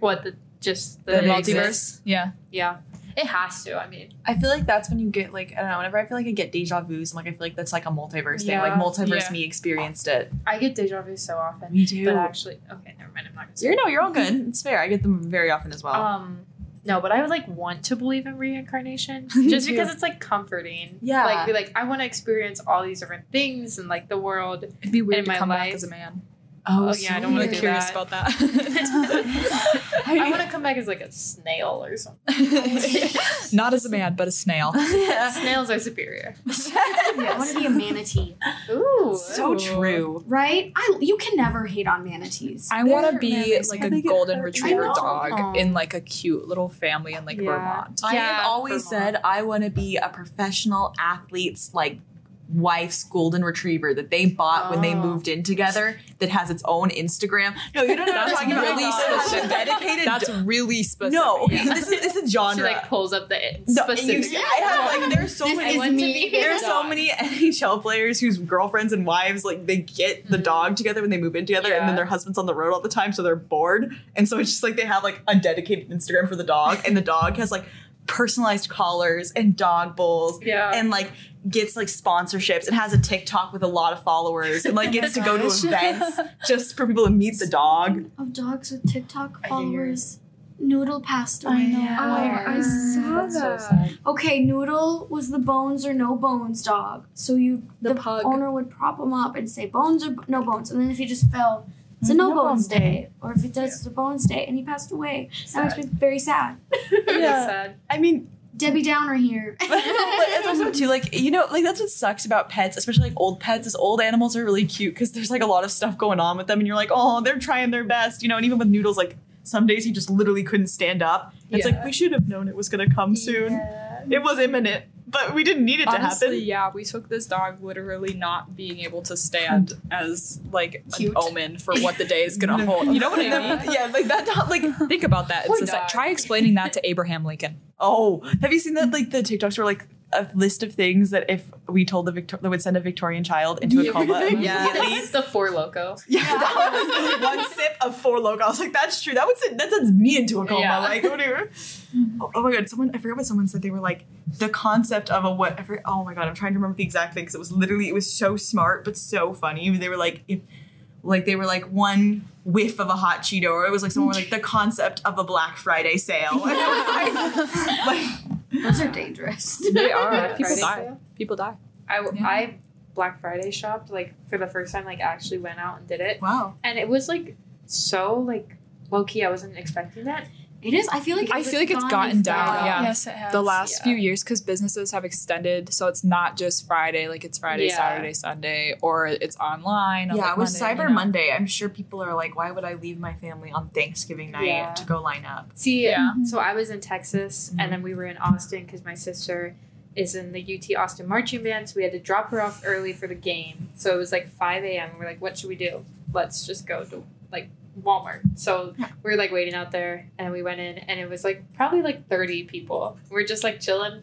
A: what the just the
D: That it
A: multiverse.
D: exists.
B: Yeah.
A: Yeah, it has to. I mean,
D: I feel like that's when you get like I don't know. Whenever I feel like I get deja vu's, I'm like I feel like that's like a multiverse thing. Like multiverse
B: Yeah.
D: me experienced it.
A: I get deja vu so often.
D: Me too.
A: But actually, okay, never mind. I'm not gonna say.
D: You're no, you're all good. It's fair. I get them very often as well.
A: Um, no, but I would like want to believe in reincarnation <laughs> just
D: too.
A: because it's like comforting.
D: Yeah.
A: like be like I want to experience all these different things and like the world.
B: It'd be weird
A: in
B: to
A: my
B: come back as a man.
A: Oh, oh yeah, I don't
B: I'm
A: wanna
B: really curious
A: that.
B: about that. <laughs> <laughs>
A: I want to come back as like a snail or something. <laughs> <laughs>
B: Not as a man, but a snail. <laughs>
A: Snails are superior.
C: I want to be a manatee,
A: Ooh,
D: so true.
C: right? I you can never hate on manatees.
B: I want to be
D: amazing.
B: like
D: How
B: a
D: they get
B: golden
D: hurt.
B: retriever
C: know.
B: dog
A: Aw.
B: in like a cute little family in like
A: Yeah.
B: Vermont.
D: I
A: Yeah,
D: have always
A: Vermont.
D: said I want to be a professional athlete's like wife's golden retriever that they bought when they
A: Oh.
D: moved in together that has its own Instagram. No, you don't know what I'm
B: That's
D: talking about.
B: really <laughs>
D: It
B: specific.
D: dedicated.
B: That's really specific.
D: no, okay, this is this is
A: She like pulls up the
D: No,
A: specific.
D: you, I have like there's so
C: This
D: many
C: is
A: want to
C: me.
A: be his <laughs>
D: there's so many NHL players whose girlfriends and wives like they get the
A: Mhm.
D: dog together when they move in together, and then their husband's on the road all the time, so they're bored, and so it's just like they have like a dedicated Instagram for the dog, and the dog has like personalized collars and dog bowls,
A: Yeah.
D: and like gets like sponsorships and has a TikTok with a lot of followers, and like gets to go to events <laughs> just for people to meet the dog.
C: of dogs with TikTok
A: I hear you.
C: followers. Noodle passed away.
F: I know.
C: Oh, I saw
A: That's so
C: that.
A: sad.
C: Okay, Noodle was the bones or no bones dog. So you
F: The pug.
C: owner would prop him up and say bones or b- no bones, and then if he just fell, it's a mm-hmm. no,
D: No
C: bones
D: bones
C: day. Or if it does, it's a bones day, and he passed away. That makes me very sad. <laughs>
A: Really
D: Yeah.
A: sad.
D: I mean,
C: Debbie Downer here. <laughs>
D: but it's also too like you know like that's what sucks about pets especially like old pets is old animals are really cute because there's like a lot of stuff going on with them and you're like oh they're trying their best you know and even with noodles like some days he just literally couldn't stand up it's
B: Yeah.
D: like we should have known it was going to come soon
A: Yeah.
D: it was imminent but we didn't need it to
B: Honestly,
D: happen
B: yeah, we took this dog literally not being able to stand as like
C: Cute.
B: an omen for what the day is gonna <laughs> hold. You know what I mean?
D: yeah like that dog like <laughs>
B: Think about that. It's just like, try explaining that to Abraham Lincoln.
D: oh have you seen that like the tiktoks were like a list of things that if we told the Victor- that would send a Victorian child into a <laughs> coma immediately.
A: Yes. the Four Loko.
D: Yeah, <laughs> that was one sip of Four Loko. I was like, that's true. That would send, that sends me into a coma.
A: Yeah.
D: Like, whatever. Oh, oh my god, someone I forget what someone said. They were like the concept of a what? I oh my god, I'm trying to remember the exact thing because it was literally it was so smart but so funny. They were like, if Like they were like one whiff of a hot Cheeto, or it was like someone like the concept of a Black Friday sale. <laughs> And it was like, <laughs> like
C: Those are dangerous.
B: They are. <laughs>
A: Black
B: People
A: Friday
B: die.
A: sale?
B: People die.
A: I,
B: Yeah.
A: I Black Friday shopped like for the first time, like actually went out and did it,
D: wow.
A: and it was like so like low key. I wasn't expecting that.
C: It is. I feel like
B: I feel like it's gotten down,
C: down.
B: yeah.
F: Yes, it has.
B: The last
A: Yeah.
B: few years, because businesses have extended, so it's not just Friday, like it's Friday,
A: Yeah.
B: Saturday, Sunday, or it's online. on,
D: Yeah,
B: like,
D: it was
B: Monday,
D: Cyber
B: you know?
D: Monday. I'm sure people are like, why would I leave my family on Thanksgiving night
A: Yeah.
D: to go line up?
A: See,
B: Yeah.
A: so I was in Texas,
D: Mhm.
A: and then we were in Austin because my sister is in the UT Austin marching band, so we had to drop her off early for the game. So it was like 5 a.m. We're like, what should we do? Let's just go to like Walmart. So we were like waiting out there, and we went in, and it was like probably like 30 people. We are just like chilling.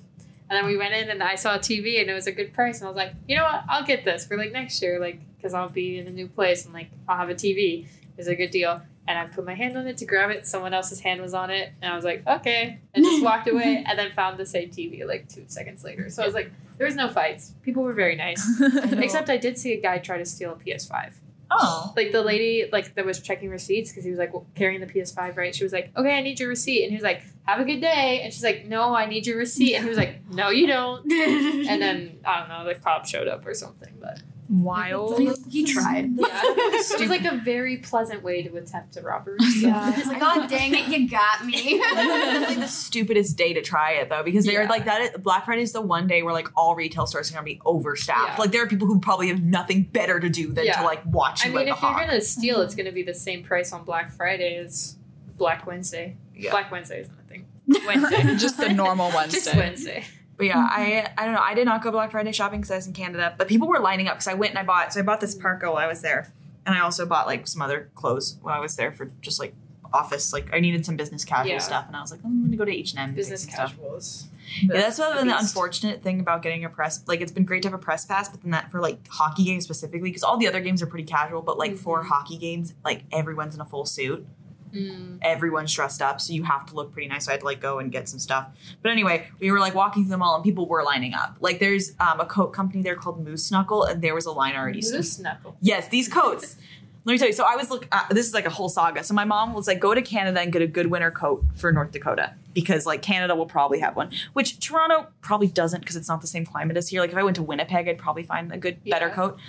A: And then we went in, and I saw a TV, and it was a good price. And I was like, you know what? I'll get this for like next year, like, because I'll be in a new place, and like, I'll have a TV. It's a good deal. And I put my hand on it to grab it. Someone else's hand was on it. And I was like, okay. And just walked <laughs> away and then found the same TV like two seconds later. So I was like, there was no fights. People were very nice. <laughs> Except I did see a guy try to steal a PS5.
D: Oh,
A: Like the lady, like that was checking receipts because he was like carrying the PS5, right? She was like, okay, I need your receipt. And he was like, have a good day. And she's like, no, I need your receipt. And he was like, no, you don't. <laughs> And then, I don't know, the cop showed up or something. But
B: Wild.
C: he, he tried. <laughs>
A: yeah, it was like a <laughs> very pleasant way to attempt a robbery. So. <laughs>
F: Yeah.
C: It's like, oh dang it, you got me.
D: That's definitely the stupidest day to try it though, because they're
A: Yeah.
D: like that. Is, Black Friday is the one day where like all retail stores are gonna be overstaffed.
A: Yeah.
D: Like there are people who probably have nothing better to do than
A: Yeah.
D: to like watch
A: I
D: you
A: mean, if you're
D: hawk.
A: gonna steal, it's gonna be the same price on Black Friday as Black Wednesday.
D: Yeah.
A: Black Wednesday is nothing. Wednesday,
B: Just a normal Wednesday.
A: Just Wednesday.
D: But yeah, I I don't know. I did not go Black Friday shopping because I was in Canada, but people were lining up because I went and I bought. So I bought this parka while I was there, and I also bought like some other clothes while I was there for just like office. Like I needed some business casual
A: Yeah.
D: stuff, and I was like, I'm gonna go to H and M.
A: Business casuals.
D: Yeah, that's what
A: the
D: the unfortunate thing about getting a press. Like it's been great to have a press pass, but then that for like hockey games specifically, because all the other games are pretty casual. But like for
A: Mhm.
D: hockey games, like everyone's in a full suit,
A: Mm.
D: everyone's dressed up, so you have to look pretty nice. So I had to like go and get some stuff. But anyway, we were like walking through the mall, and people were lining up. Like there's um, a coat company there called Moose Knuckle, and there was a line already.
A: Moose knuckle.
D: Yes, these coats. <laughs> Let me tell you. So I was look. Uh, this is like a whole saga. So my mom was like, go to Canada and get a good winter coat for North Dakota because like Canada will probably have one, which Toronto probably doesn't because it's not the same climate as here. Like if I went to Winnipeg, I'd probably find a good better coat.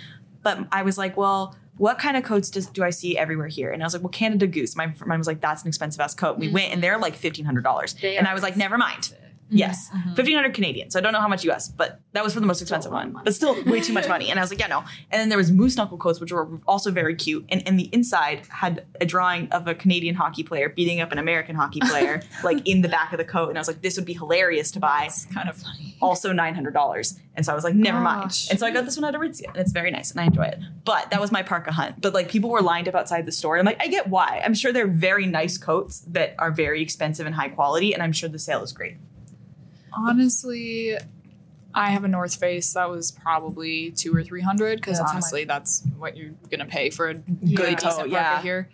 D: But I was like, well, what kind of coats does do I see everywhere here? And I was like, well, Canada Goose. My mine was like, that's an expensive ass coat. We mm. went and they're like fifteen hundred dollars,
A: They
D: and I was like, never mind.
A: expensive.
D: Yes,
B: Mhm.
D: fifteen hundred Canadian. So I don't know how much US, but that was for the most expensive
C: of
D: one.
C: money.
D: But still, way too much money. And I was like, yeah, no. And then there was moose knuckle coats, which were also very cute. And and the inside had a drawing of a Canadian hockey player beating up an American hockey <laughs> player, like in the back of the coat. And I was like, this would be hilarious to buy.
B: It's kind of funny.
D: Also nine hundred dollars. And so I was like, never mind. And so I got this one at Aritzia, and it's very nice, and I enjoy it. But that was my parka hunt. But like people were lined up outside the store. I'm like, I get why. I'm sure they're very nice coats that are very expensive and high quality, and I'm sure the sale is great.
B: Honestly, I have a North Face that was probably two or three hundred because
D: Yeah,
B: honestly, that's what you're gonna pay for a
A: Yeah.
B: good
D: coat,
B: decent
D: yeah.
B: parka here.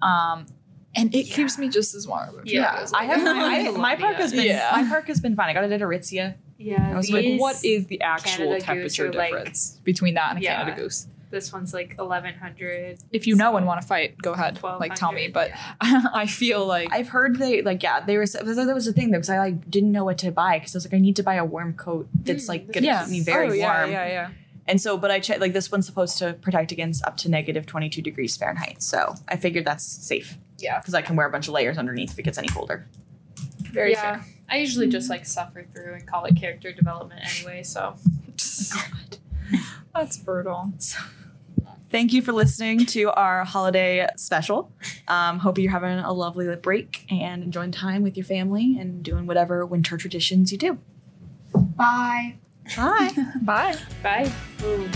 B: Um, and it keeps me just as warm. If
A: Yeah,
D: I have <laughs> my, my parka's been
B: Yeah.
D: my parka's been fine. I got it at Aritzia.
A: Yeah.
B: I was like, what is the actual
A: Canada
B: temperature
A: are, like-
B: difference between that and a
A: Yeah.
B: Canada Goose?
A: This one's like eleven hundred.
B: If you know and want to fight, go ahead. Like, tell me. But
A: yeah. <laughs>
B: I feel like
D: I've heard they like yeah they were that was the thing though because I like didn't know what to buy because I was like I need to buy a warm coat that's
A: Mm,
D: like gonna
B: yeah,
D: keep me very
B: oh, yeah,
D: warm
B: Yeah, yeah.
D: and so but I checked like this one's supposed to protect against up to negative twenty two degrees Fahrenheit so I figured that's safe
A: Yeah.
D: because I can wear a bunch of layers underneath if it gets any colder.
B: Very
A: yeah. I usually just like suffer through and call it character development anyway. So <laughs>
B: fair. That's brutal. <laughs>
D: Thank you for listening to our holiday special. Um, hope you're having a lovely break and enjoying time with your family and doing whatever winter traditions you do.
C: Bye.
D: Bye. <laughs>
B: Bye.
A: bye. Ooh.